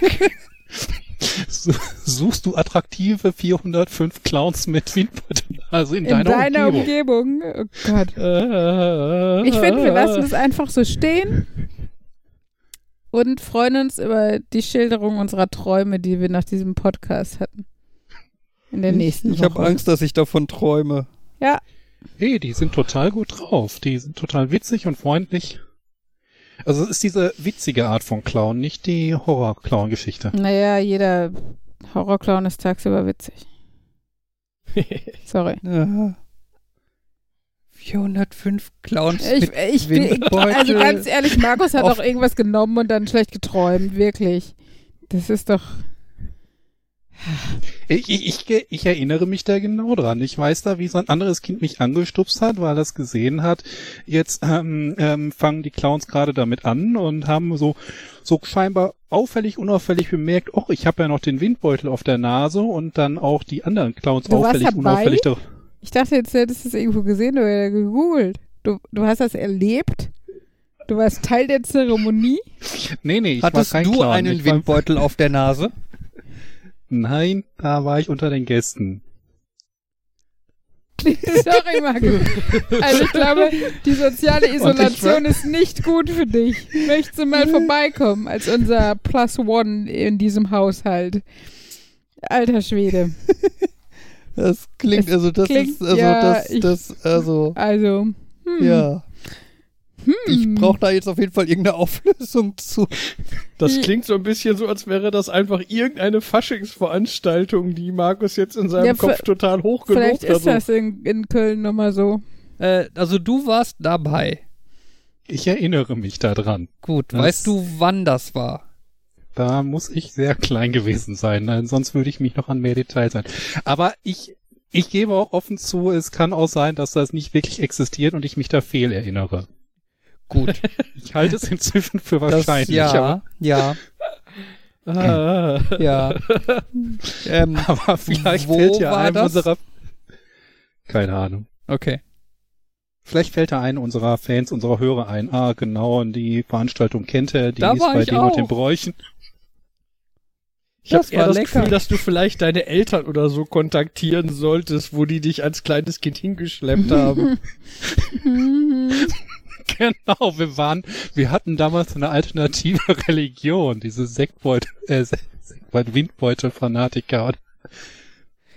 [SPEAKER 3] Su- Suchst du attraktive 405 Clowns mit Windbeuteln also in,
[SPEAKER 1] In
[SPEAKER 3] deiner,
[SPEAKER 1] deiner
[SPEAKER 3] Umgebung?
[SPEAKER 1] Umgebung. Oh Gott.
[SPEAKER 4] ich
[SPEAKER 1] Ich finde, wir lassen es einfach so stehen und freuen uns über die Schilderung unserer Träume, die wir nach diesem Podcast hatten. In der nächsten
[SPEAKER 2] Ich
[SPEAKER 1] Woche.
[SPEAKER 2] habe Angst, dass ich davon träume.
[SPEAKER 1] Ja,
[SPEAKER 3] Hey, die sind total gut drauf. Die sind total witzig und freundlich. Also es ist diese witzige Art von Clown, nicht die Horror-Clown-Geschichte.
[SPEAKER 1] naja, jeder Horrorclown ist tagsüber witzig. Sorry.
[SPEAKER 2] Ja. 405 Clowns
[SPEAKER 1] Ich, ich, ich, also ganz ehrlich, Markus hat auch irgendwas genommen und dann schlecht geträumt. Wirklich. Das ist doch.
[SPEAKER 3] Ich, ich, ich, ich erinnere mich da genau dran. Ich weiß da, wie so ein anderes Kind mich angestupst hat, weil es gesehen hat, jetzt ähm, ähm, fangen die Clowns gerade damit an und haben so so scheinbar auffällig, unauffällig bemerkt, ach, ich habe ja noch den Windbeutel auf der Nase und dann auch die anderen Clowns
[SPEAKER 1] Du warst
[SPEAKER 3] auffällig,
[SPEAKER 1] dabei?
[SPEAKER 3] unauffällig. da-
[SPEAKER 1] Ich dachte, jetzt hättest du es irgendwo gesehen oder gegoogelt. Du, du hast das erlebt? Du warst Teil der Zeremonie?
[SPEAKER 3] Nee, nee, ich
[SPEAKER 2] Hattest
[SPEAKER 3] war kein
[SPEAKER 2] du
[SPEAKER 3] Clown.
[SPEAKER 2] einen Windbeutel auf der Nase?
[SPEAKER 3] Nein, da war ich unter den Gästen.
[SPEAKER 1] Sorry, Marco. Also ich glaube, die soziale Isolation ist nicht gut für dich. Möchtest du mal vorbeikommen als unser Plus One in diesem Haushalt? Alter Schwede.
[SPEAKER 2] Das klingt,
[SPEAKER 1] Es
[SPEAKER 2] also das
[SPEAKER 1] klingt-
[SPEAKER 2] ist, also
[SPEAKER 1] ja,
[SPEAKER 2] das,
[SPEAKER 1] ich-
[SPEAKER 2] das, also,
[SPEAKER 1] Also, hm.
[SPEAKER 2] ja. Ich
[SPEAKER 1] Hm.
[SPEAKER 2] brauche da jetzt auf jeden Fall irgendeine Auflösung zu.
[SPEAKER 4] Das klingt so ein bisschen so, als wäre das einfach irgendeine Faschingsveranstaltung, die Markus jetzt in seinem
[SPEAKER 1] Ja,
[SPEAKER 4] Kopf total hoch
[SPEAKER 1] Vielleicht
[SPEAKER 4] gelobt hat.
[SPEAKER 1] ist das in, in Köln nochmal so.
[SPEAKER 2] Äh, also du warst dabei.
[SPEAKER 3] Ich erinnere mich da dran.
[SPEAKER 2] Gut,
[SPEAKER 3] Das-
[SPEAKER 2] weißt du, wann das war?
[SPEAKER 3] Da muss ich sehr klein gewesen sein, sonst würde ich mich noch an mehr Details sein. Aber ich, ich gebe auch offen zu, es kann auch sein, dass das nicht wirklich existiert und ich mich da fehl erinnere.
[SPEAKER 2] Gut.
[SPEAKER 3] Ich halte es inzwischen für
[SPEAKER 2] Das,
[SPEAKER 3] wahrscheinlich.
[SPEAKER 2] ja,
[SPEAKER 3] aber,
[SPEAKER 2] ja,
[SPEAKER 4] Ah,
[SPEAKER 2] ja. ähm,
[SPEAKER 3] aber vielleicht fällt ja einem
[SPEAKER 2] das?
[SPEAKER 3] unserer, keine Ahnung.
[SPEAKER 2] okay.
[SPEAKER 3] Vielleicht fällt da einem unserer Fans, unserer Hörer ein. Ah, genau, und die Veranstaltung kennt er, die
[SPEAKER 2] Da
[SPEAKER 3] ist bei den und den
[SPEAKER 2] auch.
[SPEAKER 3] Bräuchen.
[SPEAKER 4] ich habe
[SPEAKER 2] Das
[SPEAKER 4] eher das
[SPEAKER 2] lecker.
[SPEAKER 4] Gefühl, dass du vielleicht deine Eltern oder so kontaktieren solltest, wo die dich als kleines Kind hingeschleppt haben.
[SPEAKER 3] Genau, wir waren, wir hatten damals eine alternative Religion, diese Sektbeutel, äh, Sektbeutel, Windbeutel-Fanatiker.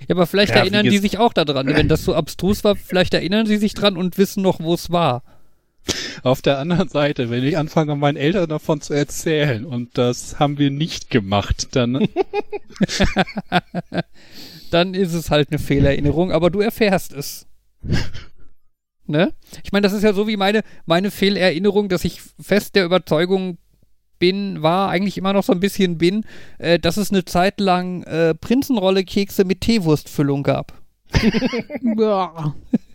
[SPEAKER 2] Ja, aber vielleicht
[SPEAKER 3] Ja,
[SPEAKER 2] erinnern die sich auch daran. Wenn das so abstrus war, vielleicht erinnern sie sich dran und wissen noch, wo es war.
[SPEAKER 3] Auf der anderen Seite, wenn ich anfange, meinen Eltern davon zu erzählen, und das haben wir nicht gemacht, dann,
[SPEAKER 2] Dann ist es halt eine Fehlerinnerung, aber du erfährst es. Ne? Ich meine, das ist ja so wie meine, meine Fehlerinnerung, dass ich fest der Überzeugung bin, war, eigentlich immer noch so ein bisschen bin, äh, dass es eine Zeit lang äh, Prinzenrolle-Kekse mit Teewurstfüllung gab.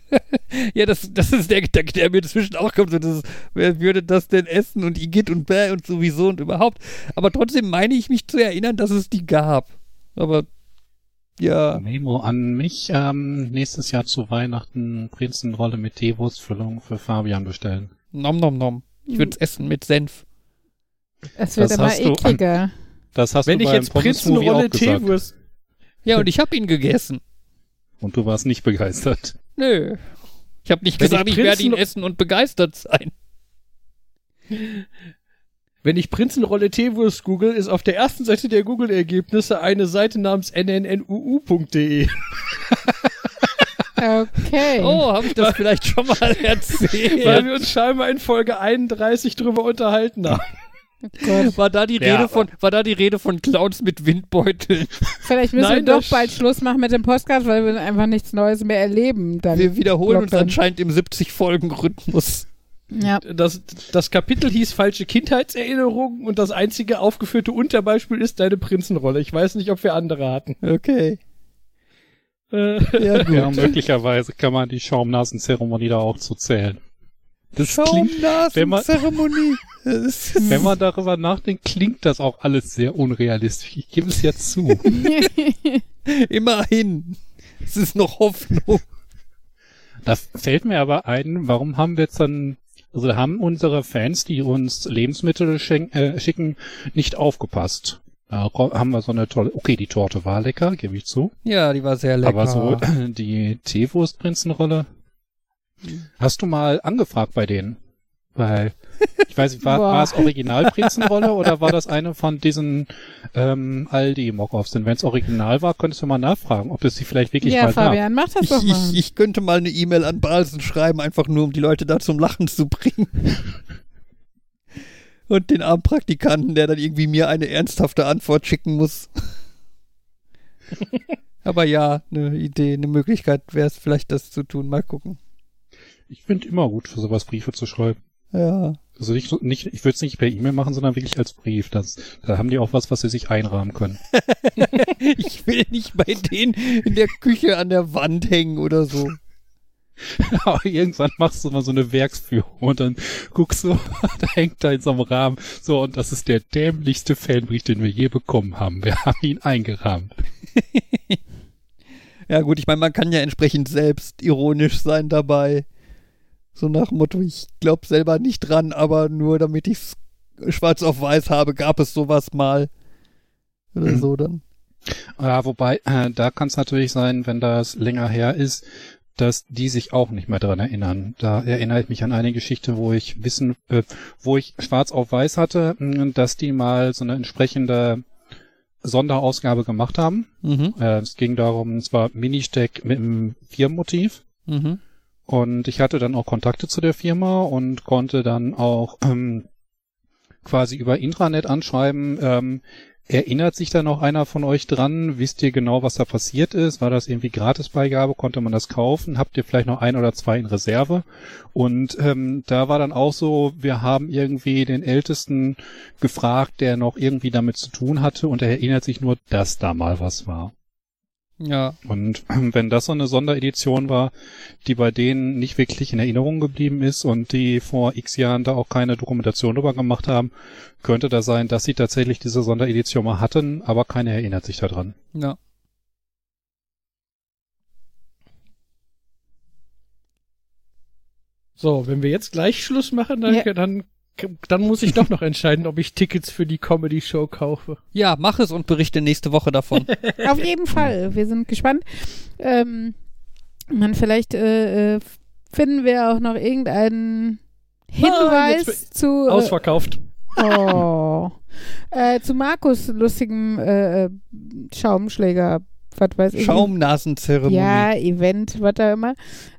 [SPEAKER 2] Ja, das, das ist der Gedanke, der mir inzwischen auch kommt. So, das ist, wer würde das denn essen und Igitt und Bäh und sowieso und überhaupt. Aber trotzdem meine ich mich zu erinnern, dass es die gab. Aber ja,
[SPEAKER 3] Memo an mich, ähm, nächstes Jahr zu Weihnachten Prinzenrolle mit Teewurstfüllung für Fabian bestellen.
[SPEAKER 2] nom nom nom. Ich würde es essen mit Senf.
[SPEAKER 1] Es wird
[SPEAKER 3] Das
[SPEAKER 1] immer
[SPEAKER 3] hast du-
[SPEAKER 1] ekliger.
[SPEAKER 3] Das hast
[SPEAKER 4] Wenn
[SPEAKER 3] du
[SPEAKER 4] ich jetzt Prinzenrolle. Teewurst.
[SPEAKER 2] Ja, und ich habe ihn gegessen.
[SPEAKER 3] Und du warst nicht begeistert.
[SPEAKER 2] Nö. Ich habe nicht
[SPEAKER 4] Wenn
[SPEAKER 2] gesagt,
[SPEAKER 4] ich
[SPEAKER 2] ich werde ihn essen und begeistert sein.
[SPEAKER 4] Wenn ich Prinzenrolle Teewurst google, ist auf der ersten Seite der Google-Ergebnisse eine Seite namens nnuu.de.
[SPEAKER 1] Okay.
[SPEAKER 2] Oh, habe ich das vielleicht schon mal
[SPEAKER 4] Weil
[SPEAKER 2] erzählt?
[SPEAKER 4] wir uns scheinbar in Folge 31 drüber unterhalten haben.
[SPEAKER 1] Gott.
[SPEAKER 2] War da die
[SPEAKER 3] Ja,
[SPEAKER 2] Rede von, war da die Rede von Clowns mit Windbeuteln?
[SPEAKER 1] Vielleicht müssen
[SPEAKER 4] Nein,
[SPEAKER 1] wir doch bald Schluss machen mit dem Podcast, weil wir einfach nichts Neues mehr erleben. Dann.
[SPEAKER 2] Wir wiederholen uns anscheinend im 70-Folgen-Rhythmus.
[SPEAKER 1] Ja.
[SPEAKER 4] Das, das Kapitel hieß falsche Kindheitserinnerungen und das einzige aufgeführte Unterbeispiel ist deine Prinzenrolle. Ich weiß nicht, ob wir andere hatten.
[SPEAKER 2] Okay.
[SPEAKER 4] Äh,
[SPEAKER 2] Ja, gut.
[SPEAKER 3] Ja, möglicherweise kann man die Schaumnasenzeremonie da auch zu zählen. Das klingt, wenn man- wenn man darüber nachdenkt, klingt das auch alles sehr unrealistisch. Ich gebe es ja zu.
[SPEAKER 2] Immerhin. Es ist noch Hoffnung.
[SPEAKER 3] Da fällt mir aber ein, warum haben wir jetzt dann, also haben unsere Fans, die uns Lebensmittel äh, schicken, nicht aufgepasst. Da haben wir so eine tolle, okay, die Torte war lecker, gebe ich zu.
[SPEAKER 2] Ja, die war sehr lecker.
[SPEAKER 3] Aber so die Teewurstprinzenrolle. Hast du mal angefragt bei denen? Weil, ich weiß nicht, war,
[SPEAKER 1] Boah.
[SPEAKER 3] war es Original-Prinzenrolle oder war das eine von diesen ähm, Aldi-Mockoffs? Denn wenn es original war, könntest du mal nachfragen, ob es sie vielleicht wirklich
[SPEAKER 1] ja,
[SPEAKER 3] mal gab.
[SPEAKER 1] Fabian, mach das
[SPEAKER 2] Ich,
[SPEAKER 1] doch mal.
[SPEAKER 2] ich, ich könnte mal eine E-Mail an Balsen schreiben, einfach nur um die Leute da zum Lachen zu bringen. Und den armen Praktikanten, der dann irgendwie mir eine ernsthafte Antwort schicken muss. Aber ja, eine Idee, eine Möglichkeit wäre es vielleicht, das zu tun. Mal gucken.
[SPEAKER 3] Ich finde immer gut, für sowas Briefe zu schreiben.
[SPEAKER 2] Ja.
[SPEAKER 3] Also nicht, nicht ich würde es nicht per E-Mail machen, sondern wirklich als Brief. Das, da haben die auch was, was sie sich einrahmen können.
[SPEAKER 2] Ich will nicht bei denen in der Küche an der Wand hängen oder so.
[SPEAKER 3] Aber irgendwann machst du mal so eine Werksführung und dann guckst du, da hängt da in so einem Rahmen. So, und das ist der dämlichste Fanbrief, den wir je bekommen haben. Wir haben ihn eingerahmt.
[SPEAKER 2] Ja gut, ich meine, man kann ja entsprechend selbst ironisch sein dabei. So nach dem Motto, ich glaube selber nicht dran, aber nur damit ich's schwarz auf weiß habe, gab es sowas mal. Oder
[SPEAKER 3] Mhm.
[SPEAKER 2] so dann.
[SPEAKER 3] Ja, wobei, äh, da kann es natürlich sein, wenn das länger her ist, dass die sich auch nicht mehr dran erinnern. Da erinnere ich mich an eine Geschichte, wo ich wissen, äh, wo ich schwarz auf weiß hatte, dass die mal so eine entsprechende Sonderausgabe gemacht haben.
[SPEAKER 2] Mhm.
[SPEAKER 3] Äh, es ging darum, es war Ministeck mit einem Firmenmotiv.
[SPEAKER 2] Mhm.
[SPEAKER 3] Und ich hatte dann auch Kontakte zu der Firma und konnte dann auch ähm, quasi über Intranet anschreiben, ähm, erinnert sich da noch einer von euch dran? Wisst ihr genau, was da passiert ist? War das irgendwie Gratisbeigabe? Konnte man das kaufen? Habt ihr vielleicht noch ein oder zwei in Reserve? Und ähm, da war dann auch so, wir haben irgendwie den Ältesten gefragt, der noch irgendwie damit zu tun hatte und er erinnert sich nur, dass da mal was war.
[SPEAKER 2] Ja.
[SPEAKER 3] Und wenn das so eine Sonderedition war, die bei denen nicht wirklich in Erinnerung geblieben ist und die vor x Jahren da auch keine Dokumentation drüber gemacht haben, könnte das sein, dass sie tatsächlich diese Sonderedition mal hatten, aber keiner erinnert sich daran.
[SPEAKER 2] Ja.
[SPEAKER 4] So, wenn wir jetzt gleich Schluss machen, dann,
[SPEAKER 1] Ja.
[SPEAKER 4] dann, dann muss ich doch noch entscheiden, ob ich Tickets für die Comedy-Show kaufe.
[SPEAKER 2] Ja, mach es und berichte nächste Woche davon.
[SPEAKER 1] Auf jeden Fall. Wir sind gespannt. Ähm, man, vielleicht äh, äh, finden wir auch noch irgendeinen Hinweis
[SPEAKER 4] jetzt
[SPEAKER 1] zu. Äh,
[SPEAKER 4] Ausverkauft.
[SPEAKER 1] oh. äh, zu Markus lustigem äh, äh, Schaumschläger, was weiß ich.
[SPEAKER 2] Schaumnasenzeremonie.
[SPEAKER 1] Ja, Event, was da immer.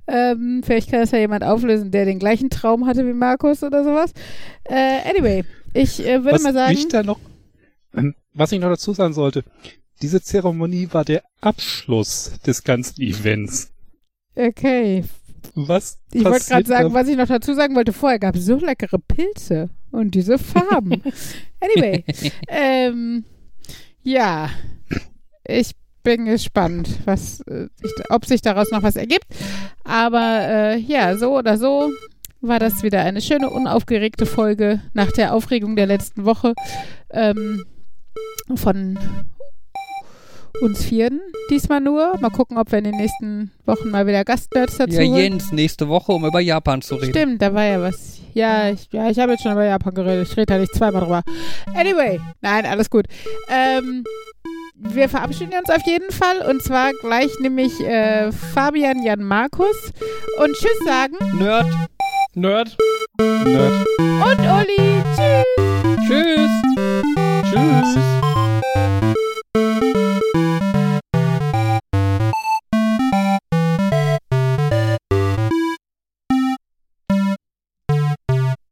[SPEAKER 1] Ähm, vielleicht kann das ja jemand auflösen, der den gleichen Traum hatte wie Markus oder sowas. Äh, anyway, ich äh, würde
[SPEAKER 3] was
[SPEAKER 1] mal sagen.
[SPEAKER 3] mich da noch, ähm, was ich noch dazu sagen sollte, diese Zeremonie war der Abschluss des ganzen Events.
[SPEAKER 1] Okay,
[SPEAKER 3] Was
[SPEAKER 1] Ich wollte gerade sagen, was ich noch dazu sagen wollte, vorher gab es so leckere Pilze und diese Farben. anyway, ähm, ja, ich bin gespannt, was, äh, ob sich daraus noch was ergibt. Aber äh, ja, so oder so war das wieder eine schöne, unaufgeregte Folge nach der Aufregung der letzten Woche ähm, von uns Vieren diesmal nur. Mal gucken, ob wir in den nächsten Wochen mal wieder Gastnerds dazu
[SPEAKER 2] Ja. Jens, nächste Woche, um über Japan zu reden.
[SPEAKER 1] Stimmt, da war ja was. Ja, ich, ja, ich habe jetzt schon über Japan geredet. Ich rede da nicht zweimal drüber. Anyway, nein, alles gut. Ähm, wir verabschieden uns auf jeden Fall und zwar gleich nämlich äh, Fabian Jan Markus und Tschüss sagen.
[SPEAKER 2] Nerd.
[SPEAKER 4] Nerd.
[SPEAKER 3] Nerd.
[SPEAKER 1] Und Uli. Tschüss. Tschüss. Tschüss.